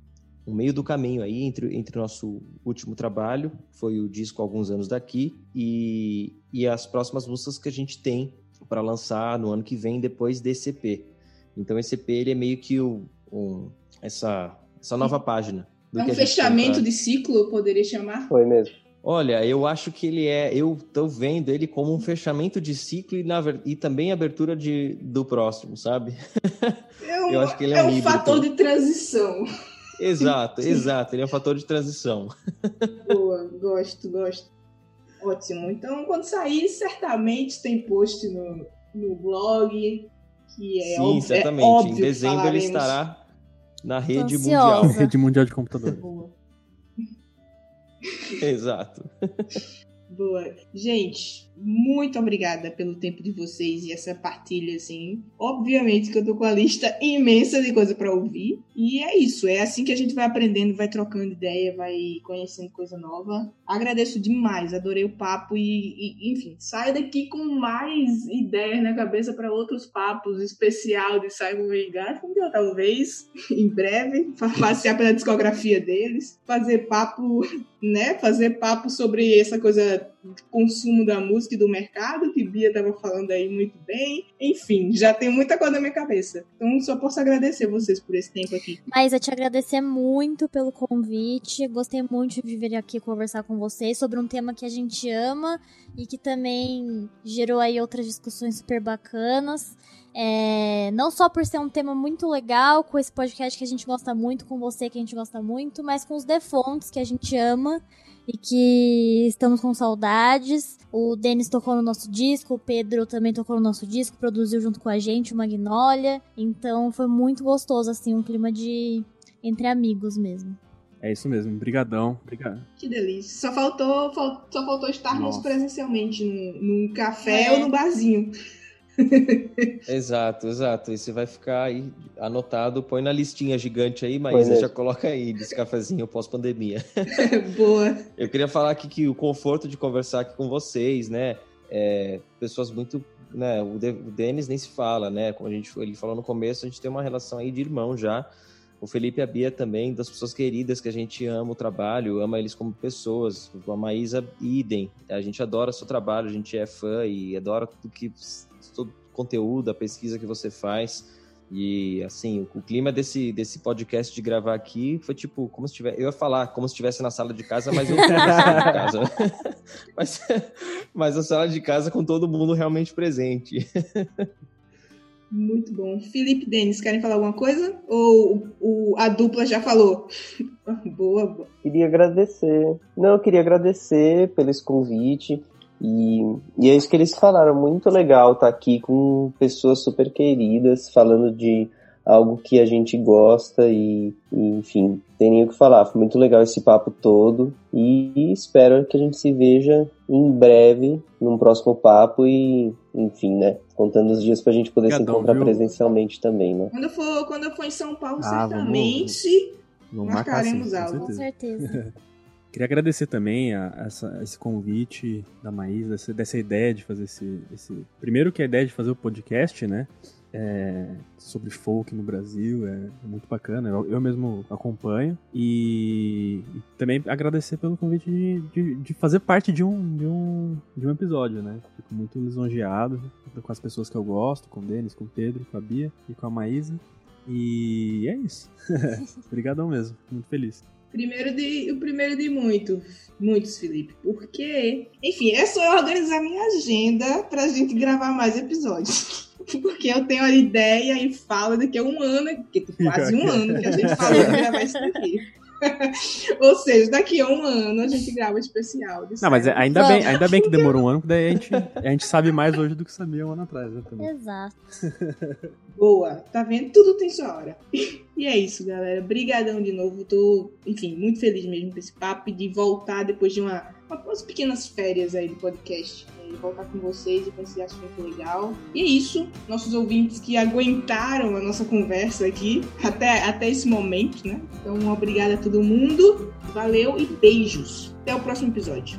um meio do caminho aí entre, entre o nosso último trabalho, foi o disco Alguns Anos Daqui, e, e as próximas músicas que a gente tem para lançar no ano que vem, depois desse EP. Então esse EP ele é meio que o, um, essa, essa nova página. do É um fechamento pra- de ciclo, eu poderia chamar? Foi mesmo. Olha, eu acho que ele é. Eu tô vendo ele como um fechamento de ciclo e, na, e também abertura de, do próximo, sabe? É um, Eu acho que ele é um um híbrido. fator de transição. Exato, exato. Ele é um fator de transição. Boa, gosto, gosto. Ótimo. Então, quando sair, certamente tem post no, no blog, que é Sim, óbvio, certamente. É óbvio em dezembro ele estará na rede mundial. Rede Mundial de Computadores. Boa. Exato. Boa. Gente, muito obrigada pelo tempo de vocês e essa partilha, assim. Obviamente que eu tô com a lista imensa de coisa pra ouvir. E é isso, é assim que a gente vai aprendendo, vai trocando ideia, vai conhecendo coisa nova. Agradeço demais, adorei o papo e, e, enfim, saio daqui com mais ideias na cabeça para outros papos especial de Simon e Garfunkel, talvez, em breve, passear pela discografia deles, fazer papo né, fazer papo sobre essa coisa consumo da música e do mercado, que Bia estava falando aí muito bem. Enfim, já tem muita coisa na minha cabeça. Então só posso agradecer vocês por esse tempo aqui. Mas eu te agradecer muito pelo convite. Gostei muito de vir aqui conversar com vocês sobre um tema que a gente ama e que também gerou aí outras discussões super bacanas. É, não só por ser um tema muito legal, com esse podcast que a gente gosta muito, com você que a gente gosta muito, mas com os defontes que a gente ama e que estamos com saudades. O Denis tocou no nosso disco, o Pedro também tocou no nosso disco, produziu junto com a gente o Magnólia. Então foi muito gostoso, assim, um clima de entre amigos mesmo. É isso mesmo. Brigadão. Obrigado. Que delícia. Só faltou, fal- só faltou estarmos Nossa. presencialmente num, num café É. ou no barzinho. Exato, exato. Você vai ficar aí anotado, põe na listinha gigante aí, mas mesmo. já coloca aí desse cafezinho pós-pandemia. Boa. Eu queria falar aqui que o conforto de conversar aqui com vocês, né? É, pessoas muito. Né, o Denis nem se fala, né? Como a gente, ele falou no começo, a gente tem uma relação aí de irmão já. O Felipe e a Bia também, das pessoas queridas que a gente ama o trabalho, ama eles como pessoas. A Maísa, idem. A gente adora seu trabalho, a gente é fã e adora tudo que todo o conteúdo, a pesquisa que você faz. E assim, o, o clima desse, desse podcast de gravar aqui foi tipo, como se tivesse. Eu ia falar como se estivesse na sala de casa, mas eu tô na sala de casa. mas, mas a sala de casa com todo mundo realmente presente. Muito bom. Felipe Denis, querem falar alguma coisa? Ou o, a dupla já falou? boa, boa. Queria agradecer. Não, eu queria agradecer pelo esse convite. E, e é isso que eles falaram, muito legal estar tá aqui com pessoas super queridas, falando de algo que a gente gosta e, e, enfim, tem nem o que falar. Foi muito legal esse papo todo e espero que a gente se veja em breve num próximo papo e, enfim, né, contando os dias pra gente poder Obrigadão, se encontrar viu? presencialmente também, né? Quando eu for, quando eu for em São Paulo, ah, certamente vamos, vamos marcaremos marcar, algo. Com certeza. Queria agradecer também a, a, essa, esse convite da Maísa, dessa, dessa ideia de fazer esse, esse. Primeiro que a ideia de fazer o podcast, né? é, sobre folk no Brasil, é, é muito bacana, eu, eu, mesmo acompanho. E, e, também agradecer pelo convite de, de, de, fazer parte de um, de, um, de um episódio, né? Fico muito lisonjeado com as pessoas que eu gosto, com o Denis, com o Pedro, com a Bia e com a Maísa. E é isso. Obrigadão mesmo, muito feliz. Primeiro de, o primeiro de muito, muitos, Felipe. Porque, enfim, é só organizar minha agenda pra gente gravar mais episódios. porque eu tenho a ideia e falo daqui a um ano, porque tem quase um ano que a gente falou de gravar isso daqui. Ou seja, daqui a um ano a gente grava especial. Não, mas ainda bem, ainda bem que demorou um ano, porque daí a gente, a gente sabe mais hoje do que sabia um ano atrás. Né, Exato. Boa, tá vendo? Tudo tem sua hora. E é isso, galera. Brigadão de novo. Tô, enfim, muito feliz mesmo com esse papo e de voltar depois de uma, umas pequenas férias aí do podcast e voltar com vocês e esse assunto legal. E é isso, nossos ouvintes que aguentaram a nossa conversa aqui até, até esse momento, né? Então, obrigada a todo mundo, valeu e beijos. Até o próximo episódio.